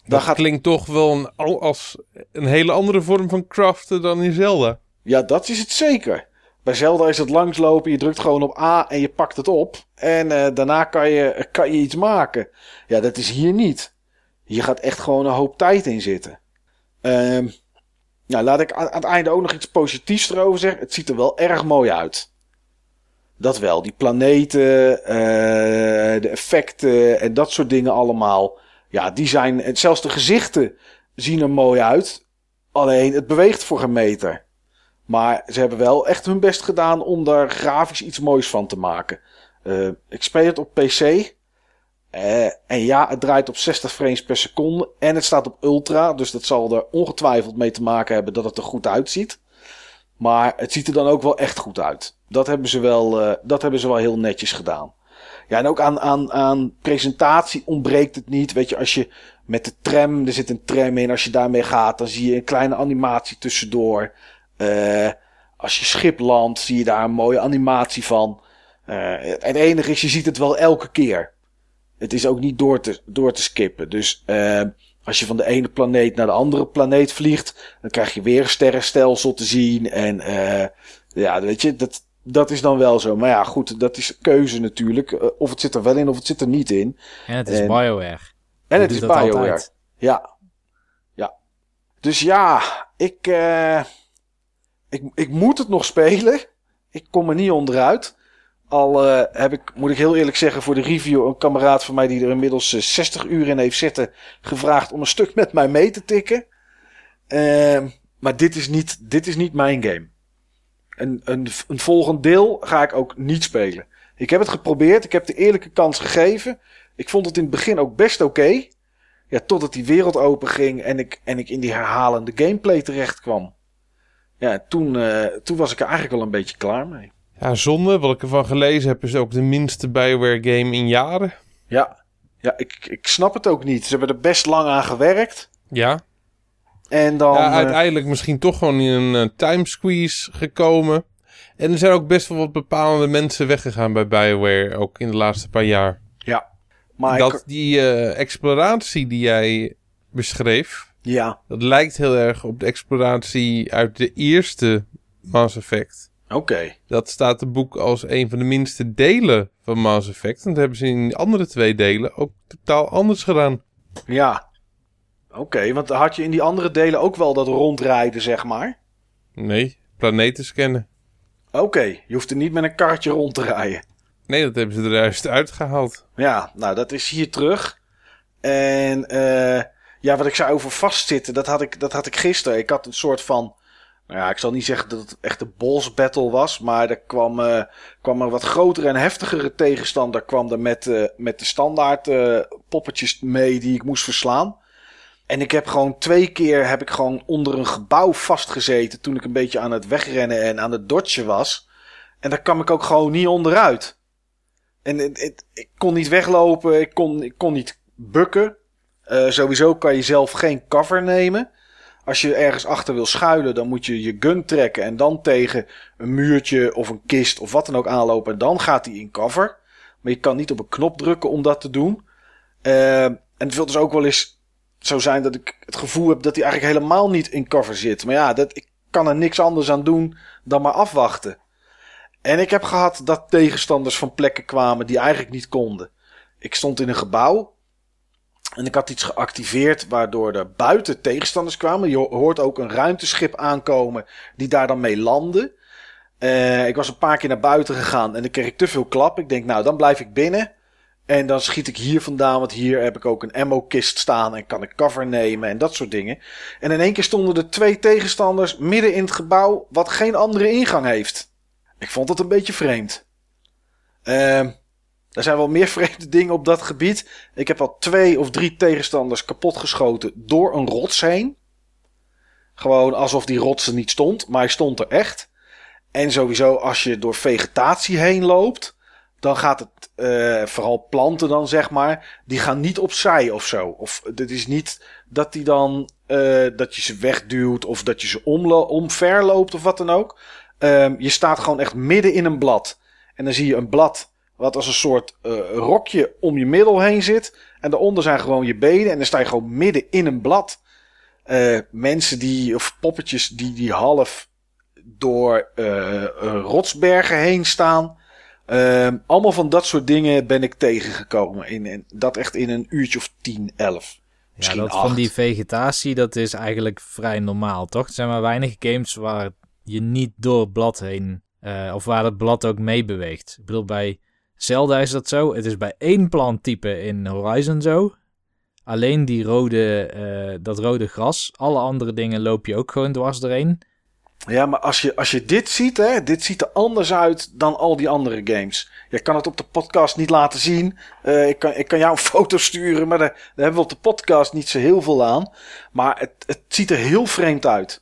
dat gaat... klinkt toch wel een, als een hele andere vorm van craften dan in Zelda. Ja, dat is het zeker. Bij Zelda is het langslopen, je drukt gewoon op A en je pakt het op. En uh, daarna kan je, kan je iets maken. Ja, dat is hier niet. Hier gaat echt gewoon een hoop tijd in zitten. Uh, nou, laat ik aan, het einde ook nog iets positiefs erover zeggen. Het ziet er wel erg mooi uit. Dat wel, die planeten, uh, de effecten en dat soort dingen allemaal. Ja, die zijn, zelfs de gezichten zien er mooi uit. Alleen het beweegt voor een meter. Maar ze hebben wel echt hun best gedaan om daar grafisch iets moois van te maken. Uh, ik speel het op PC. Uh, en ja, het draait op 60 frames per seconde. En het staat op ultra. Dus dat zal er ongetwijfeld mee te maken hebben dat het er goed uitziet. Maar het ziet er dan ook wel echt goed uit. Dat hebben ze wel, uh, dat hebben ze wel heel netjes gedaan. Ja, en ook aan, aan, aan presentatie ontbreekt het niet. Weet je, als je met de tram, er zit een tram in, als je daarmee gaat, dan zie je een kleine animatie tussendoor. Uh, als je schip landt, zie je daar een mooie animatie van. Uh, het enige is, je ziet het wel elke keer. Het is ook niet door te, door te skippen. Dus uh, als je van de ene planeet naar de andere planeet vliegt, dan krijg je weer een sterrenstelsel te zien. En uh, ja, weet je, dat, dat is dan wel zo. Maar ja, goed, dat is keuze natuurlijk. of het zit er wel in of het zit er niet in. En het is en, BioWare. En het is BioWare. Ja. Ja. Dus ja, ik, uh, ik, ik moet het nog spelen. Ik kom er niet onderuit. Al uh, heb ik, moet ik heel eerlijk zeggen, voor de review een kameraad van mij die er inmiddels uh, 60 uur in heeft zitten, gevraagd om een stuk met mij mee te tikken. Uh, maar dit is, niet, dit is niet mijn game. Een, een, een volgend deel ga ik ook niet spelen. Ik heb het geprobeerd, ik heb de eerlijke kans gegeven. Ik vond het in het begin ook best oké. Ja, totdat die wereld open ging en ik, en ik in die herhalende gameplay terecht kwam. Ja, toen, uh, toen was ik er eigenlijk wel een beetje klaar mee. Ja, zonde. Wat ik ervan gelezen heb, is ook de minste Bioware game in jaren. Ja, ja ik, ik snap het ook niet. Ze hebben er best lang aan gewerkt. Ja. En dan... Ja, uiteindelijk uh, misschien toch gewoon in een uh, time squeeze gekomen. En er zijn ook best wel wat bepalende mensen weggegaan bij Bioware, ook in de laatste paar jaar. Ja. Maar dat ik... die uh, exploratie die jij beschreef, ja. Dat lijkt heel erg op de exploratie uit de eerste Mass Effect. Oké. Okay. Dat staat de boek als een van de minste delen van Mass Effect. En dat hebben ze in de andere twee delen ook totaal anders gedaan. Ja. Oké, okay, want had je in die andere delen ook wel dat rondrijden, zeg maar? Nee, planeten scannen. Oké, okay, je hoeft er niet met een kartje rond te rijden. Nee, dat hebben ze er juist uitgehaald. Ja, nou dat is hier terug. En eh... Uh... Ja, wat ik zei over vastzitten, dat had ik, dat had ik gisteren. Ik had een soort van. Nou ja, ik zal niet zeggen dat het echt een boss battle was. Maar er kwam, uh, kwam een wat grotere en heftigere tegenstander. kwam er met, uh, met de standaard uh, poppetjes mee die ik moest verslaan. En ik heb gewoon twee keer heb ik gewoon onder een gebouw vastgezeten. toen ik een beetje aan het wegrennen en aan het dodgen was. En daar kwam ik ook gewoon niet onderuit. En het, ik kon niet weglopen, ik kon, ik kon niet bukken. Sowieso kan je zelf geen cover nemen. Als je ergens achter wil schuilen, dan moet je je gun trekken en dan tegen een muurtje of een kist of wat dan ook aanlopen. En dan gaat hij in cover. Maar je kan niet op een knop drukken om dat te doen. Uh, en het wil dus ook wel eens zo zijn dat ik het gevoel heb dat hij eigenlijk helemaal niet in cover zit. Maar ja, dat, ik kan er niks anders aan doen dan maar afwachten. En ik heb gehad dat tegenstanders van plekken kwamen die eigenlijk niet konden. Ik stond in een gebouw en ik had iets geactiveerd waardoor er buiten tegenstanders kwamen. Je hoort ook een ruimteschip aankomen die daar dan mee landen. Eh, ik was een paar keer naar buiten gegaan en dan kreeg ik te veel klap. Ik denk, nou, dan blijf ik binnen. En dan schiet ik hier vandaan, want hier heb ik ook een ammo-kist staan en kan ik cover nemen en dat soort dingen. En in één keer stonden er twee tegenstanders midden in het gebouw, wat geen andere ingang heeft. Ik vond het een beetje vreemd. Ehm er zijn wel meer (laughs) vreemde dingen op dat gebied. Ik heb al twee of drie tegenstanders kapotgeschoten door een rots heen. Gewoon alsof die rots er niet stond, maar hij stond er echt. En sowieso als je door vegetatie heen loopt, dan gaat het, eh, vooral planten dan zeg maar, die gaan niet opzij of zo. Of het is niet dat die dan, eh, dat je ze wegduwt of dat je ze omlo omverloopt of wat dan ook. Ehm, je staat gewoon echt midden in een blad. En dan zie je een blad wat als een soort eh, rokje om je middel heen zit. En daaronder zijn gewoon je benen. En dan sta je gewoon midden in een blad. Eh, mensen die, of poppetjes die, die half door eh, rotsbergen heen staan. Ehm, allemaal van dat soort dingen ben ik tegengekomen. In, en dat echt in een uurtje of 10, 11. Ja, Misschien dat acht. van die vegetatie, dat is eigenlijk vrij normaal, toch? Er zijn maar weinig games waar je niet door het blad heen, of waar het blad ook mee beweegt. Ik bedoel, bij Zelda is dat zo. Het is bij één planttype in Horizon zo. Alleen die rode, eh, dat rode gras. Alle andere dingen loop je ook gewoon dwars doorheen. Ja, maar als je, als je dit ziet, hè, dit ziet er anders uit dan al die andere games. Je kan het op de podcast niet laten zien. Eh, ik, kan, ik kan jou een (laughs) foto sturen, maar daar, daar hebben we op de podcast niet zo heel veel aan. Maar het, het ziet er heel vreemd uit.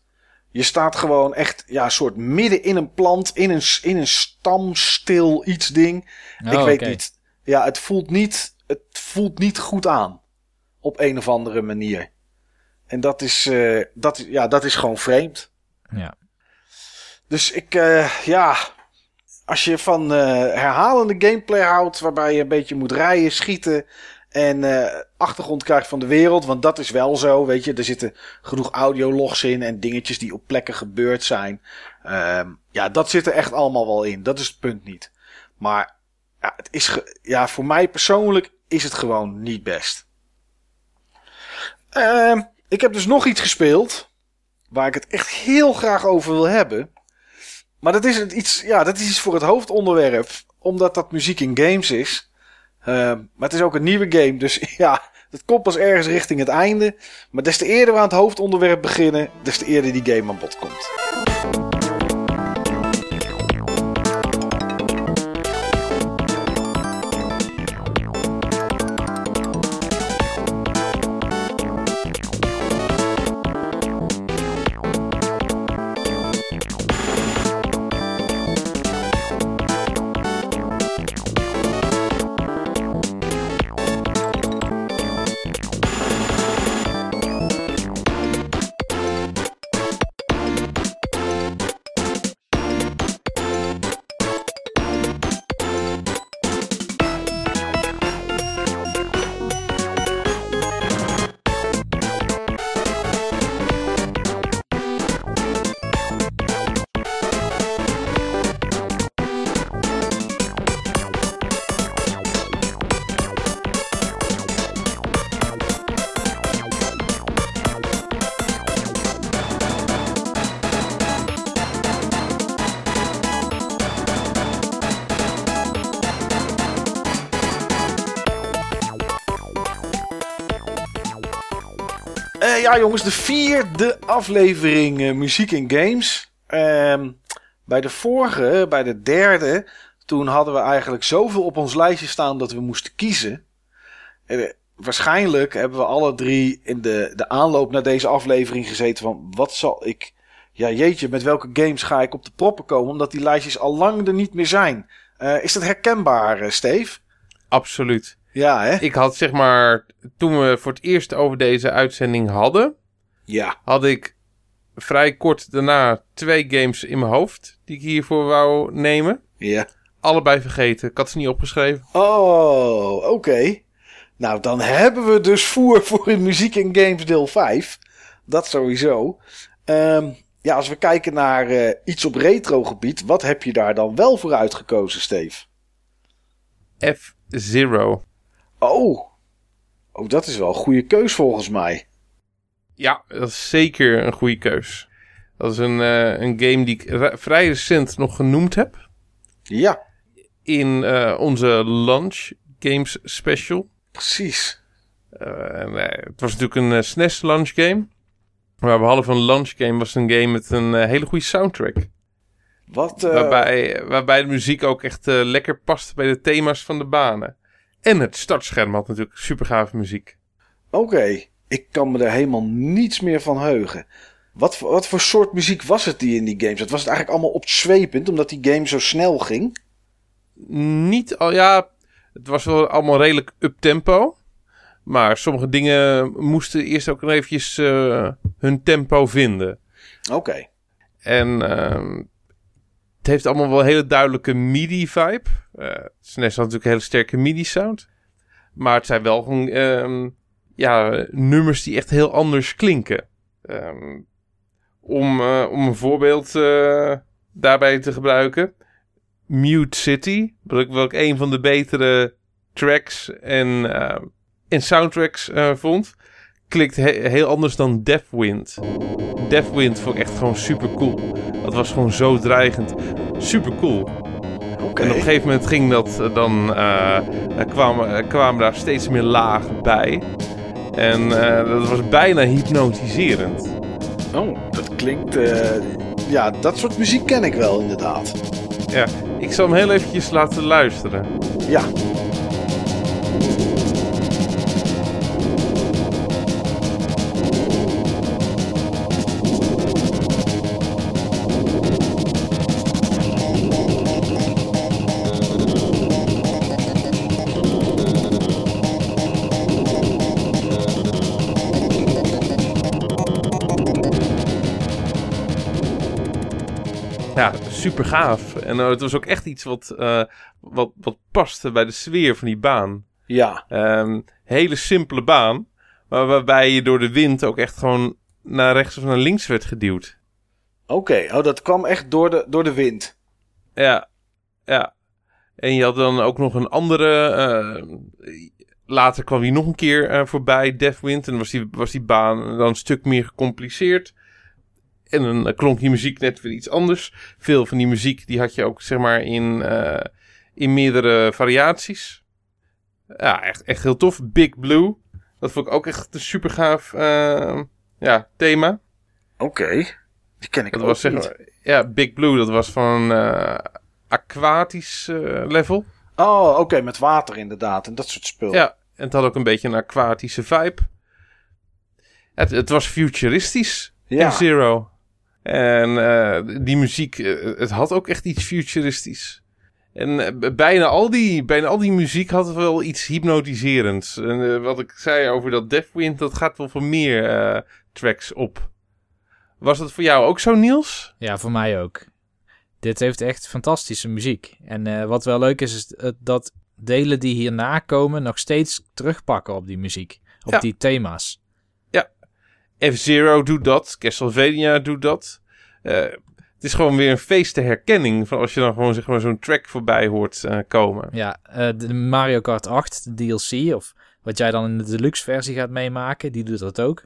Je staat gewoon echt, ja, soort midden in een plant, in een, in een stamstil iets ding. ik Oh, weet niet. Ja, het voelt niet, het voelt niet goed aan. Op een of andere manier. En dat is, eh, dat, ja, dat is gewoon vreemd. Ja. Dus ik, eh, ja, als je van eh, herhalende gameplay houdt, waarbij je een beetje moet rijden, schieten en eh, achtergrond krijgt van de wereld, want dat is wel zo, weet je, er zitten genoeg audiologs in en dingetjes die op plekken gebeurd zijn. Ehm, ja, dat zit er echt allemaal wel in, dat is het punt niet. Maar ja, het is ja, voor mij persoonlijk is het gewoon niet best. Ehm, ik heb dus nog iets gespeeld waar ik het echt heel graag over wil hebben. Maar dat is iets, ja, dat is iets voor het hoofdonderwerp. Omdat dat muziek in games is. Ehm, maar het is ook een nieuwe game. Dus (laughs) ja, dat komt pas ergens richting het einde. Maar des te eerder we aan het hoofdonderwerp beginnen, des te eerder die game aan bod komt. Jongens, de vierde aflevering eh, muziek en games. Ehm, bij de vorige, bij de derde, toen hadden we eigenlijk zoveel op ons lijstje staan dat we moesten kiezen. Eh, waarschijnlijk hebben we alle drie in de, de aanloop naar deze aflevering gezeten van wat zal ik. Ja, jeetje, met welke games ga ik op de proppen komen? Omdat die lijstjes al lang er niet meer zijn. Eh, is dat herkenbaar, Steve? Absoluut. Ja, hè? Ik had zeg maar, toen we voor het eerst over deze uitzending hadden, Ja. had ik vrij kort daarna twee games in mijn hoofd die ik hiervoor wou nemen. Ja. Allebei vergeten. Ik had ze niet opgeschreven. Oh, oké. Nou, dan hebben we dus voer voor in muziek en games deel 5. Dat sowieso. Ehm, ja, als we kijken naar eh, iets op retro gebied, wat heb je daar dan wel voor uitgekozen, Steve? F-Zero. Oh. Oh, dat is wel een goede keus volgens mij. Ja, dat is zeker een goede keus. Dat is een, eh, een game die ik vrij recent nog genoemd heb. Ja, In eh, onze Lunch Games Special. precies. Eh, het was natuurlijk een SNES launch game. Maar behalve een launch game was het een game met een hele goede soundtrack. Wat, Waarbij, waarbij de muziek ook echt lekker paste bij de thema's van de banen. En het startscherm had natuurlijk super gave muziek. Oké, ik kan me er helemaal niets meer van heugen. Wat, voor- wat voor soort muziek was het die in die games zat? Was het eigenlijk allemaal opzwepend, omdat die game zo snel ging? Niet al, ja, het was wel allemaal redelijk up-tempo. Maar sommige dingen moesten eerst ook nog eventjes eh, hun tempo vinden. Oké, En ehm, het heeft allemaal wel een hele duidelijke MIDI-vibe. Eh SNES had natuurlijk een hele sterke MIDI-sound. Maar het zijn wel gewoon ehm, ja, nummers die echt heel anders klinken. Ehm, om, eh, om een voorbeeld eh, daarbij te gebruiken. Mute City, wat ik wel een van de betere tracks en, eh, en soundtracks vond. Klinkt he- heel anders dan Deathwind. Deathwind vond ik echt gewoon super cool. Dat was gewoon zo dreigend. Super cool. En op een gegeven moment ging dat eh, dan. er kwamen, kwamen daar steeds meer lagen bij. En eh, dat was bijna hypnotiserend. Oh, dat klinkt... ja, dat soort muziek ken ik wel inderdaad. Ja, ik zal hem heel eventjes laten luisteren. Ja, super gaaf. En eh, het was ook echt iets wat, eh, wat, wat paste bij de sfeer van die baan. ja. Ehm, hele simpele baan. Maar waarbij je door de wind ook echt gewoon naar rechts of naar links werd geduwd. Oké, oh, dat kwam echt door de, door de wind. Ja, ja. En je had dan ook nog een andere. eh, later kwam hij nog een keer eh, voorbij, Deathwind. En was die, was die baan dan een stuk meer gecompliceerd. En dan eh, klonk die muziek net weer iets anders. Veel van die muziek die had je ook zeg maar in, eh, in meerdere variaties. Ja, echt, echt heel tof. Big Blue. Dat vond ik ook echt een super gaaf eh, ja, thema. Oké, die ken ik Dat ook was zeg niet. maar, ja, Big Blue, dat was van eh aquatisch level. Oh, oké, met water inderdaad en dat soort spul. Ja, en het had ook een beetje een aquatische vibe. Het, het was futuristisch, Ja. F-Zero. En eh, die muziek, eh, het had ook echt iets futuristisch. En eh, bijna, al die, bijna al die muziek had wel iets hypnotiserends. En wat ik zei over dat Deathwind, dat gaat wel voor meer tracks op. Was dat voor jou ook zo, Niels? Ja, voor mij ook. Dit heeft echt fantastische muziek. En wat wel leuk is, is dat delen die hierna komen nog steeds terugpakken op die muziek. Op Ja. die thema's. F-Zero doet dat. Castlevania doet dat. Eh, het is gewoon weer een feest de herkenning. Van als je dan gewoon zeg maar, zo'n track voorbij hoort eh, komen. Ja, eh, de Mario Kart 8, de DLC, of wat jij dan in de deluxe versie gaat meemaken, die doet dat ook.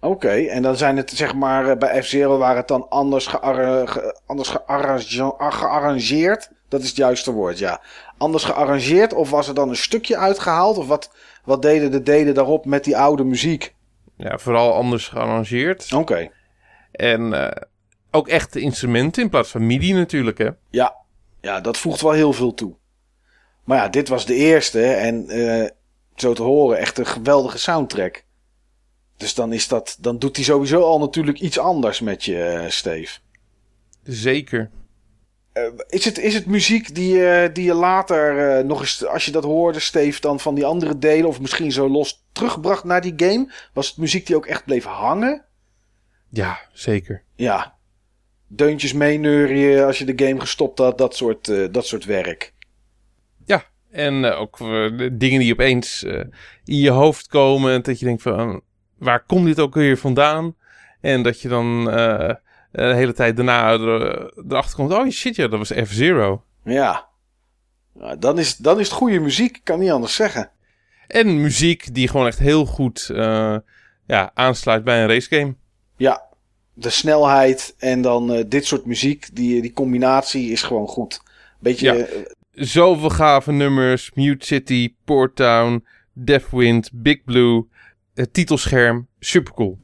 Oké, en dan zijn het zeg maar eh, bij F-Zero waren het dan anders, gearra- ge- anders gearrange- ah, gearrangeerd. Dat is het juiste woord, ja. Anders gearrangeerd of was er dan een stukje uitgehaald? Of wat, wat deden de delen daarop met die oude muziek? Ja, vooral anders gearrangeerd. Oké, En eh, ook echte instrumenten in plaats van MIDI natuurlijk. Hè? ja. ja, dat voegt wel heel veel toe. Maar ja, dit was de eerste en eh, zo te horen echt een geweldige soundtrack. Dus dan, is dat, dan doet hij sowieso al natuurlijk iets anders met je, eh, Steve. Zeker. Eh, is, het, is het muziek die, eh, die je later eh, nog eens, als je dat hoorde, Steve, dan van die andere delen, of misschien zo los terugbracht naar die game? Was het muziek die ook echt bleef hangen? Ja, zeker. Ja. Deuntjes meeneurien als je de game gestopt had, dat soort, eh, dat soort werk. Ja, en ook dingen die opeens in je hoofd komen. En dat je denkt van, waar komt dit ook weer vandaan? En dat je dan de hele tijd daarna er, erachter komt, oh shit ja, dat was F-Zero. Ja. Nou, dan, is, dan is het goede muziek, kan niet anders zeggen. En muziek die gewoon echt heel goed eh, ja, aansluit bij een racegame. Ja. de snelheid en dan eh, dit soort muziek, die, die combinatie is gewoon goed. Beetje, Ja. eh, Zoveel gave nummers. Mute City, Port Town, Deathwind, Big Blue. Het titelscherm. Supercool.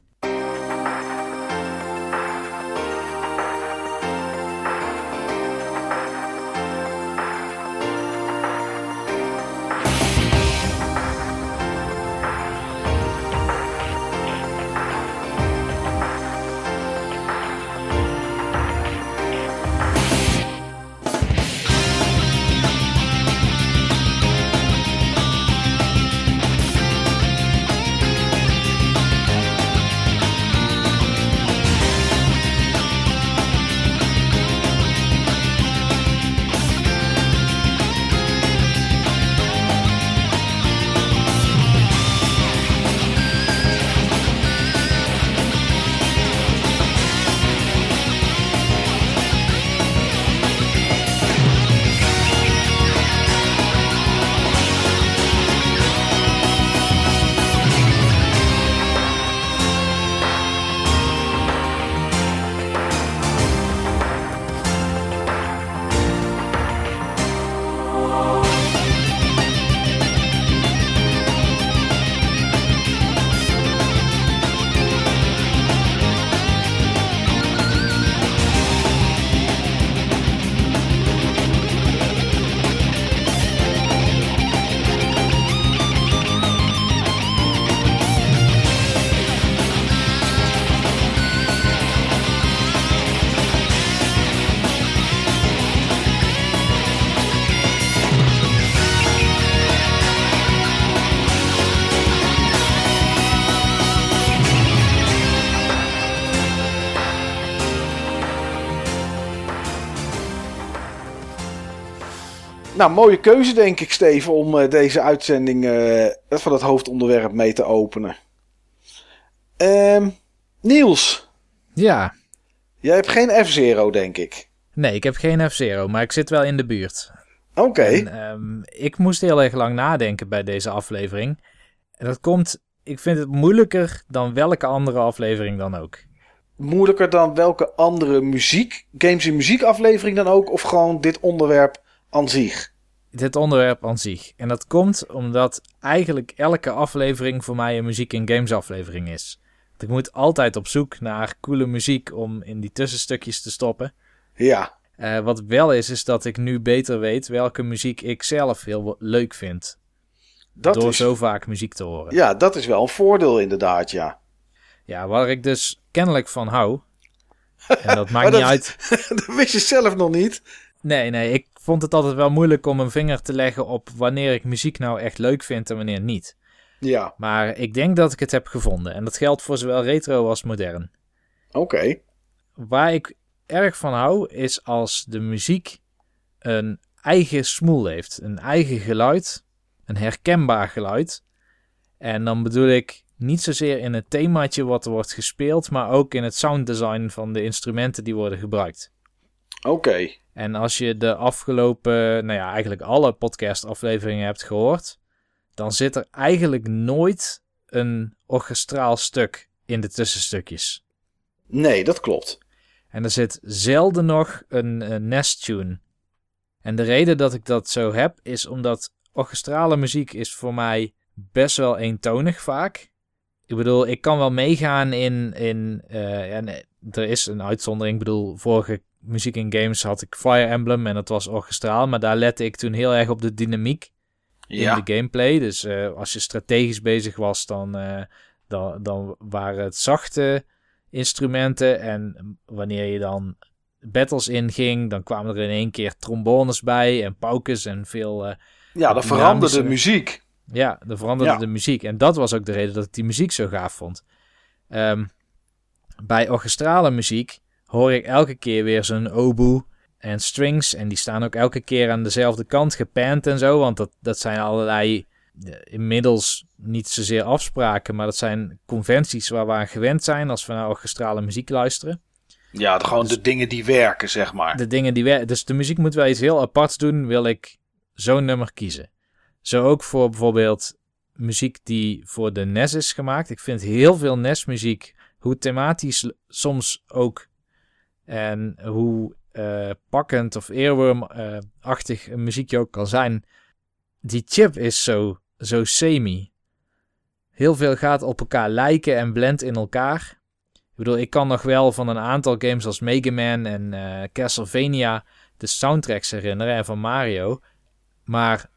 Nou, mooie keuze denk ik, Steven, om eh, deze uitzending eh, van het hoofdonderwerp mee te openen. Ehm, Niels, Ja, jij hebt geen F-Zero, denk ik. nee, ik heb geen F-Zero, maar ik zit wel in de buurt. Oké, ehm, ik moest heel erg lang nadenken bij deze aflevering. En dat komt, ik vind het moeilijker dan welke andere aflevering dan ook. moeilijker dan welke andere muziek, games en muziekaflevering dan ook, of gewoon dit onderwerp aan zich? Dit onderwerp aan zich. En dat komt omdat eigenlijk elke aflevering voor mij een muziek en games aflevering is. Want ik moet altijd op zoek naar coole muziek om in die tussenstukjes te stoppen. Ja, Eh, wat wel is, is dat ik nu beter weet welke muziek ik zelf heel leuk vind. dat door is, zo vaak muziek te horen. ja, dat is wel een voordeel inderdaad, ja. Ja, waar ik dus kennelijk van hou. (laughs) En dat maakt niet uit. (laughs) dat wist je zelf nog niet. Nee, nee, ik vond het altijd wel moeilijk om een vinger te leggen op wanneer ik muziek nou echt leuk vind en wanneer niet. Ja, Maar ik denk dat ik het heb gevonden. En dat geldt voor zowel retro als modern. oké. Waar ik erg van hou, is als de muziek een eigen smoel heeft. Een eigen geluid. Een herkenbaar geluid. En dan bedoel ik niet zozeer in het themaatje wat er wordt gespeeld, maar ook in het sounddesign van de instrumenten die worden gebruikt. Oké. En als je de afgelopen, nou ja, eigenlijk alle podcast-afleveringen hebt gehoord, dan zit er eigenlijk nooit een orchestraal stuk in de tussenstukjes. Nee, dat klopt. En er zit zelden nog een, een nest-tune. En de reden dat ik dat zo heb, is omdat orchestrale muziek is voor mij best wel eentonig vaak. Ik bedoel, ik kan wel meegaan in... in en eh, er is een uitzondering. Ik bedoel, vorige muziek in games had ik Fire Emblem en dat was orchestraal. Maar daar lette ik toen heel erg op de dynamiek Ja, in de gameplay. Dus eh, als je strategisch bezig was, dan, eh, dan, dan waren het zachte instrumenten. En wanneer je dan battles inging, dan kwamen er in één keer trombones bij en paukes en veel... eh, ja dan dynamische- veranderde de muziek. ja, er veranderde Ja. de muziek. En dat was ook de reden dat ik die muziek zo gaaf vond. Ehm, bij orchestrale muziek hoor ik elke keer weer zo'n oboe en strings. En die staan ook elke keer aan dezelfde kant gepand en zo. Want dat, dat zijn allerlei, eh, inmiddels niet zozeer afspraken, maar dat zijn conventies waar we aan gewend zijn als we naar orchestrale muziek luisteren. Ja, de- gewoon Dus- de dingen die werken, zeg maar. De dingen die werken. Dus de muziek moet wel iets heel aparts doen, wil ik zo'n nummer kiezen. Zo ook voor bijvoorbeeld muziek die voor de NES is gemaakt. Ik vind heel veel NES-muziek hoe thematisch soms ook en hoe eh, pakkend of earworm-achtig een muziekje ook kan zijn. Die chip is zo, zo semi. Heel veel gaat op elkaar lijken en blendt in elkaar. Ik bedoel, ik kan nog wel van een aantal games als Mega Man en eh, Castlevania de soundtracks herinneren en van Mario. Maar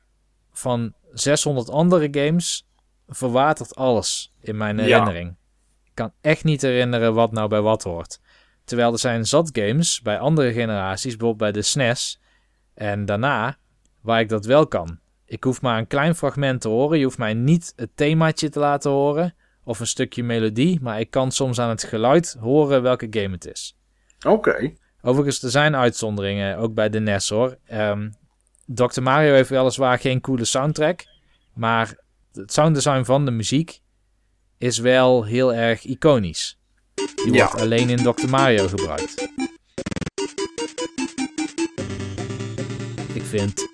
van 600 andere games verwatert alles in mijn Ja. herinnering. Ik kan echt niet herinneren wat nou bij wat hoort. Terwijl er zijn zat games bij andere generaties, bijvoorbeeld bij de SNES en daarna, waar ik dat wel kan. Ik hoef maar een klein fragment te horen. Je hoeft mij niet het themaatje te laten horen of een stukje melodie, maar ik kan soms aan het geluid horen welke game het is. Oké. Overigens, er zijn uitzonderingen, ook bij de NES hoor. Ehm Dr. Mario heeft weliswaar geen coole soundtrack, maar het sounddesign van de muziek is wel heel erg iconisch. Die Ja. wordt alleen in Dr. Mario gebruikt. Ik vind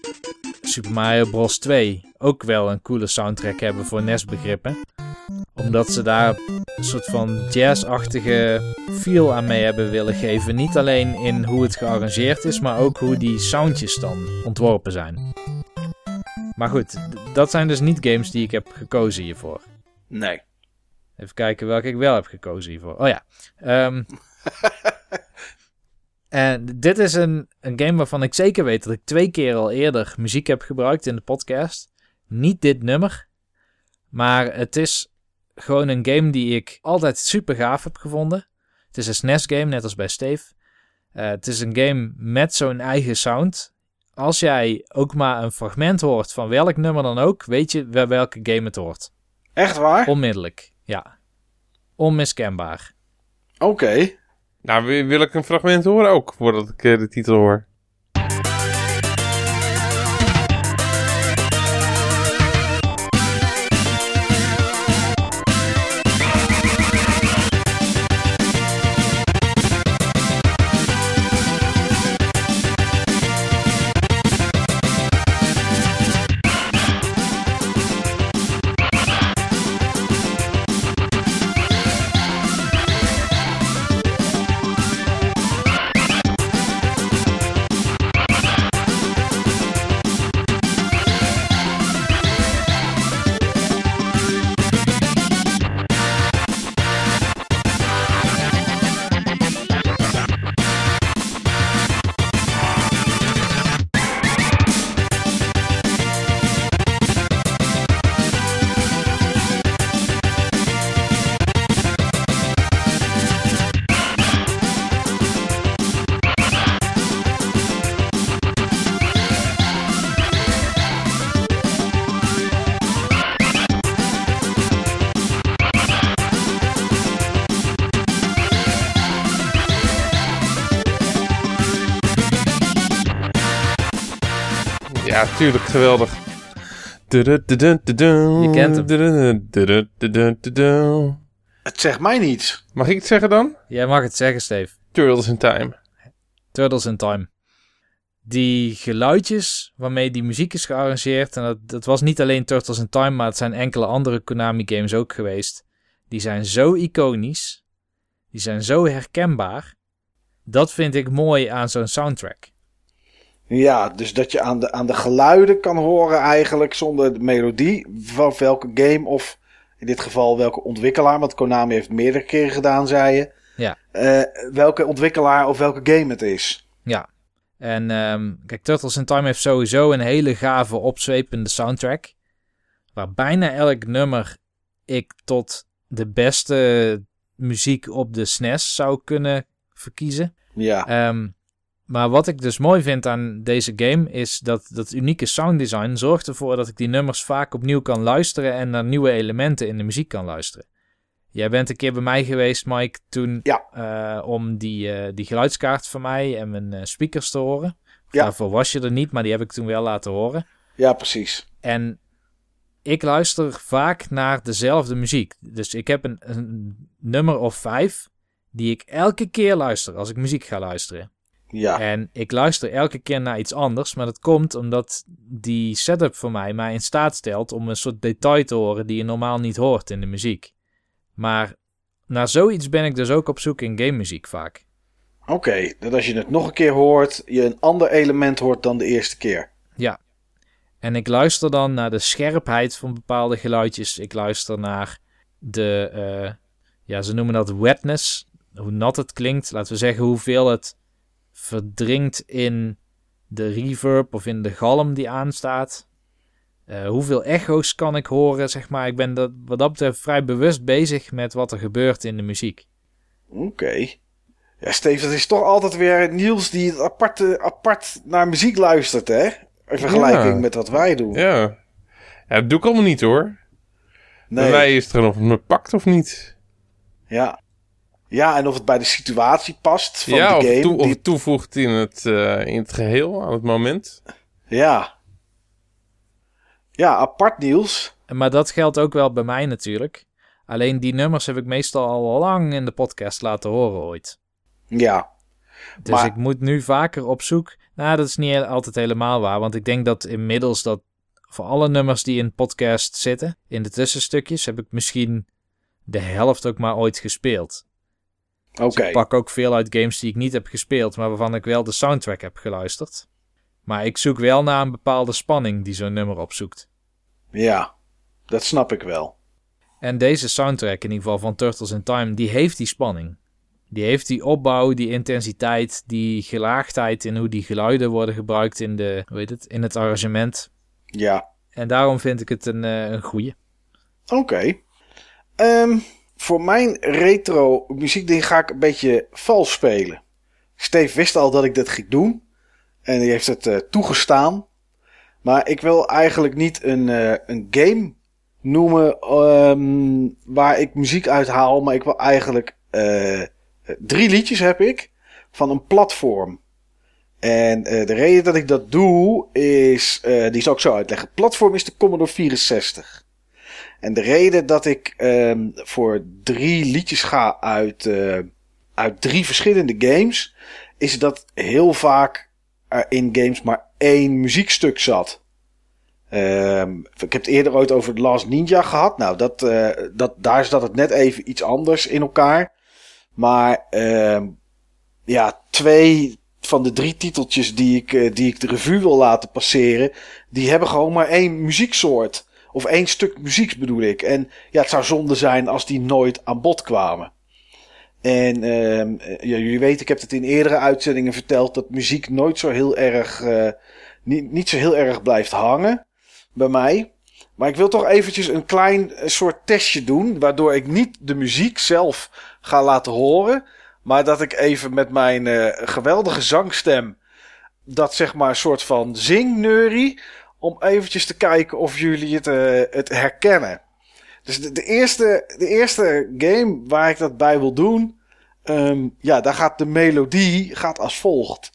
Super Mario Bros. 2 ook wel een coole soundtrack hebben voor NES-begrippen. Omdat ze daar een soort van jazzachtige feel aan mee hebben willen geven. Niet alleen in hoe het gearrangeerd is, maar ook hoe die soundjes dan ontworpen zijn. Maar goed, dat zijn dus niet games die ik heb gekozen hiervoor. Nee. Even kijken welke ik wel heb gekozen hiervoor. Oh ja. Ehm, (laughs) en dit is een, een game waarvan ik zeker weet dat ik twee keer al eerder muziek heb gebruikt in de podcast. Niet dit nummer. Maar het is gewoon een game die ik altijd super gaaf heb gevonden. Het is een SNES game, net als bij Steve. Eh, het is een game met zo'n eigen sound. Als jij ook maar een fragment hoort van welk nummer dan ook, weet je bij welke game het hoort. Echt waar? Onmiddellijk, ja. Onmiskenbaar. Oké. Nou, wil ik een fragment horen ook, voordat ik eh, de titel hoor. Ja, tuurlijk, geweldig. Je kent hem. Het zegt mij niets. Mag ik het zeggen dan? Jij mag het zeggen, Steve. Turtles in Time. Turtles in Time. Die geluidjes waarmee die muziek is gearrangeerd. En dat, dat was niet alleen Turtles in Time, maar het zijn enkele andere Konami games ook geweest. Die zijn zo iconisch. Die zijn zo herkenbaar. Dat vind ik mooi aan zo'n soundtrack. Ja, dus dat je aan de, aan de geluiden kan horen eigenlijk zonder de melodie van welke game of in dit geval welke ontwikkelaar, want Konami heeft meerdere keren gedaan, zei je. Ja. Eh, welke ontwikkelaar of welke game het is. Ja. En ehm, kijk, Turtles in Time heeft sowieso een hele gave, opzwepende soundtrack. Waar bijna elk nummer ik tot de beste muziek op de SNES zou kunnen verkiezen. Ja, Ehm, maar wat ik dus mooi vind aan deze game is dat dat unieke sounddesign zorgt ervoor dat ik die nummers vaak opnieuw kan luisteren en naar nieuwe elementen in de muziek kan luisteren. Jij bent een keer bij mij geweest, Mike, toen Ja. eh, om die, eh, die geluidskaart van mij en mijn eh, speakers te horen. Ja. Daarvoor was je er niet, maar die heb ik toen wel laten horen. ja, precies. En ik luister vaak naar dezelfde muziek. Dus ik heb een, een nummer of vijf die ik elke keer luister als ik muziek ga luisteren. Ja, En ik luister elke keer naar iets anders, maar dat komt omdat die setup voor mij mij in staat stelt om een soort detail te horen die je normaal niet hoort in de muziek. Maar naar zoiets ben ik dus ook op zoek in game muziek vaak. Oké, dat als je het nog een keer hoort, je een ander element hoort dan de eerste keer. Ja. En ik luister dan naar de scherpheid van bepaalde geluidjes. Ik luister naar de, eh, ja, ze noemen dat wetness. Hoe nat het klinkt. Laten we zeggen hoeveel het verdringt in de reverb of in de galm die aanstaat. Eh, hoeveel echo's kan ik horen, zeg maar. Ik ben dat, wat dat betreft vrij bewust bezig met wat er gebeurt in de muziek. Oké. Ja, Steve, dat is toch altijd weer Niels die het apart, apart naar muziek luistert, hè? In vergelijking Ja. met wat wij doen. Ja. ja, dat doe ik allemaal niet hoor. Bij Nee. mij is het gewoon of het me pakt of niet. Ja. Ja, en of het bij de situatie past van ja, de game. toe, of die- toevoegt in het, eh, in het geheel aan het moment. Ja. Ja, apart Niels. Maar dat geldt ook wel bij mij natuurlijk. Alleen die nummers heb ik meestal al lang in de podcast laten horen ooit. Ja. Dus Maar- ik moet nu vaker op zoek. Nou, dat is niet altijd helemaal waar. Want ik denk dat inmiddels dat voor alle nummers die in podcast zitten, in de tussenstukjes, heb ik misschien de helft ook maar ooit gespeeld. Oké. Dus ik pak ook veel uit games die ik niet heb gespeeld, maar waarvan ik wel de soundtrack heb geluisterd. Maar ik zoek wel naar een bepaalde spanning die zo'n nummer opzoekt. Ja. Dat snap ik wel. En deze soundtrack, in ieder geval van Turtles in Time, die heeft die spanning. Die heeft die opbouw, die intensiteit, die gelaagdheid in hoe die geluiden worden gebruikt in, de, hoe heet het, in het arrangement. Ja. En daarom vind ik het een, eh, een goeie. Oké. Ehm, voor mijn retro muziekding ga ik een beetje vals spelen. Steve wist al dat ik dit ging doen. En die heeft het eh, toegestaan. Maar ik wil eigenlijk niet een, eh, een game noemen ehm, waar ik muziek uit haal. Maar ik wil eigenlijk eh, drie liedjes heb ik van een platform. En de reden dat ik dat doe is, die zal ik zo uitleggen. Platform is de Commodore 64. En de reden dat ik ehm, voor drie liedjes ga uit, eh, uit drie verschillende games, is dat heel vaak er in games maar één muziekstuk zat. Ehm, ik heb het eerder ooit over The Last Ninja gehad. Nou, dat, eh, dat, daar zat het net even iets anders in elkaar. Maar ehm, ja, twee van de drie titeltjes die ik, eh, die ik de revue wil laten passeren, die hebben gewoon maar één muzieksoort. Of één stuk muziek bedoel ik. En ja, het zou zonde zijn als die nooit aan bod kwamen. En ehm, eh, ja, jullie weten, ik heb het in eerdere uitzendingen verteld dat muziek nooit zo heel erg, eh, niet, niet zo heel erg blijft hangen bij mij. Maar ik wil toch eventjes een klein eh, soort testje doen, waardoor ik niet de muziek zelf ga laten horen, maar dat ik even met mijn eh, geweldige zangstem dat zeg maar een soort van zingneurie om eventjes te kijken of jullie het, eh, het herkennen. Dus de, de, eerste, de eerste game waar ik dat bij wil doen, ehm, ja, daar gaat de melodie gaat als volgt.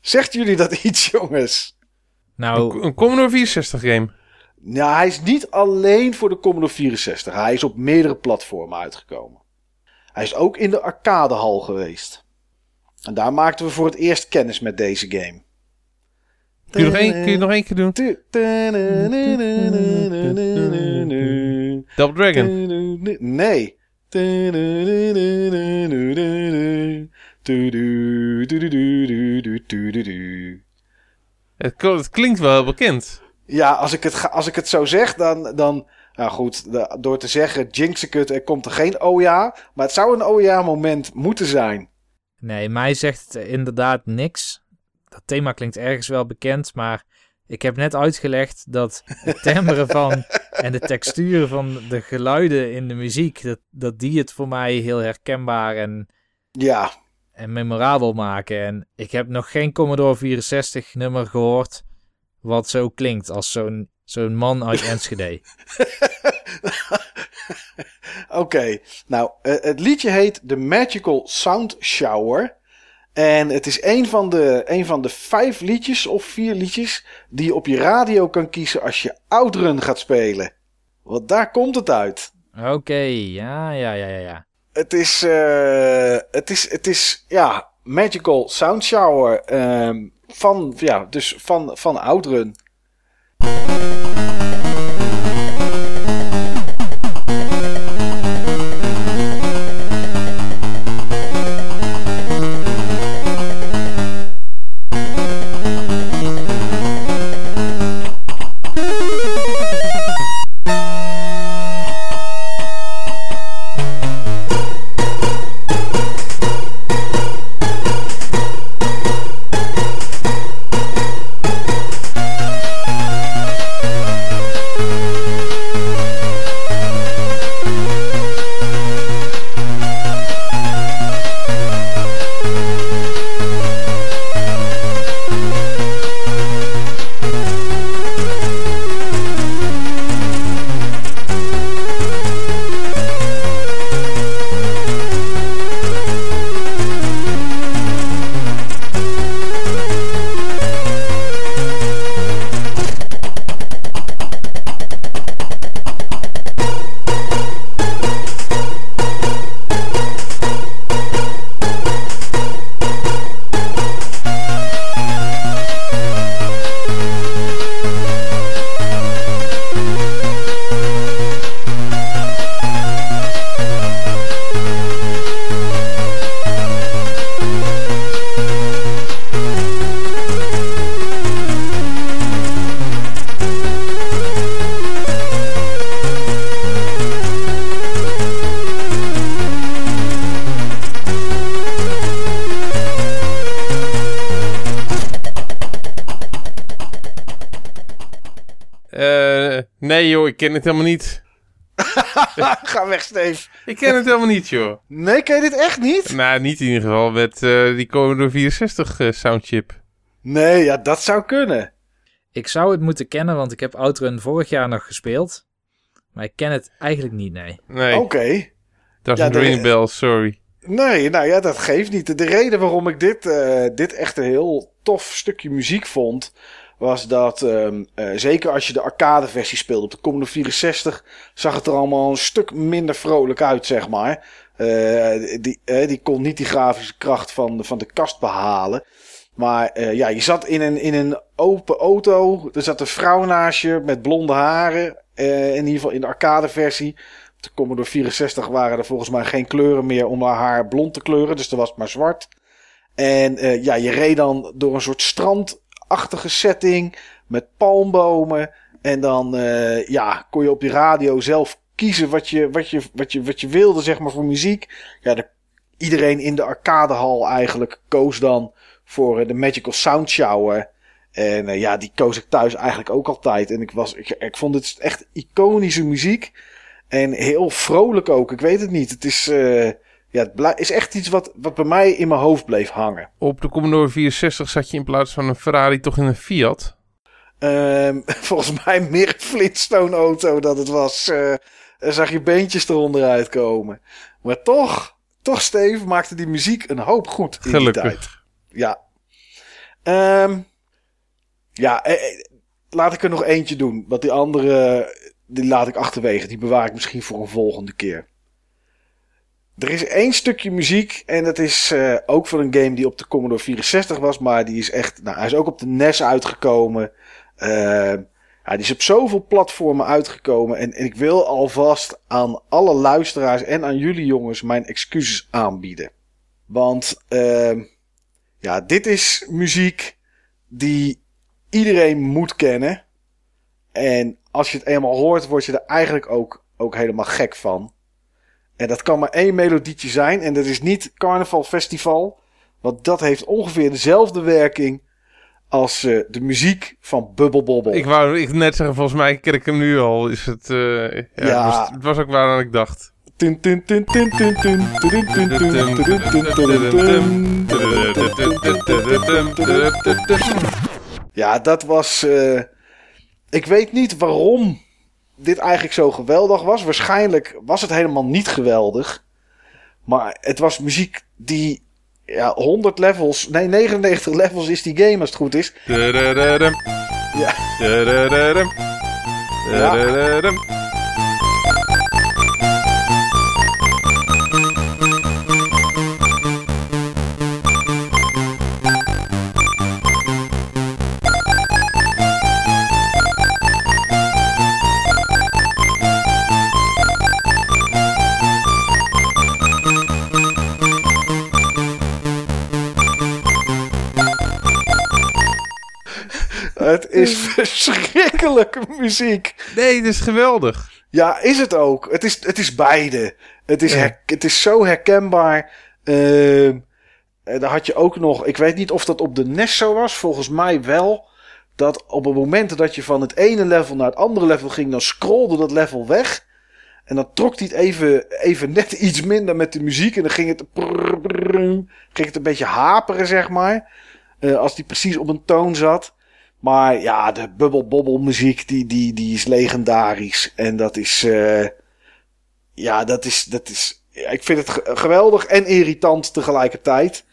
Zegt jullie dat (laughs) iets, jongens? Nou, Een Commodore 64 game. Nou, hij is niet alleen voor de Commodore 64. Hij is op meerdere platformen uitgekomen. Hij is ook in de arcadehal geweest. En daar maakten we voor het eerst kennis met deze game. Kun je, nog één, kun je nog één keer doen? Double Dragon. Nee. Het, kl- het klinkt wel bekend. Ja, als ik het, als ik het zo zeg, dan, dan... Nou goed, de- door te zeggen, jinx ik het, er komt er geen OJA. Maar het zou een OJA-moment moeten zijn. nee, mij zegt het inderdaad niks. Dat thema klinkt ergens wel bekend, maar ik heb net uitgelegd dat het timbre (laughs) van en de textuur van de geluiden in de muziek, dat, dat die het voor mij heel herkenbaar en, Ja, en memorabel maken. En ik heb nog geen Commodore 64 nummer gehoord wat zo klinkt als zo'n zo'n man uit Enschede. (laughs) Oké, nou, eh, het liedje heet The Magical Sound Shower. En het is een van, de, een van de vijf liedjes of vier liedjes die je op je radio kan kiezen als je Outrun gaat spelen. Want daar komt het uit. Oké, ja, ja, ja, ja, ja. Het is, eh, het is, het is, ja, Magical Sound Shower ehm, van, ja, dus van, van Outrun. Ken het helemaal niet. (laughs) Ga weg, Steve. Ik ken het helemaal niet joh. Nee, ken je dit echt niet? Nou, niet in ieder geval met eh, die Commodore 64 eh, soundchip. Nee, ja, dat zou kunnen. Ik zou het moeten kennen, want ik heb Outrun vorig jaar nog gespeeld. Maar ik ken het eigenlijk niet, nee. Nee, Oké. dat is een de- ring bell, sorry. Nee, nou ja, dat geeft niet. De reden waarom ik dit, eh, dit echt een heel tof stukje muziek vond, was dat, eh, zeker als je de arcade-versie speelde op de Commodore 64, zag het er allemaal een stuk minder vrolijk uit, zeg maar. Eh, die, eh, die kon niet die grafische kracht van, de- van de kast behalen. Maar ja, je zat in een, in een open auto. Er zat een vrouw naast je met blonde haren. in ieder geval in de arcade-versie. Op de Commodore 64 waren er volgens mij geen kleuren meer om haar haar blond te kleuren. Dus er was maar zwart. En ja, je reed dan door een soort strandachtige setting. Met palmbomen. En dan eh, ja, kon je op die radio zelf kiezen wat je, wat je, wat je, wat je wilde, zeg maar, voor muziek. Ja, de, iedereen in de arcadehal eigenlijk koos dan voor eh, de Magical Sound Shower. En eh, ja, die koos ik thuis eigenlijk ook altijd. En ik, was, ik, ik vond het echt iconische muziek. En heel vrolijk ook. Ik weet het niet. Het is, ja, het is echt iets wat, wat bij mij in mijn hoofd bleef hangen. Op de Commodore 64 zat je in plaats van een Ferrari toch in een Fiat. Ehm, (laughs) volgens mij meer een Flintstone auto dat het was. dan zag je beentjes eronder uitkomen. Maar toch, toch Steve, maakte die muziek een hoop goed in die tijd. Gelukkig. Ja. Ehm, ja, eh, eh, laat ik er nog eentje doen. Want die andere, die laat ik achterwege. Die bewaar ik misschien voor een volgende keer. Er is één stukje muziek. En dat is eh, ook van een game die op de Commodore 64 was. Maar die is echt, nou, hij is ook op de NES uitgekomen. Ja, die is op zoveel platformen uitgekomen. En, en ik wil alvast aan alle luisteraars en aan jullie jongens mijn excuses aanbieden. Want ehm, ja, dit is muziek die iedereen moet kennen. En als je het eenmaal hoort, word je er eigenlijk ook, ook helemaal gek van. En dat kan maar één melodietje zijn. En dat is niet Carnaval Festival. Want dat heeft ongeveer dezelfde werking als de muziek van Bubble Bobble. Ik wou ik net zeggen, volgens mij ken ik hem nu al. Is het, ja. Het, was, ook waar dan ik dacht. Ja, dat was... Ik weet niet waarom dit eigenlijk zo geweldig was. Waarschijnlijk was het helemaal niet geweldig. Maar het was muziek die. Ja, 100 levels. Nee, 99 levels is die game als het goed is. Ja. Ja. Het is verschrikkelijke muziek. Nee, het is geweldig. Ja, is het ook. Het is, het is beide. Het is, Ja. her- het is zo herkenbaar. Ehm, en dan had je ook nog, ik weet niet of dat op de NES zo was, volgens mij wel. Dat op het moment dat je van het ene level naar het andere level ging, dan scrolde dat level weg. En dan trok hij het even, even net (laughs) iets minder met de muziek. En dan ging het, prrr, prrr, ging het een beetje haperen, zeg maar. Eh, als die precies op een toon zat. Maar ja, de Bubble Bobble muziek, die, die, die is legendarisch. En dat is, eh, ja, dat is, dat is, ik vind het ge- geweldig en irritant tegelijkertijd.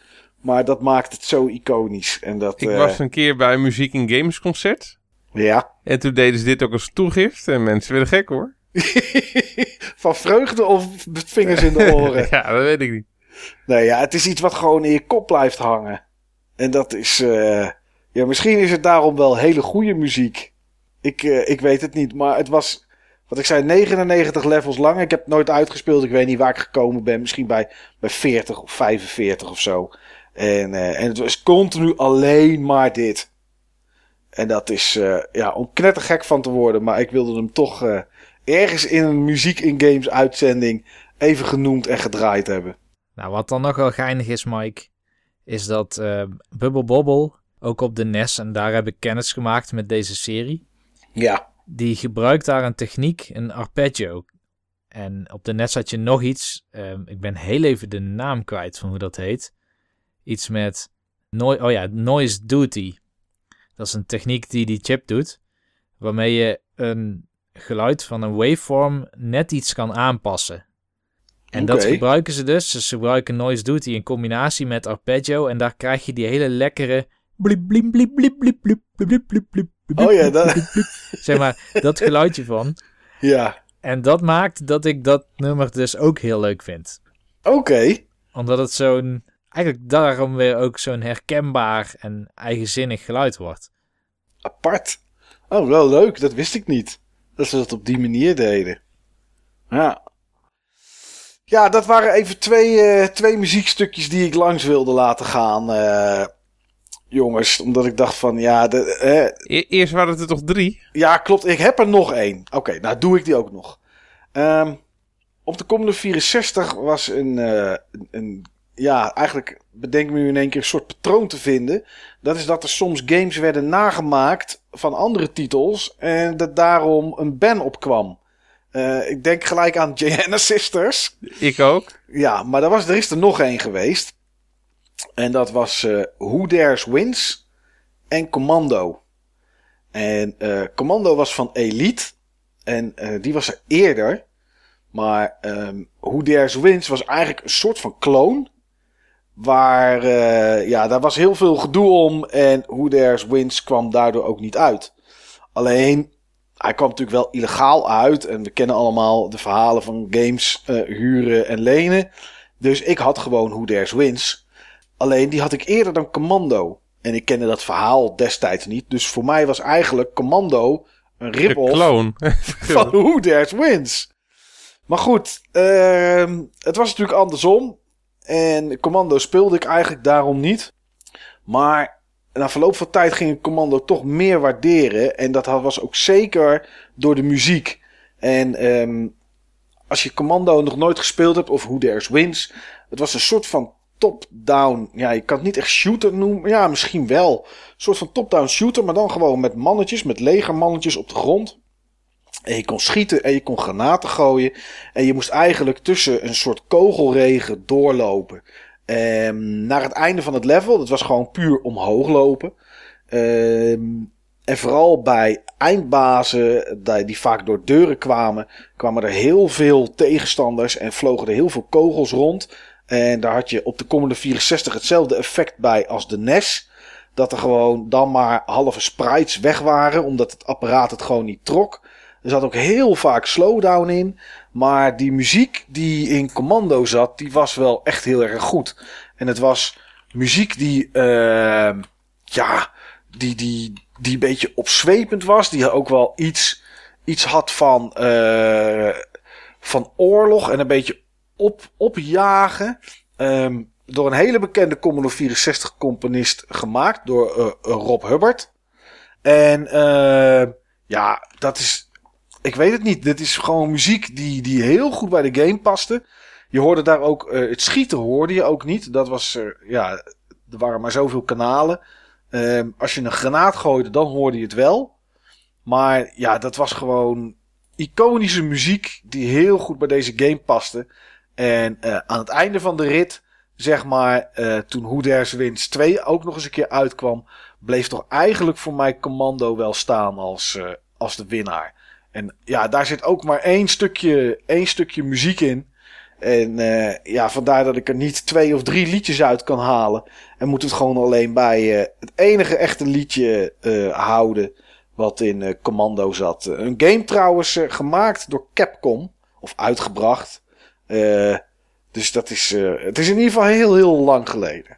Maar dat maakt het zo iconisch. En dat, Ik eh, was een keer bij een muziek en games concert. ja. En toen deden ze dit ook als toegift. En mensen werden gek hoor. (laughs) Van vreugde of met vingers in de (laughs) oren. ja, dat weet ik niet. Nee, ja, het is iets wat gewoon in je kop blijft hangen. En dat is, eh, ja, misschien is het daarom wel hele goede muziek. Ik, eh, ik weet het niet, maar het was, wat ik zei, 99 levels lang. Ik heb het nooit uitgespeeld, ik weet niet waar ik gekomen ben. Misschien bij, bij 40 of 45 of zo. En, eh, en het was continu alleen maar dit. En dat is, eh, ja, om knettergek van te worden. Maar ik wilde hem toch ergens in een muziek in games uitzending even genoemd en gedraaid hebben. Nou, wat dan nog wel geinig is, Mike, is dat Bubble Bobble, ook op de NES, en daar heb ik kennis gemaakt met deze serie, Ja. die gebruikt daar een techniek, een arpeggio. En op de NES had je nog iets, ehm, ik ben heel even de naam kwijt van hoe dat heet. Iets met, oh ja, noise duty. Dat is een techniek die die chip doet, waarmee je een geluid van een waveform net iets kan aanpassen. En dat gebruiken ze dus. Ze gebruiken Noise Duty in combinatie met arpeggio. En daar krijg je die hele lekkere... Blip, blip, blip, blip, blip, blip, blip, Oh ja, dat-. Zeg maar, dat geluidje van. Ja. En dat maakt dat ik dat nummer dus ook heel leuk vind. Oké. Omdat het zo'n... Eigenlijk daarom weer ook zo'n herkenbaar en eigenzinnig geluid wordt. Apart. Oh, wel leuk. Dat wist ik niet. Dat ze dat op die manier deden. Ja. Ja, dat waren even twee, eh, twee muziekstukjes die ik langs wilde laten gaan. eh, jongens, omdat ik dacht van ja, de, eh, E- eerst waren het er toch drie? ja, klopt. Ik heb er nog één. Oké, nou doe ik die ook nog. Ehm, op de komende 64 was een, eh, een, een- ja, eigenlijk bedenk me nu in één keer een soort patroon te vinden. Dat is dat er soms games werden nagemaakt van andere titels en dat daarom een ban opkwam. Eh, ik denk gelijk aan (laughs) Gianna Sisters. Ik ook. Ja, maar er, was, er is er nog één geweest. En dat was eh Who Dares Wins en Commando. En eh, Commando was van Elite. En eh, die was er eerder. Maar ehm Who Dares Wins was eigenlijk een soort van kloon. Waar, ja, daar was heel veel gedoe om. En Who Dares Wins kwam daardoor ook niet uit. Alleen, hij kwam natuurlijk wel illegaal uit. En we kennen allemaal de verhalen van games huren en lenen. Dus ik had gewoon Who Dares Wins. Alleen die had ik eerder dan Commando. En ik kende dat verhaal destijds niet. Dus voor mij was eigenlijk Commando een rip-off (laughs) (laughs) van Who Dares Wins. Maar goed, ehm, het was natuurlijk andersom. En Commando speelde ik eigenlijk daarom niet. Maar na verloop van tijd ging ik Commando toch meer waarderen. En dat was ook zeker door de muziek. En ehm, als je Commando nog nooit gespeeld hebt, of Who Dares Wins. Het was een soort van top-down. Ja, je kan het niet echt shooter noemen. Ja, misschien wel. Een soort van top-down shooter, maar dan gewoon met mannetjes, met legermannetjes op de grond. En je kon schieten en je kon granaten gooien. En je moest eigenlijk tussen een soort kogelregen doorlopen. Ehm, naar het einde van het level. Dat was gewoon puur omhoog lopen. Ehm, en vooral bij eindbazen, die vaak door deuren kwamen, kwamen er heel veel tegenstanders en vlogen er heel veel kogels rond. En daar had je op de Commodore 64 hetzelfde effect bij als de NES. Dat er gewoon dan maar halve sprites weg waren, omdat het apparaat het gewoon niet trok. Er zat ook heel vaak slowdown in. Maar die muziek die in Commando zat, die was wel echt heel erg goed. En het was muziek die, eh, ja, die, die, die een beetje opzwepend was. Die ook wel iets, iets had van, eh, van oorlog en een beetje op, opjagen. Ehm, door een hele bekende Commodore 64 componist gemaakt, door eh, eh, Rob Hubbard. En eh, ja, dat is. Ik weet het niet. Dit is gewoon muziek die, die heel goed bij de game paste. Je hoorde daar ook. het schieten hoorde je ook niet. Dat was. ja, er waren maar zoveel kanalen. Ehm, als je een granaat gooide, dan hoorde je het wel. Maar ja, dat was gewoon iconische muziek die heel goed bij deze game paste. En eh, aan het einde van de rit, zeg maar, eh, toen Who Dares Wins 2 ook nog eens een keer uitkwam, bleef toch eigenlijk voor mij Commando wel staan als, eh, als de winnaar. En ja, daar zit ook maar één stukje, één stukje muziek in. En ja, vandaar dat ik er niet twee of drie liedjes uit kan halen. En moet het gewoon alleen bij het enige echte liedje houden wat in Commando zat. Een game trouwens gemaakt door Capcom. Of uitgebracht. Eh, dus dat is, eh, het is in ieder geval heel, heel lang geleden.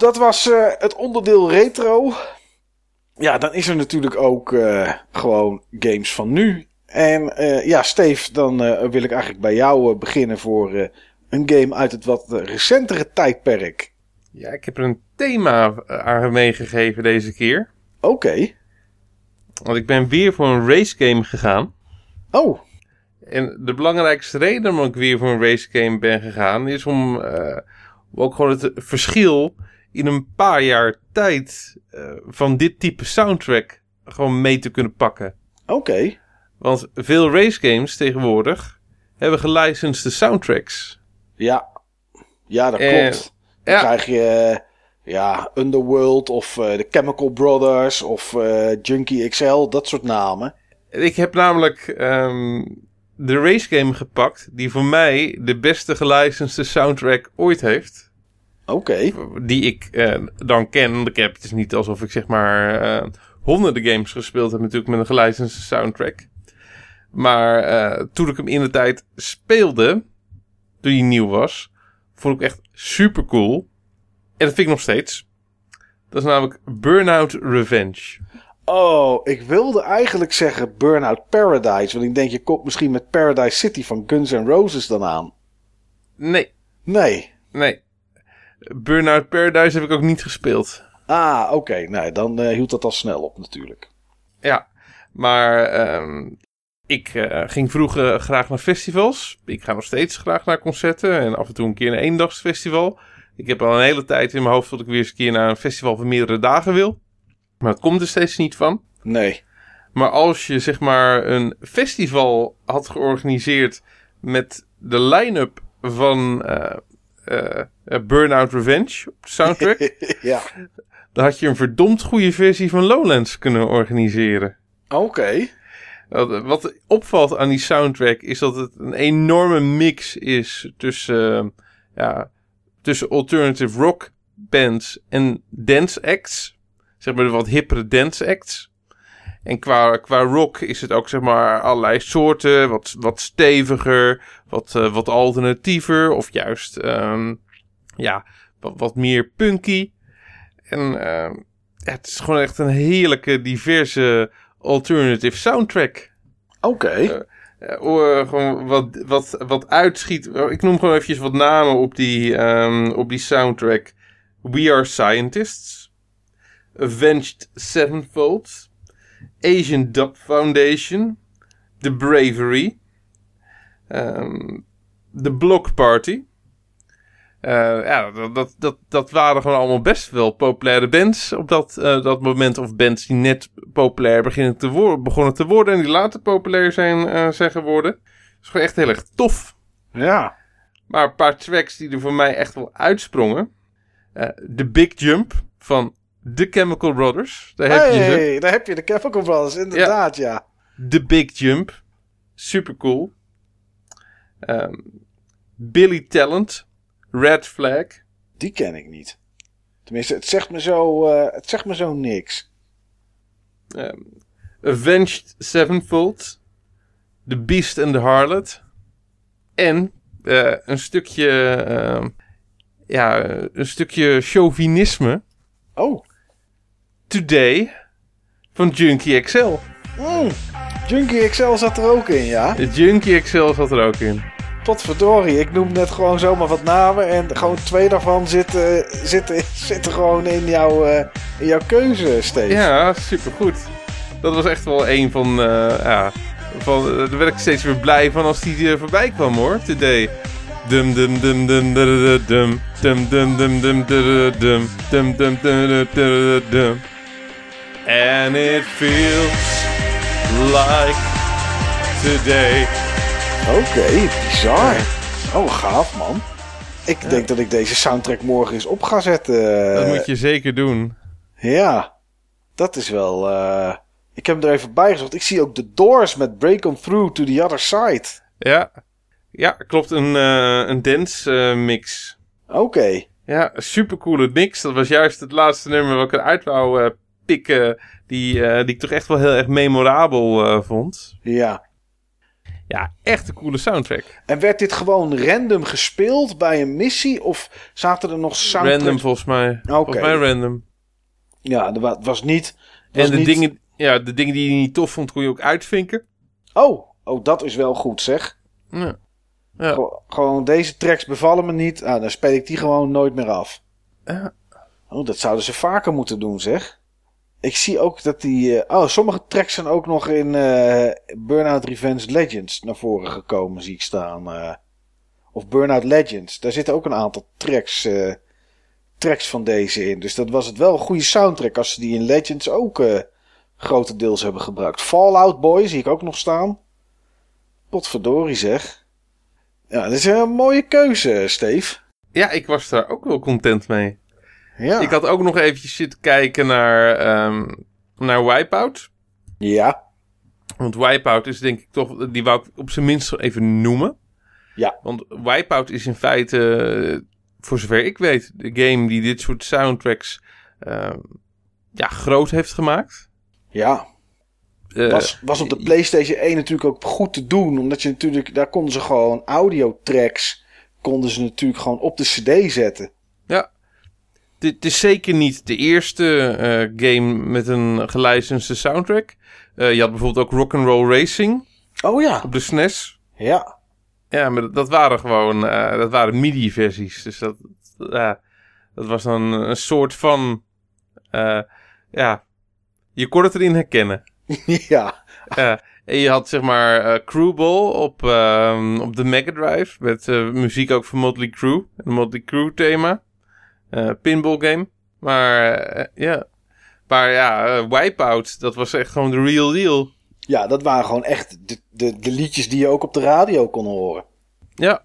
Goed, dat was eh, het onderdeel retro. Ja, dan is er natuurlijk ook eh, gewoon games van nu. En eh, ja, Steve, dan wil ik eigenlijk bij jou beginnen voor een game uit het wat recentere tijdperk. Ja, ik heb er een thema aan meegegeven deze keer. Oké. Want ik ben weer voor een racegame gegaan. Oh, En de belangrijkste reden waarom ik weer voor een racegame ben gegaan... is om ook gewoon het verschil in een paar jaar tijd... eh, van dit type soundtrack gewoon mee te kunnen pakken. oké. Want veel racegames tegenwoordig hebben gelicensde soundtracks. Ja. Ja, dat Eh, klopt. Dan ja. krijg je eh, ja, Underworld of de Chemical Brothers of eh, Junkie XL, dat soort namen. Ik heb namelijk ehm, de racegame gepakt die voor mij de beste gelicensde soundtrack ooit heeft. Oké. Die ik eh, dan ken. Ik heb het is niet alsof ik zeg maar eh, honderden games gespeeld heb natuurlijk met een gelicensde soundtrack. Maar eh, toen ik hem in de tijd speelde, toen hij nieuw was, vond ik echt super cool. En dat vind ik nog steeds. Dat is namelijk Burnout Revenge. Oh, ik wilde eigenlijk zeggen Burnout Paradise. Want ik denk, je komt misschien met Paradise City van Guns N' Roses dan aan. Nee, Nee. nee. Burnout Paradise heb ik ook niet gespeeld. Ah, oké. Nee, dan eh, hield dat al snel op natuurlijk. Ja, maar ehm, ik eh, ging vroeger graag naar festivals. Ik ga nog steeds graag naar concerten en af en toe een keer een eendagsfestival. Ik heb al een hele tijd in mijn hoofd dat ik weer eens een keer naar een festival van meerdere dagen wil. Maar het komt er steeds niet van. Nee. Maar als je zeg maar een festival had georganiseerd met de line-up van eh, Burnout Revenge op de soundtrack, (laughs) ja. dan had je een verdomd goede versie van Lowlands kunnen organiseren. Oké. Wat, wat opvalt aan die soundtrack is dat het een enorme mix is tussen, eh, ja, tussen alternative rock bands en dance acts. Zeg maar de wat hippere dance acts. En qua, qua rock is het ook zeg maar allerlei soorten. Wat, wat steviger, wat, eh, wat alternatiever. Of juist ehm, ja, wat, wat meer punky. En ehm, het is gewoon echt een heerlijke, diverse alternative soundtrack. Oké. Eh, oh, gewoon wat, wat, wat uitschiet. Ik noem gewoon eventjes wat namen op die, ehm, op die soundtrack. We Are Scientists. Avenged Sevenfold. Asian Dub Foundation. The Bravery. ehm, The Block Party. Eh, ja, dat, dat, dat, dat waren gewoon allemaal best wel populaire bands op dat, eh, dat moment. Of bands die net populair beginnen te worden, begonnen te worden en die later populair zijn, eh, zijn geworden. Dat is gewoon echt heel erg tof. Ja. Maar een paar tracks die er voor mij echt wel uitsprongen. Eh The Big Jump van The Chemical Brothers. Daar heb je ze. Daar heb je de Chemical Brothers, inderdaad, ja. The Big Jump. Super cool. Ehm, Billy Talent. Red Flag. Die ken ik niet. Tenminste, het zegt me zo, eh, het zegt me zo niks. Ehm, Avenged Sevenfold. The Beast and the Harlot. En eh, een stukje... ehm, ja, een stukje chauvinisme. Oh. Today. Van Junkie XL. Mm. Junkie XL zat er ook in, ja. De Junkie XL zat er ook in. Potverdorie, ik noem net gewoon zomaar wat namen en gewoon twee daarvan zitten, zitten, zitten gewoon in jouw, eh, in jouw keuze, Steve. Ja, supergoed. Dat was echt wel een van... eh, ja, van eh, daar werd ik steeds weer blij van als die er voorbij kwam hoor. Today. Dum dum dum dum dum dum dum dum dum dum dum dum dum dum dum dum dum And it feels like today. Oké, bizar. Oh, gaaf man. Ik denk dat ik deze soundtrack morgen eens op ga zetten. Dat moet je zeker doen. Ja, dat is wel... eh, Ik heb hem er even bij gezocht. Ik zie ook The Doors met Break On Through to the Other Side. Ja, ja klopt. Een, eh, een dance eh, mix. Oké. Ja, supercoole mix. Dat was juist het laatste nummer wat ik eruit wou pikken. Die, eh, die ik toch echt wel heel erg memorabel eh, vond. Ja. Ja, echt een coole soundtrack. En werd dit gewoon random gespeeld bij een missie? Of zaten er nog soundtracks? Random volgens mij. Volgens mij random. Ja, wa- was niet... was En de, niet- dingen, ja, de dingen die je niet tof vond, kon je ook uitvinken. Oh, oh, dat is wel goed zeg. Ja. Ja. Gew- gewoon deze tracks bevallen me niet. Ah, dan speel ik die gewoon nooit meer af. Ja. Oh, dat zouden ze vaker moeten doen, zeg. Ik zie ook dat die... eh, oh, sommige tracks zijn ook nog in eh Burnout Revenge Legends naar voren gekomen, zie ik staan. eh. of Burnout Legends. Daar zitten ook een aantal tracks, tracks van deze in. Dus dat was het wel een goede soundtrack als ze die in Legends ook grotendeels hebben gebruikt. Fallout Boy zie ik ook nog staan. Potverdorie zeg. Ja, dat is een mooie keuze, Steve. ja, ik was daar ook wel content mee. Ja. Ik had ook nog eventjes zitten kijken naar, ehm, naar Wipeout. Ja. Want Wipeout is denk ik toch, die wou ik op zijn minst even noemen. Ja. Want Wipeout is in feite, voor zover ik weet, de game die dit soort soundtracks ehm, ja, groot heeft gemaakt. Ja. Eh, Was, was op de PlayStation 1 natuurlijk ook goed te doen. Omdat je natuurlijk, daar konden ze gewoon audiotracks, konden ze natuurlijk gewoon op de CD zetten. Dit is zeker niet de eerste eh, game met een gelicenste soundtrack. Eh, je had bijvoorbeeld ook Rock'n'Roll Racing Oh ja. op de SNES. Ja. Ja, maar dat, waren gewoon eh, dat waren MIDI-versies. Dus dat, dat was dan een soort van... ja, je kon het erin herkennen. (laughs) ja. En je had zeg maar Crewball op, ehm, op de Mega Drive. Met muziek ook van Motley Crue. Een Motley Crue thema. Eh, pinball game. Maar eh, ja. Maar ja, eh, Wipeout, dat was echt gewoon de real deal. Ja, dat waren gewoon echt de, de, de liedjes die je ook op de radio kon horen. Ja.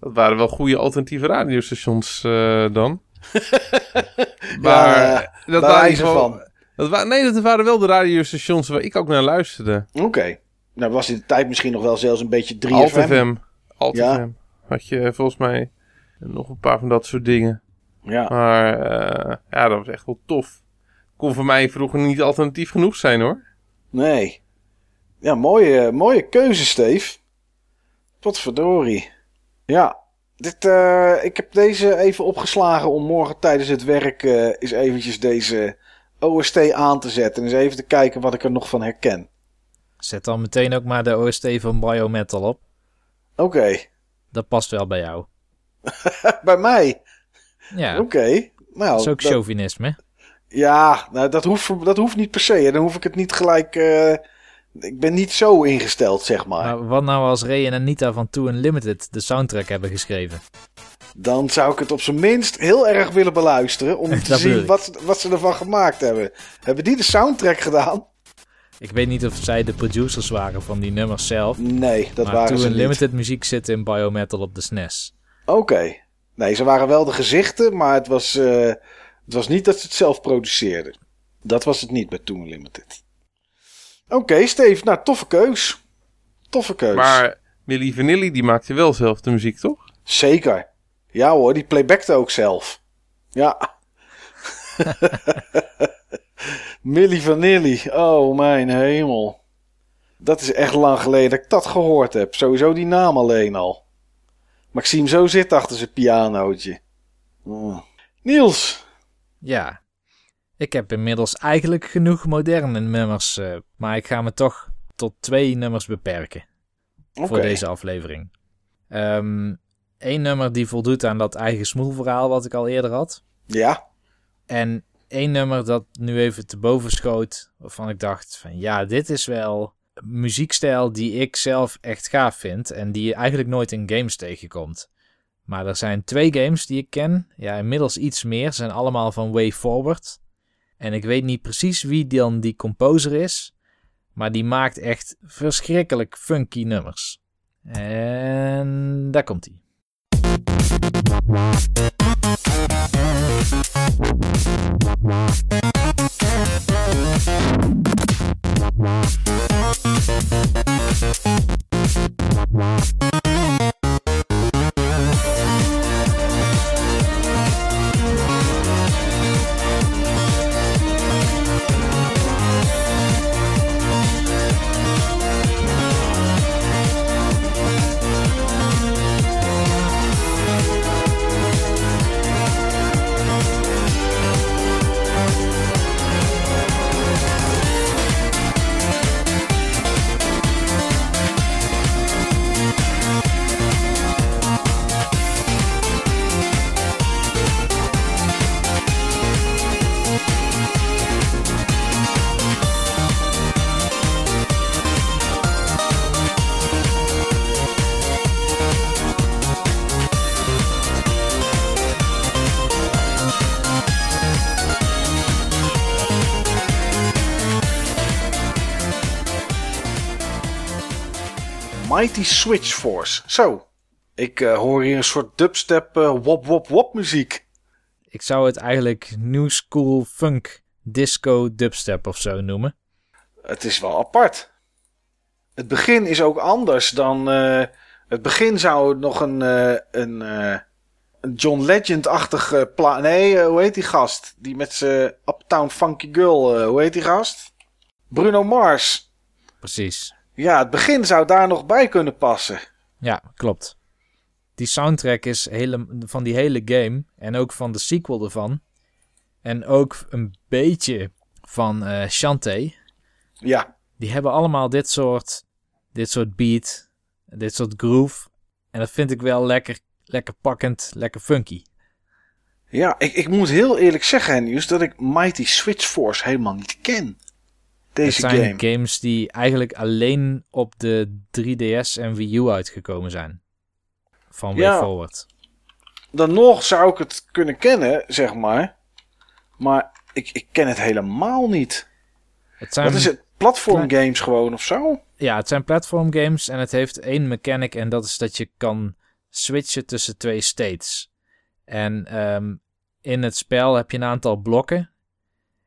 Dat waren wel goede alternatieve radiostations eh, dan. (laughs) maar Ja, dat waren gewoon, van. Dat wa nee, dat waren wel de radiostations waar ik ook naar luisterde. Oké. Nou was in de tijd misschien nog wel zelfs een beetje 3FM. Alt FM. Alt Ja. FM. Had je volgens mij nog een paar van dat soort dingen. Ja. Maar eh, ja, dat was echt wel tof. Kon voor mij vroeger niet alternatief genoeg zijn hoor. Nee. Ja, mooie, mooie keuze, Steve. Tot verdorie. Ja. Dit, eh, ik heb deze even opgeslagen om morgen tijdens het werk eh, eens eventjes deze OST aan te zetten. En eens even te kijken wat ik er nog van herken. Zet dan meteen ook maar de OST van Biometal op. Oké. Dat past wel bij jou. (laughs) Bij mij. Ja, Oké. Nou, dat is ook dat- chauvinisme. Ja, nou, dat, hoeft, dat hoeft niet per se. Dan hoef ik het niet gelijk. eh, ik ben niet zo ingesteld, zeg maar. Maar wat nou als Ray en Anita van Two Unlimited de soundtrack hebben geschreven? Dan zou ik het op zijn minst heel erg willen beluisteren. Om (laughs) te zien wat, wat ze ervan gemaakt hebben. Hebben die de soundtrack gedaan? Ik weet niet of zij de producers waren van die nummers zelf. Nee, dat maar waren ze niet. Unlimited muziek zit in Biometal op de SNES. Oké. Nee, ze waren wel de gezichten, maar het was, eh, het was niet dat ze het zelf produceerden. Dat was het niet bij Toon Limited. Oké, Steve. Nou, toffe keus. Toffe keus. Maar Milli Vanilli die maakte wel zelf de muziek toch? Zeker. Ja hoor, die playbackte ook zelf. Ja. (laughs) Milli Vanilli. Oh mijn hemel. Dat is echt lang geleden dat ik dat gehoord heb. Sowieso die naam alleen al. Hem zo zitten achter zijn pianootje. Mm. Niels. Ja, ik heb inmiddels eigenlijk genoeg moderne nummers, eh, maar ik ga me toch tot twee nummers beperken voor deze aflevering. Eén nummer die voldoet aan dat eigen smoelverhaal wat ik al eerder had. Ja. En één nummer dat nu even te boven schoot, waarvan ik dacht van ja, dit is wel muziekstijl die ik zelf echt gaaf vind en die je eigenlijk nooit in games tegenkomt. Maar er zijn twee games die ik ken, ja inmiddels iets meer, zijn allemaal van Way Forward. En ik weet niet precies wie dan die composer is, maar die maakt echt verschrikkelijk funky nummers. En daar komt hij. Mighty Switch Force. Zo. Ik eh, hoor hier een soort dubstep eh, wop wop wop muziek. Ik zou het eigenlijk New School Funk Disco Dubstep of zo noemen. Het is wel apart. Het begin is ook anders dan. eh, het begin zou nog een. een, een John Legend-achtige pla. Nee, hoe heet die gast? Die met zijn Uptown Funky Girl. hoe heet die gast? Bruno Mars. Precies. Ja, het begin zou daar nog bij kunnen passen. Ja, klopt. Die soundtrack is hele, van die hele game en ook van de sequel ervan. En ook een beetje van Shantae. Ja, Die hebben allemaal dit soort, dit soort beat, dit soort groove. En dat vind ik wel lekker, lekker pakkend, lekker funky. ja ik, ik moet heel eerlijk zeggen, Hennius, dat ik Mighty Switch Force helemaal niet ken. Het Deze zijn game. games die eigenlijk alleen op de 3DS en Wii U uitgekomen zijn. Van Way Ja. Forward. Dan nog zou ik het kunnen kennen, zeg maar. Maar ik, ik ken het helemaal niet. Het zijn, Wat is het? Platform games gewoon of zo? Ja, het zijn platform games en het heeft één mechanic en dat is dat je kan switchen tussen twee states. En ehm, in het spel heb je een aantal blokken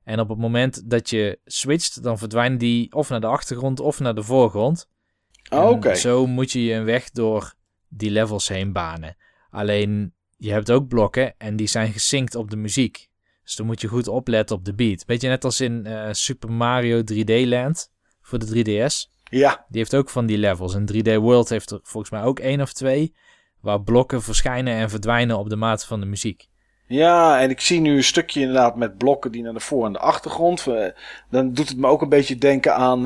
En op het moment dat je switcht, dan verdwijnen die of naar de achtergrond of naar de voorgrond. Oh, Oké. Zo moet je je een weg door die levels heen banen. Alleen, je hebt ook blokken en die zijn gesynct op de muziek. Dus dan moet je goed opletten op de beat. Beetje net als in eh, Super Mario 3D Land voor de 3DS. Ja, Die heeft ook van die levels. En 3D World heeft er volgens mij ook één of twee. Waar blokken verschijnen en verdwijnen op de maat van de muziek. Ja, en ik zie nu een stukje inderdaad met blokken die naar de voor- en de achtergrond. Eh, Dan doet het me ook een beetje denken aan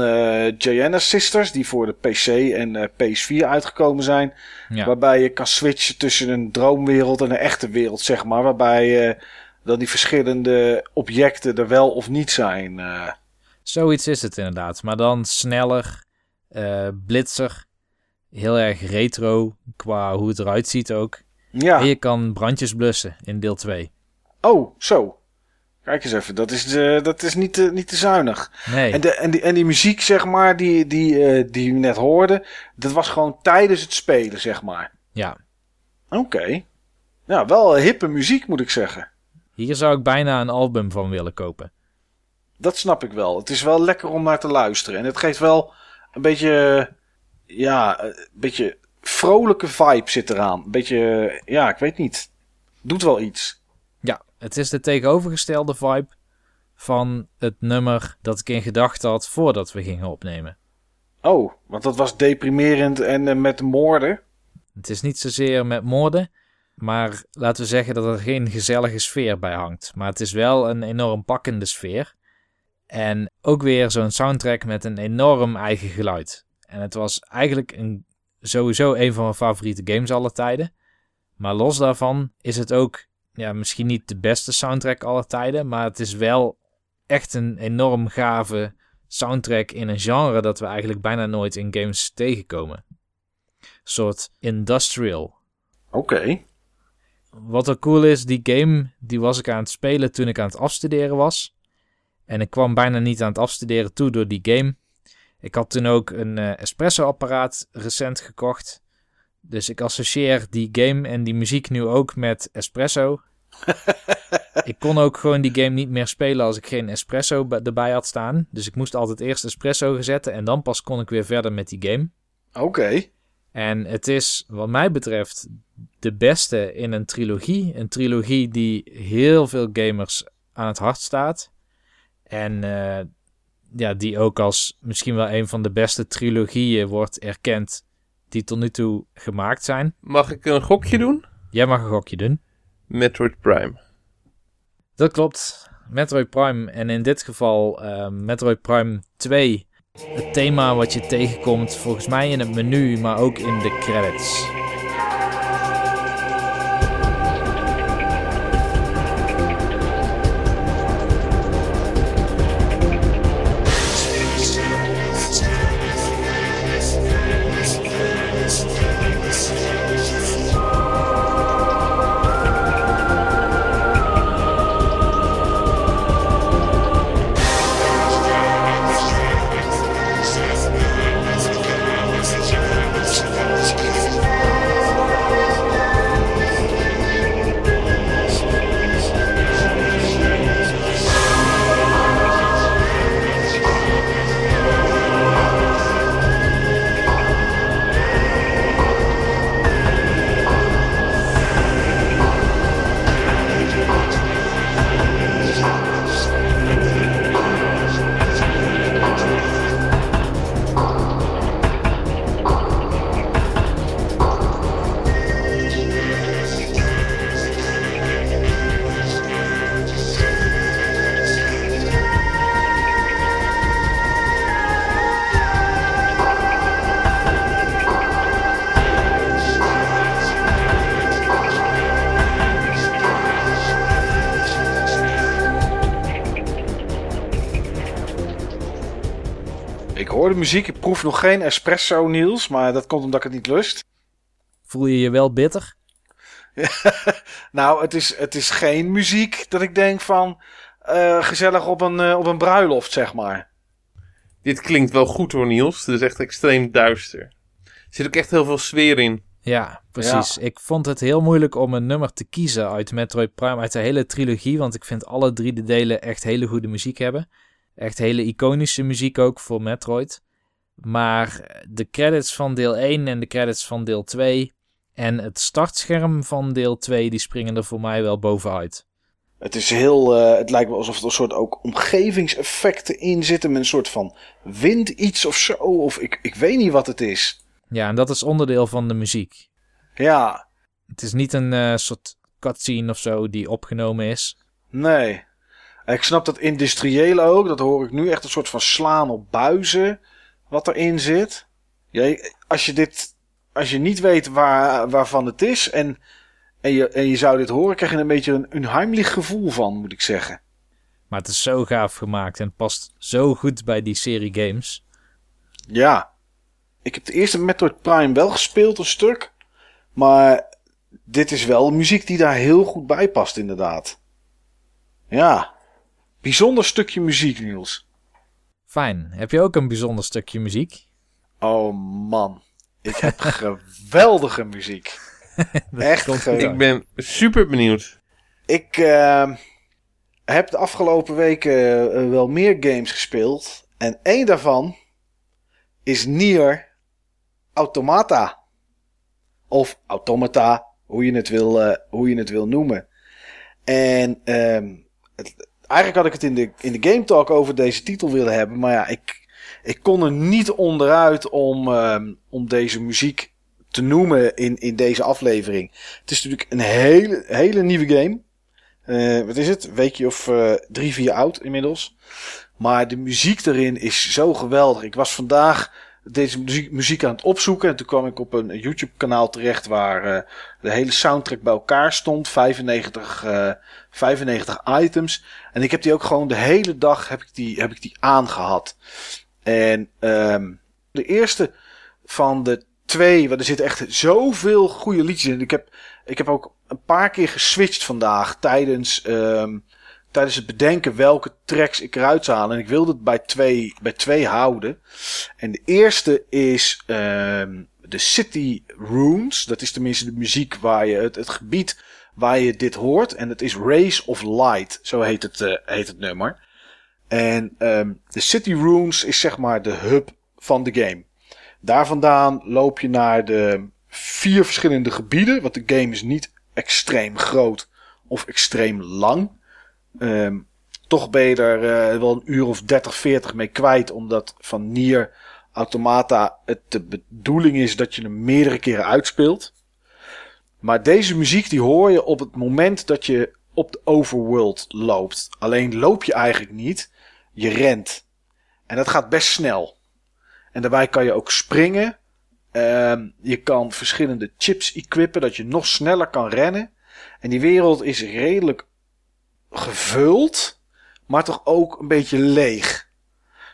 Gianna Sisters, die voor de PC en eh, PS4 uitgekomen zijn. Ja, Waarbij je kan switchen tussen een droomwereld en een echte wereld, zeg maar. Waarbij eh, dan die verschillende objecten er wel of niet zijn. zoiets is het inderdaad. Maar dan sneller, blitzer. Heel erg retro qua hoe het eruit ziet ook. Ja, En je kan brandjes blussen in deel 2. oh, zo. Kijk eens even, dat is, eh, dat is niet, te, niet te zuinig. Nee, En, de, en, die, en die muziek, zeg maar, die, die, eh, die we net hoorden, dat was gewoon tijdens het spelen, zeg maar. ja. Oké. Ja, wel hippe muziek, moet ik zeggen. Hier zou ik bijna een album van willen kopen. Dat snap ik wel. Het is wel lekker om naar te luisteren. En het geeft wel een beetje, ja, een beetje vrolijke vibe zit eraan. Een beetje, ja, ik weet niet. Doet wel iets. Ja, het is de tegenovergestelde vibe van het nummer dat ik in gedachten had voordat we gingen opnemen. Oh, want dat was deprimerend en eh, met moorden. Het is niet zozeer met moorden, maar laten we zeggen dat er geen gezellige sfeer bij hangt. Maar het is wel een enorm pakkende sfeer. En ook weer zo'n soundtrack met een enorm eigen geluid. En het was eigenlijk een, sowieso een van mijn favoriete games aller tijden. Maar los daarvan is het ook ja, misschien niet de beste soundtrack aller tijden, maar het is wel echt een enorm gave soundtrack in een genre dat we eigenlijk bijna nooit in games tegenkomen. Een soort industrial. Oké. Wat er cool is, die game die was ik aan het spelen toen ik aan het afstuderen was. En ik kwam bijna niet aan het afstuderen toe door die game. Ik had toen ook een eh, espresso-apparaat recent gekocht. Dus ik associeer die game en die muziek nu ook met espresso. (laughs) ik kon ook gewoon die game niet meer spelen als ik geen espresso erbij had staan. Dus ik moest altijd eerst espresso zetten en dan pas kon ik weer verder met die game. Oké. En het is, wat mij betreft, de beste in een trilogie. Een trilogie die heel veel gamers aan het hart staat. En eh, ja, die ook als misschien wel een van de beste trilogieën wordt erkend die tot nu toe gemaakt zijn. Mag ik een gokje doen? Jij mag een gokje doen. Metroid Prime. Dat klopt. Metroid Prime en in dit geval eh, Metroid Prime 2. Het thema wat je tegenkomt volgens mij in het menu, maar ook in de credits. Muziek, ik proef nog geen espresso, Niels. Maar dat komt omdat ik het niet lust. Voel je je wel bitter? (laughs) Nou, het is, het is geen muziek dat ik denk van... eh, gezellig op een, eh, op een bruiloft, zeg maar. Dit klinkt wel goed hoor, Niels. Het is echt extreem duister. Er zit ook echt heel veel sfeer in. Ja, precies. Ik vond het heel moeilijk om een nummer te kiezen uit Metroid Prime, uit de hele trilogie. Want ik vind alle drie de delen echt hele goede muziek hebben. Echt hele iconische muziek ook voor Metroid. Maar de credits van deel 1 en de credits van deel 2 en het startscherm van deel 2, die springen er voor mij wel bovenuit. Het is heel, uh, het lijkt wel alsof er een soort ook omgevingseffecten in zitten. Met een soort van wind iets of zo. Of ik, ik weet niet wat het is. Ja, en dat is onderdeel van de muziek. Ja. Het is niet een uh, soort cutscene of zo die opgenomen is. Nee. Ik snap dat industriële ook. Dat hoor ik nu echt een soort van slaan op buizen. Wat erin zit. Ja, als je dit. Als je niet weet waar, waarvan het is. En, en, je, en je zou dit horen. krijg je een beetje een unheimlich gevoel van, moet ik zeggen. Maar het is zo gaaf gemaakt. En past zo goed bij die serie games. Ja. Ik heb de eerste Metroid Prime wel gespeeld, een stuk. Maar dit is wel muziek die daar heel goed bij past, inderdaad. Ja. Bijzonder stukje muziek, Niels. Fijn. Heb je ook een bijzonder stukje muziek? Oh man. Ik heb (laughs) geweldige muziek. (laughs) Echt geweldig. Ik ben super benieuwd. Ik uh, heb de afgelopen weken uh, wel meer games gespeeld. En één daarvan is Nier Automata. Of Automata, hoe je het wil, uh, hoe je het wil noemen. En um, het, eigenlijk had ik het in de, in de Game Talk over deze titel willen hebben. Maar ja, ik, ik kon er niet onderuit om, um, om deze muziek te noemen in, in deze aflevering. Het is natuurlijk een hele, hele nieuwe game. Uh, wat is het? Weekje of uh, drie, vier oud inmiddels. Maar de muziek erin is zo geweldig. Ik was vandaag deze muziek, muziek aan het opzoeken. En toen kwam ik op een YouTube kanaal terecht waar uh, de hele soundtrack bij elkaar stond. 95, uh, 95 items. En ik heb die ook gewoon de hele dag heb ik die, heb ik die aangehad. En um, de eerste van de twee, want er zitten echt zoveel goede liedjes in. Ik heb, ik heb ook een paar keer geswitcht vandaag tijdens, um, tijdens het bedenken welke tracks ik eruit zou halen. En ik wilde het bij twee, bij twee houden. En de eerste is um, de City Runes. Dat is tenminste de muziek waar je het, het gebied waar je dit hoort. En het is Race of Light. Zo heet het, uh, heet het nummer. En um, de City Runes is zeg maar de hub van de game. Daar vandaan loop je naar de vier verschillende gebieden. Want de game is niet extreem groot of extreem lang. Um, toch ben je er uh, wel een uur of 30, 40 mee kwijt. Omdat van Nier Automata het de bedoeling is dat je hem meerdere keren uitspeelt. Maar deze muziek die hoor je op het moment dat je op de overworld loopt. Alleen loop je eigenlijk niet. Je rent. En dat gaat best snel. En daarbij kan je ook springen. Um, je kan verschillende chips equippen dat je nog sneller kan rennen. En die wereld is redelijk gevuld, maar toch ook een beetje leeg.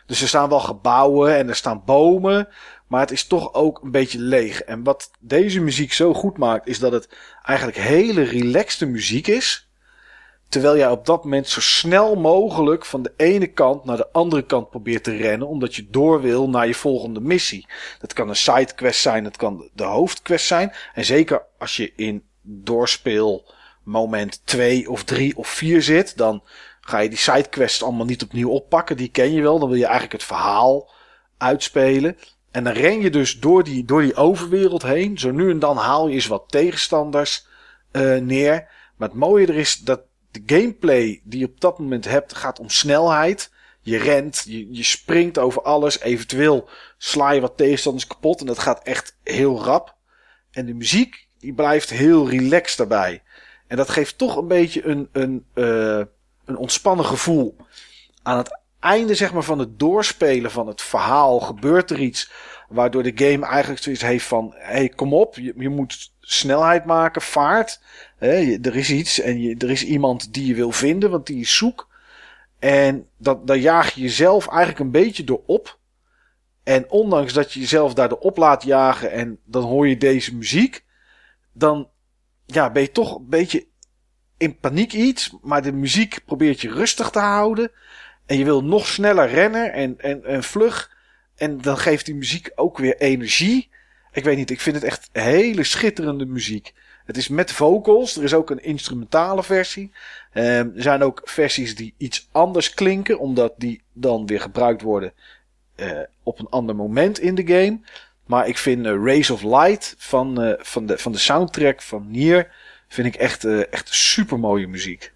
Dus er staan wel gebouwen en er staan bomen, maar het is toch ook een beetje leeg. En wat deze muziek zo goed maakt, is dat het eigenlijk hele relaxte muziek is. Terwijl jij op dat moment zo snel mogelijk van de ene kant naar de andere kant probeert te rennen. Omdat je door wil naar je volgende missie. Dat kan een sidequest zijn, dat kan de hoofdquest zijn. En zeker als je in doorspeel moment 2 of 3 of 4 zit. Dan ga je die sidequests allemaal niet opnieuw oppakken. Die ken je wel. Dan wil je eigenlijk het verhaal uitspelen. En dan ren je dus door die, door die overwereld heen. Zo nu en dan haal je eens wat tegenstanders uh, neer. Maar het mooie er is dat de gameplay die je op dat moment hebt gaat om snelheid. Je rent, je, je springt over alles. Eventueel sla je wat tegenstanders kapot. En dat gaat echt heel rap. En de muziek die blijft heel relaxed daarbij. En dat geeft toch een beetje een, een, uh, een ontspannen gevoel. Aan het einde zeg maar, van het doorspelen van het verhaal gebeurt er iets. Waardoor de game eigenlijk zoiets heeft van: hé, hey, kom op, je, moet snelheid maken, vaart. Er is iets en je, er is iemand die je wil vinden, want die is zoek. En dat, daar jaag je jezelf eigenlijk een beetje door op. En ondanks dat je jezelf daardoor op laat jagen en dan hoor je deze muziek, dan ja, ben je toch een beetje in paniek iets. Maar de muziek probeert je rustig te houden. En je wil nog sneller rennen en, en, en vlug. En dan geeft die muziek ook weer energie. ik weet niet, ik vind het echt hele schitterende muziek. Het is met vocals. Er is ook een instrumentale versie. Ehm, er zijn ook versies die iets anders klinken, omdat die dan weer gebruikt worden eh, op een ander moment in de game. Maar ik vind eh, Rays of Light van, eh, van, de, van de soundtrack van Nier vind ik echt, eh, echt super mooie muziek.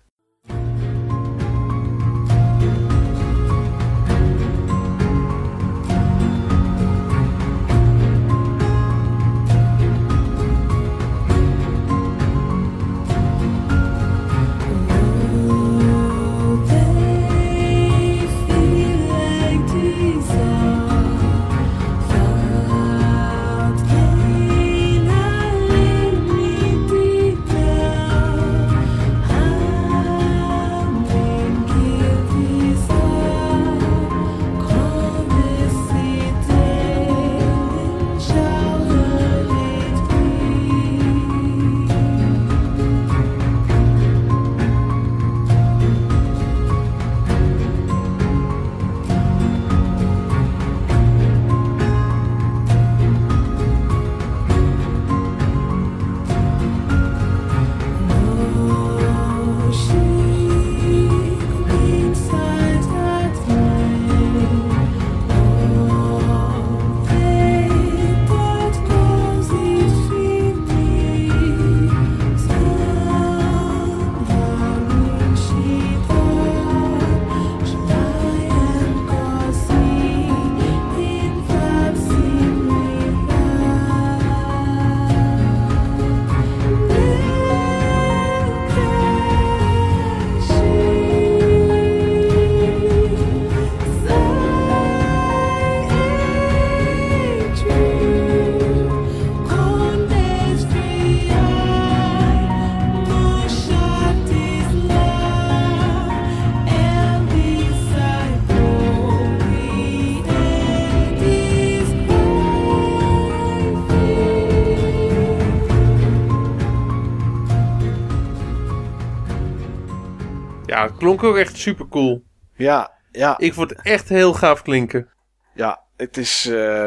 Klonk ook echt super cool. Ja, ja, Ik vond het echt heel gaaf klinken. ja. Het is. eh,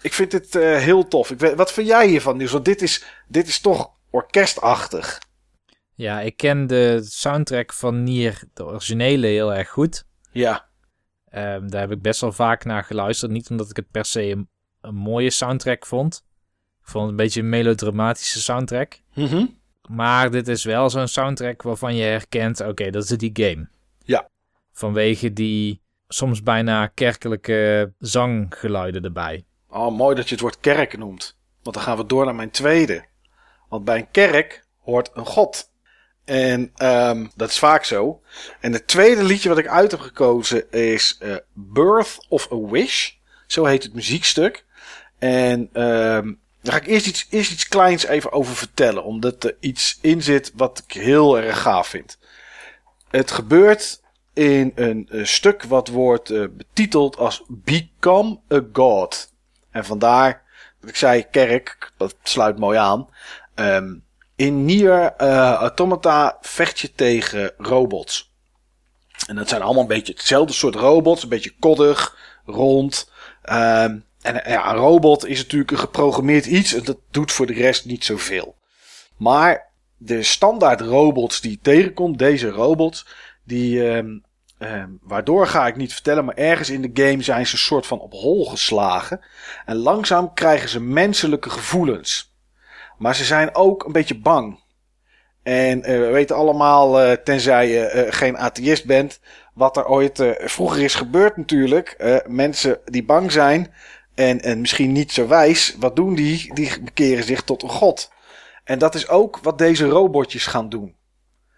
ik vind het eh, heel tof. Ik weet, wat vind jij hiervan, Niels? Want dit is, dit is toch orkestachtig. Ja, ik ken de soundtrack van Nier, de originele, heel erg goed. Ja, Ehm, daar heb ik best wel vaak naar geluisterd. Niet omdat ik het per se een, een mooie soundtrack vond. Ik vond het een beetje een melodramatische soundtrack. Mhm. Maar dit is wel zo'n soundtrack waarvan je herkent, oké, dat is die game. Ja. Vanwege die soms bijna kerkelijke zanggeluiden erbij. Oh, mooi dat je het woord kerk noemt. Want dan gaan we door naar mijn tweede. Want bij een kerk hoort een god. En ehm, dat is vaak zo. En het tweede liedje wat ik uit heb gekozen is eh, Birth of a Wish. Zo heet het muziekstuk. En ehm, daar ga ik eerst iets, eerst iets kleins even over vertellen. Omdat er iets in zit wat ik heel erg gaaf vind. Het gebeurt in een, eh, stuk wat wordt eh, betiteld als Become a God. En vandaar dat ik zei kerk, dat sluit mooi aan. Ehm, in Nier eh, Automata vecht je tegen robots. En dat zijn allemaal een beetje hetzelfde soort robots. Een beetje koddig, rond. Ehm, en eh, ja, een robot is natuurlijk een geprogrammeerd iets. En dat doet voor de rest niet zoveel. Maar de standaard robots die je tegenkomt, deze robots, die, ehm, ehm, waardoor ga ik niet vertellen, maar ergens in de game zijn ze een soort van op hol geslagen. En langzaam krijgen ze menselijke gevoelens. Maar ze zijn ook een beetje bang. En eh, we weten allemaal, eh, tenzij je geen atheïst bent, wat er ooit vroeger is gebeurd natuurlijk. Mensen die bang zijn en, en misschien niet zo wijs, wat doen die? Die bekeren zich tot een god. En dat is ook wat deze robotjes gaan doen.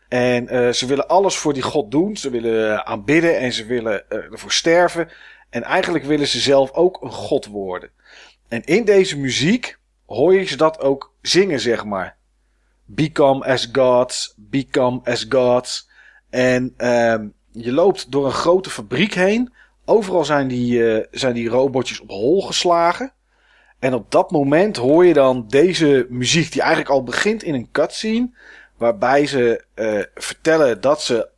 En eh, ze willen alles voor die god doen. Ze willen eh, aanbidden en ze willen eh, ervoor sterven. En eigenlijk willen ze zelf ook een god worden. En in deze muziek hoor je ze dat ook zingen, zeg maar. Become as gods, become as gods. En ehm, je loopt door een grote fabriek heen. Overal zijn die, eh, zijn die robotjes op hol geslagen. En op dat moment hoor je dan deze muziek, die eigenlijk al begint in een cutscene. Waarbij ze eh, vertellen dat ze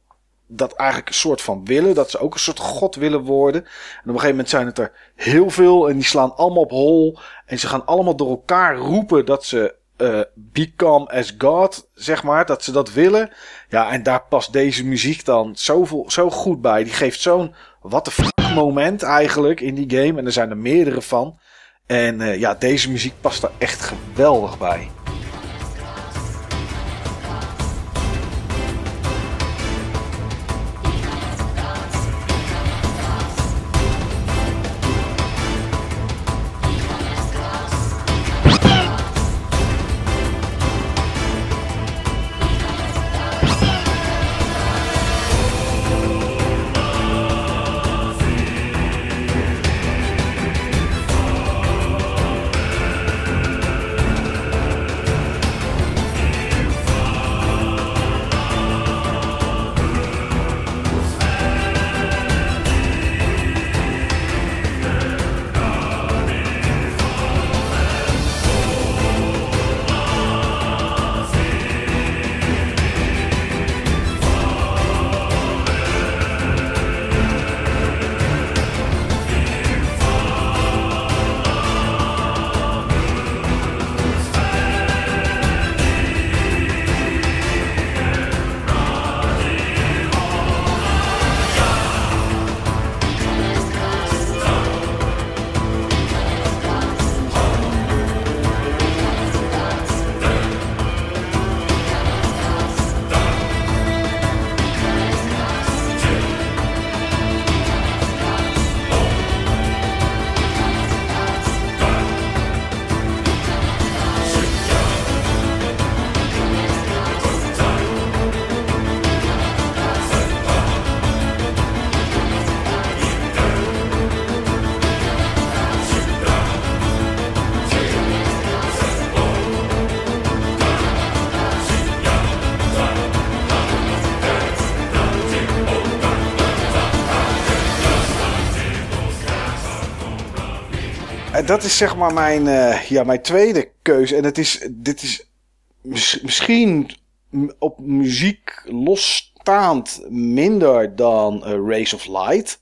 dat eigenlijk een soort van willen. Dat ze ook een soort god willen worden. En op een gegeven moment zijn het er heel veel. En die slaan allemaal op hol. En ze gaan allemaal door elkaar roepen dat ze uh, become as God, zeg maar. Dat ze dat willen. Ja, en daar past deze muziek dan zoveel, zo goed bij. Die geeft zo'n wat de fuck moment eigenlijk in die game. En er zijn er meerdere van. En uh, ja, deze muziek past er echt geweldig bij. Dat is zeg maar mijn, uh, ja, mijn tweede keuze. En het is, dit is misschien op muziek losstaand minder dan uh, Race of Light.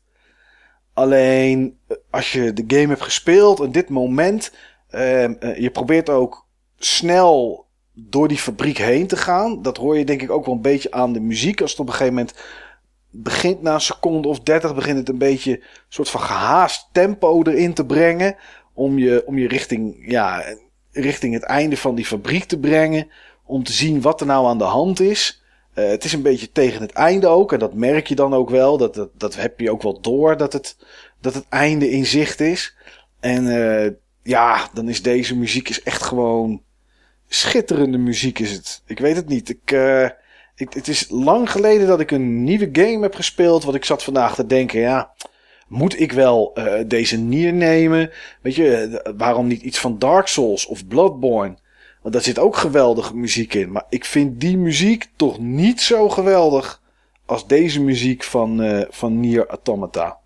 Alleen eh, als je de game hebt gespeeld en dit moment, uh, je probeert ook snel door die fabriek heen te gaan. Dat hoor je denk ik ook wel een beetje aan de muziek. Als het op een gegeven moment begint na een seconde of dertig, begint het een beetje een soort van gehaast tempo erin te brengen om je, om je richting, ja, richting het einde van die fabriek te brengen. Om te zien wat er nou aan de hand is. Uh, het is een beetje tegen het einde ook. En dat merk je dan ook wel. Dat, dat, dat heb je ook wel door dat het, dat het einde in zicht is. En uh, ja, dan is deze muziek is echt gewoon schitterende muziek is het. Ik weet het niet. Ik, uh, ik, het is lang geleden dat ik een nieuwe game heb gespeeld. Wat ik zat vandaag te denken. Ja, moet ik wel uh, deze nier nemen? Weet je, eh, waarom niet iets van Dark Souls of Bloodborne? Want daar zit ook geweldige muziek in. Maar ik vind die muziek toch niet zo geweldig als deze muziek van, uh, van Nier Automata.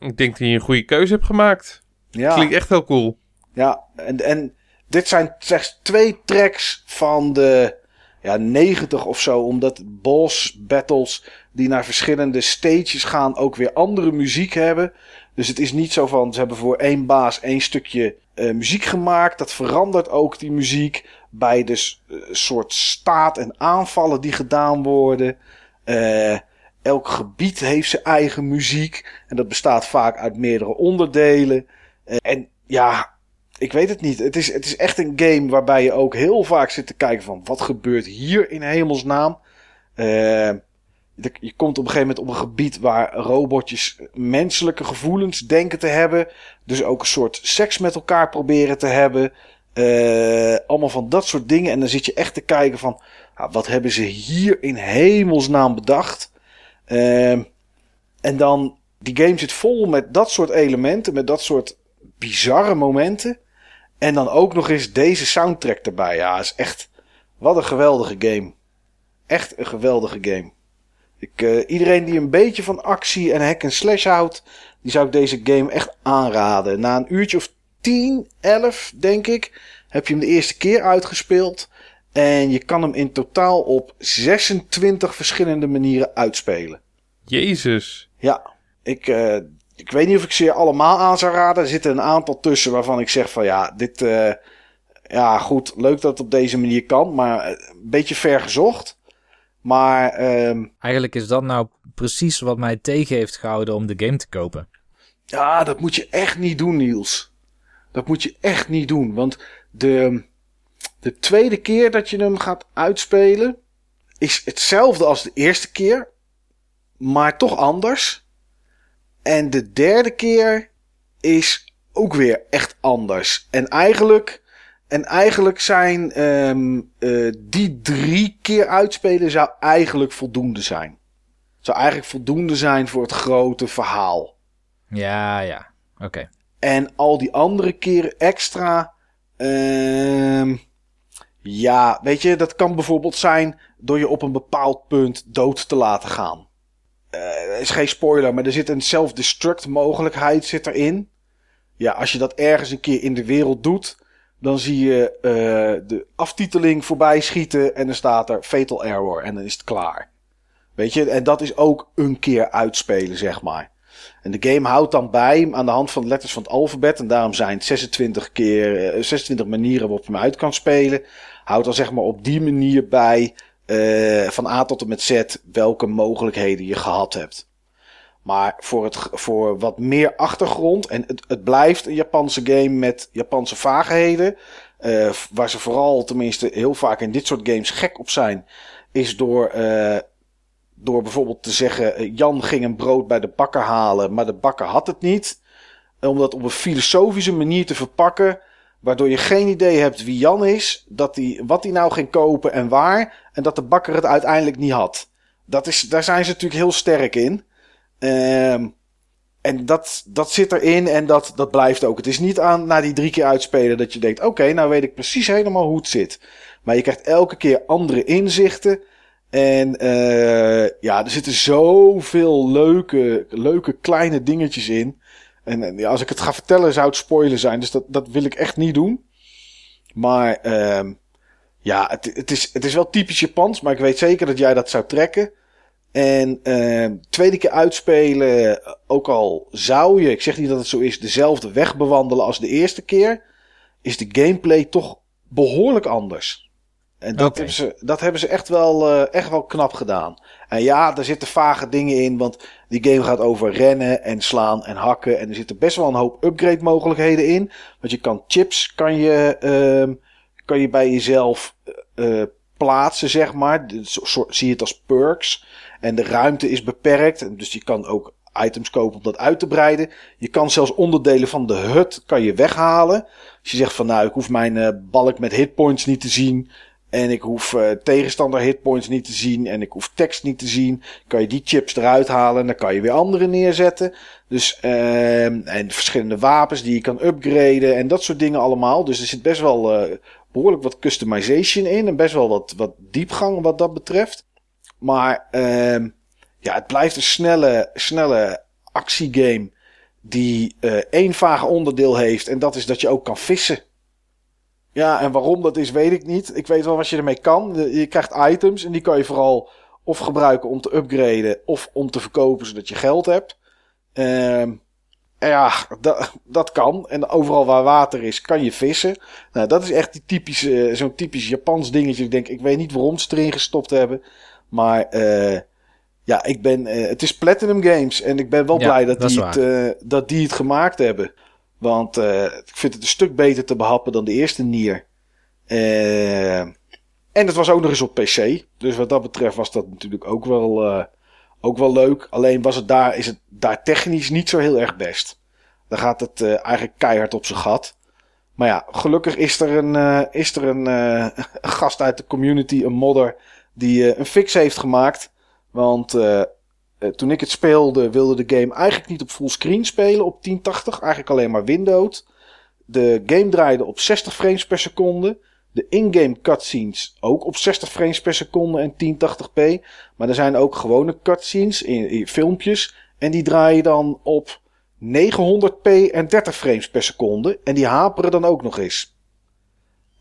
Ik denk dat je een goede keuze hebt gemaakt. Ja. Klinkt echt heel cool. Ja, en, en dit zijn slechts twee tracks van de ja, 90 of zo. Omdat boss battles die naar verschillende stages gaan ook weer andere muziek hebben. Dus het is niet zo van ze hebben voor één baas één stukje uh, muziek gemaakt. Dat verandert ook die muziek bij de uh, soort staat en aanvallen die gedaan worden. Uh, elk gebied heeft zijn eigen muziek. En dat bestaat vaak uit meerdere onderdelen. en ja, ik weet het niet. Het is, het is echt een game waarbij je ook heel vaak zit te kijken van wat gebeurt hier in hemelsnaam. Uh, je komt op een gegeven moment op een gebied waar robotjes menselijke gevoelens denken te hebben. Dus ook een soort seks met elkaar proberen te hebben. Uh, allemaal van dat soort dingen. En dan zit je echt te kijken van, ah, wat hebben ze hier in hemelsnaam bedacht? Uh, en dan, die game zit vol met dat soort elementen, met dat soort bizarre momenten. En dan ook nog eens deze soundtrack erbij. Ja, is echt, wat een geweldige game. Echt een geweldige game. Ik, uh, iedereen die een beetje van actie en hack en slash houdt, die zou ik deze game echt aanraden. Na een uurtje of 10, 11 denk ik, heb je hem de eerste keer uitgespeeld. En je kan hem in totaal op 26 verschillende manieren uitspelen. Jezus. Ja, ik, eh, ik weet niet of ik ze allemaal aan zou raden. Er zitten een aantal tussen waarvan ik zeg van ja, dit... eh, ja, goed, leuk dat het op deze manier kan, maar eh, een beetje ver gezocht. Maar ehm, Eigenlijk is dat nou precies wat mij tegen heeft gehouden om de game te kopen. ja, dat moet je echt niet doen, Niels. Dat moet je echt niet doen, want de, de tweede keer dat je hem gaat uitspelen is hetzelfde als de eerste keer, maar toch anders. En de derde keer is ook weer echt anders. En eigenlijk, en eigenlijk zijn ehm, eh, die drie keer uitspelen zou eigenlijk voldoende zijn. Zou eigenlijk voldoende zijn voor het grote verhaal. Ja, ja. Oké. En al die andere keren extra. ehm ja, weet je, dat kan bijvoorbeeld zijn door je op een bepaald punt dood te laten gaan. Eh is geen spoiler, maar er zit een self-destruct mogelijkheid zit erin. Ja, als je dat ergens een keer in de wereld doet, dan zie je eh, de aftiteling voorbij schieten en dan staat er fatal error en dan is het klaar. Weet je, en dat is ook een keer uitspelen, zeg maar. En de game houdt dan bij aan de hand van de letters van het alfabet. En daarom zijn het 26 keer, eh, 26 manieren waarop je hem uit kan spelen. Houdt dan zeg maar op die manier bij eh, van A tot en met Z welke mogelijkheden je gehad hebt. Maar voor, het, voor wat meer achtergrond. En het, het blijft een Japanse game met Japanse vaagheden. eh, waar ze vooral, tenminste heel vaak in dit soort games gek op zijn. Is door, eh, door bijvoorbeeld te zeggen: eh, Jan ging een brood bij de bakker halen, maar de bakker had het niet. Om dat op een filosofische manier te verpakken. Waardoor je geen idee hebt wie Jan is, dat die, wat hij nou ging kopen en waar. En dat de bakker het uiteindelijk niet had. Dat is, daar zijn ze natuurlijk heel sterk in. Ehm, en dat, dat zit erin en dat, dat blijft ook. Het is niet aan na die drie keer uitspelen dat je denkt: oké, nou weet ik precies helemaal hoe het zit. Maar je krijgt elke keer andere inzichten. En eh, ja, er zitten zoveel leuke, leuke kleine dingetjes in. En, en als ik het ga vertellen, zou het spoiler zijn. Dus dat, dat wil ik echt niet doen. Maar ehm, ja, het, het, is, het is wel typisch Japans. Maar ik weet zeker dat jij dat zou trekken. En ehm, tweede keer uitspelen, ook al zou je, ik zeg niet dat het zo is, dezelfde weg bewandelen als de eerste keer, is de gameplay toch behoorlijk anders. En dat, hebben, ze, dat hebben ze echt wel, eh, echt wel knap gedaan. En ja, er zitten vage dingen in, want die game gaat over rennen en slaan en hakken. En er zitten best wel een hoop upgrade mogelijkheden in. Want je kan chips, kan je, ehm, kan je bij jezelf eh, plaatsen, zeg maar. De- zo- zo- zie je het als perks. En de ruimte is beperkt. Dus je kan ook items kopen om dat uit te breiden. Je kan zelfs onderdelen van de hut kan je weghalen. Als je zegt van nou, ik hoef mijn eh, balk met hitpoints niet te zien. En ik hoef eh, tegenstander hitpoints niet te zien. En ik hoef tekst niet te zien. Kan je die chips eruit halen. En dan kan je weer andere neerzetten. Dus, ehm, en verschillende wapens die je kan upgraden. En dat soort dingen allemaal. Dus er zit best wel eh, behoorlijk wat customization in. En best wel wat, wat diepgang wat dat betreft. Maar ehm, ja, het blijft een snelle, snelle actiegame. Die eh, één vage onderdeel heeft. En dat is dat je ook kan vissen. Ja, en waarom dat is, weet ik niet. Ik weet wel wat je ermee kan. Je krijgt items en die kan je vooral of gebruiken om te upgraden of om te verkopen zodat je geld hebt. Ehm, ja, dat, dat kan. En overal waar water is, kan je vissen. Nou, dat is echt die typische, zo'n typisch Japans dingetje. Ik denk, ik weet niet waarom ze erin gestopt hebben. Maar eh, ja, ik ben, eh, het is Platinum Games. En ik ben wel Ja, blij dat, die het, eh, dat die het gemaakt hebben. Want ik vind het een stuk beter te behappen dan de eerste Nier. En het was ook nog eens op PC. Dus wat dat betreft was dat natuurlijk ook wel, ook wel leuk. Alleen was het daar, is het daar technisch niet zo heel erg best. Dan gaat het eigenlijk keihard op zijn gat. Maar ja, gelukkig is er een, is er een, (laughs) een gast uit de community, een modder, die eh, een fix heeft gemaakt. Want eh, eh, toen ik het speelde, wilde de game eigenlijk niet op fullscreen spelen op 1080. Eigenlijk alleen maar windowed. De game draaide op 60 frames per seconde. De in-game cutscenes ook op 60 frames per seconde en 1080p. Maar er zijn ook gewone cutscenes in, in filmpjes. En die draaien dan op 900p en 30 frames per seconde. En die haperen dan ook nog eens.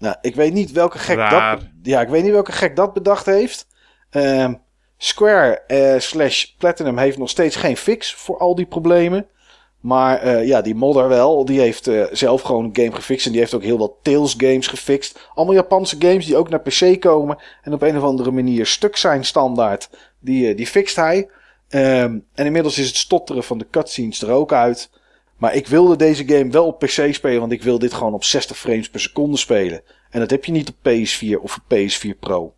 Nou, ik weet niet welke gek Raar. dat... Ja, ik weet niet welke gek dat bedacht heeft. Ehm, Square eh, slash Platinum heeft nog steeds geen fix voor al die problemen. Maar eh, ja, die modder wel. Die heeft eh, zelf gewoon een game gefixt. En die heeft ook heel wat Tales games gefixt. Allemaal Japanse games die ook naar PC komen. En op een of andere manier stuk zijn standaard. Die, die fixt hij. Ehm, en inmiddels is het stotteren van de cutscenes er ook uit. Maar ik wilde deze game wel op PC spelen. Want ik wil dit gewoon op 60 frames per seconde spelen. En dat heb je niet op PS4 of op PS4 Pro.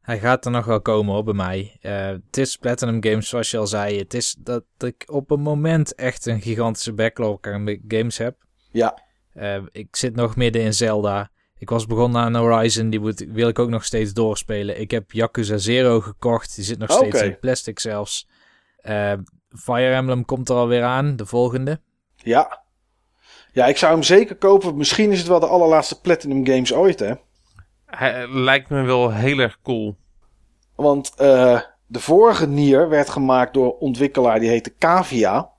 Hij gaat er nog wel komen hoor, bij mij. Eh, het is Platinum Games, zoals je al zei. Het is dat ik op een moment echt een gigantische backlog aan games heb. Ja, Eh, ik zit nog midden in Zelda. Ik was begonnen aan Horizon, die moet, wil ik ook nog steeds doorspelen. Ik heb Yakuza Zero gekocht, die zit nog steeds in plastic zelfs. Eh, Fire Emblem komt er alweer aan, de volgende. Ja. Ja, ik zou hem zeker kopen. Misschien is het wel de allerlaatste Platinum games ooit, hè. Hij lijkt me wel heel erg cool. Want eh, de vorige Nier werd gemaakt door een ontwikkelaar die heette Cavia.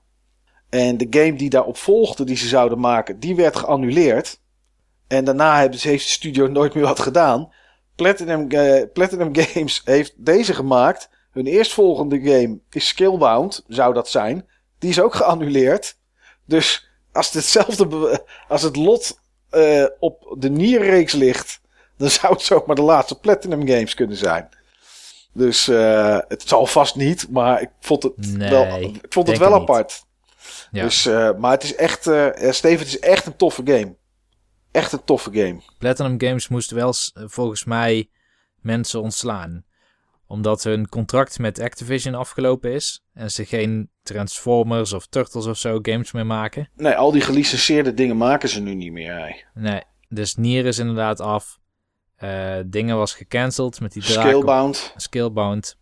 En de game die daarop volgde, die ze zouden maken, die werd geannuleerd. En daarna heeft de studio (laughs) nooit meer wat gedaan. Platinum, eh, Platinum (laughs) Games heeft deze gemaakt. Hun eerstvolgende game is Skillbound, zou dat zijn. Die is ook geannuleerd. Dus als het hetzelfde, als het lot eh, op de Nier-reeks ligt, dan zou het zomaar de laatste Platinum Games kunnen zijn. Dus eh, het zal vast niet, maar ik vond het Nee, wel, ik vond het wel het apart. Ja. Dus, eh, maar het is echt, Steven, het is echt een toffe game. Echt een toffe game. Platinum Games moest wel volgens mij mensen ontslaan. Omdat hun contract met Activision afgelopen is. En ze geen Transformers of Turtles of zo games meer maken. Nee, al die gelicenseerde dingen maken ze nu niet meer. hey. Nee, dus Nier is inderdaad af. Eh, dingen was gecanceld met die Scalebound. Skillbound.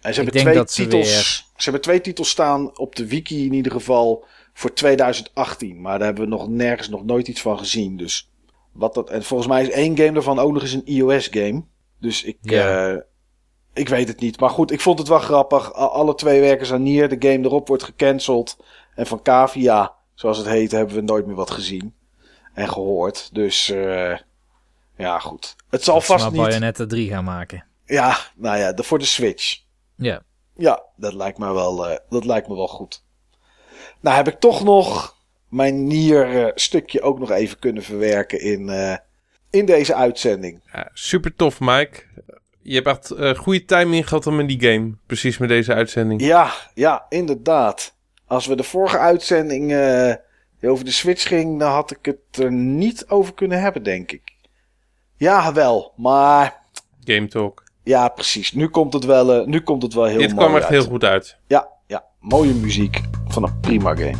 En ze hebben twee ze titels. weer- Ze hebben twee titels staan op de wiki in ieder geval voor 2018. Maar daar hebben we nog nergens nog nooit iets van gezien. Dus wat dat. En volgens mij is één game daarvan ook nog eens een iOS game. Dus ik. Ja. eh, ik weet het niet. Maar goed, ik vond het wel grappig. Alle twee werken ze aan Nier. De game erop wordt gecanceld. En van Cavia, zoals het heet, hebben we nooit meer wat gezien. En gehoord. Dus. eh, ja, goed. Het zal Dat vast maar niet. Bayonetta 3 gaan maken. Ja, nou ja, de, voor de Switch. Ja. Ja, dat lijkt me wel, eh, dat lijkt me wel goed. Nou heb ik toch nog mijn nier eh, stukje ook nog even kunnen verwerken in, eh, in deze uitzending. Ja, super tof, Mike. Je hebt echt eh, goede timing gehad om in die game. Precies met deze uitzending. Ja, ja, inderdaad. Als we de vorige uitzending eh, over de Switch ging, dan had ik het er niet over kunnen hebben, denk ik. Ja, wel, maar Game Talk. ja, precies. Nu komt het wel, eh, nu komt het wel heel Dit mooi kwam echt uit. heel goed uit. Ja, ja, mooie muziek van een prima game.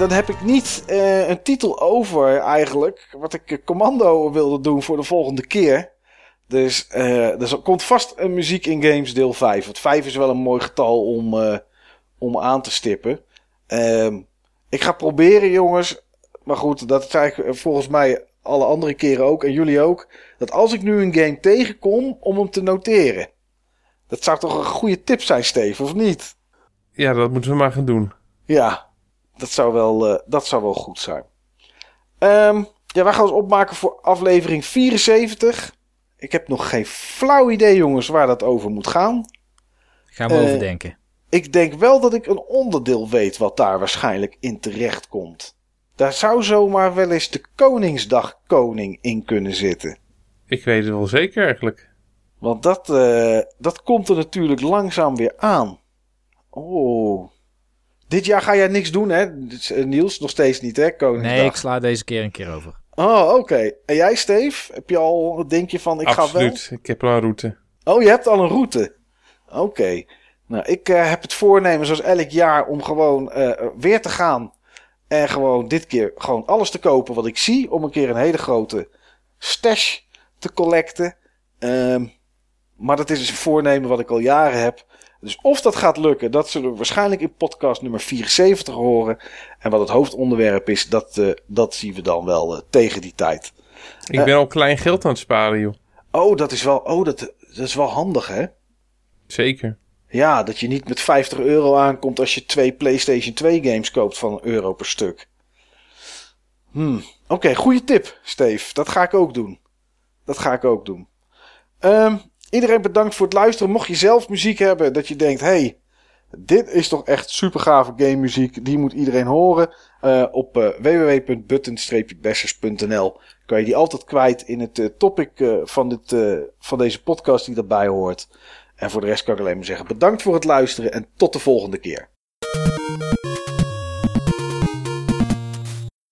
Dan heb ik niet eh, een titel over eigenlijk. Wat ik eh, commando wilde doen voor de volgende keer. Dus eh, er komt vast een muziek in games deel 5. Want 5 is wel een mooi getal om, om aan te stippen. Ehm, ik ga proberen, jongens. Maar goed, dat zei ik volgens mij alle andere keren ook. En jullie ook. Dat als ik nu een game tegenkom, om hem te noteren. Dat zou toch een goede tip zijn, Steve, of niet? Ja, dat moeten we maar gaan doen. Ja, dat zou wel, eh, dat zou wel goed zijn. Ehm, ja, wij gaan ons opmaken voor aflevering 74. Ik heb nog geen flauw idee, jongens, waar dat over moet gaan. Gaan we Eh, overdenken. Ik denk wel dat ik een onderdeel weet wat daar waarschijnlijk in terecht komt. Daar zou zomaar wel eens de Koningsdag Koning in kunnen zitten. Ik weet het wel zeker eigenlijk. Want dat, eh, dat komt er natuurlijk langzaam weer aan. Oh. Dit jaar ga jij niks doen, hè? Is, eh, Niels, nog steeds niet, hè? Koningsdag. Nee, ik sla deze keer een keer over. Oh, oké. En jij, Steve? Heb je al, denk je van, ik Absoluut. ga Ik heb al een route. wel? Oh, je hebt al een route. Oké. Nou, ik eh, heb het voornemen, zoals elk jaar, om gewoon eh, weer te gaan. En gewoon dit keer gewoon alles te kopen wat ik zie. Om een keer een hele grote stash te collecten. Ehm, maar dat is dus een voornemen wat ik al jaren heb. Dus of dat gaat lukken, dat zullen we waarschijnlijk in podcast nummer 74 horen. En wat het hoofdonderwerp is, dat, eh, dat zien we dan wel eh, tegen die tijd. Ik Eh. ben al klein geld aan het sparen, joh. Oh, dat is wel, oh, dat, dat is wel handig, hè? Zeker. Ja, dat je niet met 50 euro aankomt als je twee PlayStation 2 games koopt van een euro per stuk. Hmm. Oké, goede tip, Steve. Dat ga ik ook doen. Dat ga ik ook doen. Ehm, iedereen bedankt voor het luisteren. Mocht je zelf muziek hebben dat je denkt, hey, dit is toch echt super gave game muziek. Die moet iedereen horen. Eh, op eh, www.button-bashers.nl kan je die altijd kwijt in het eh, topic van, dit, van deze podcast die daarbij hoort. En voor de rest kan ik alleen maar zeggen bedankt voor het luisteren en tot de volgende keer.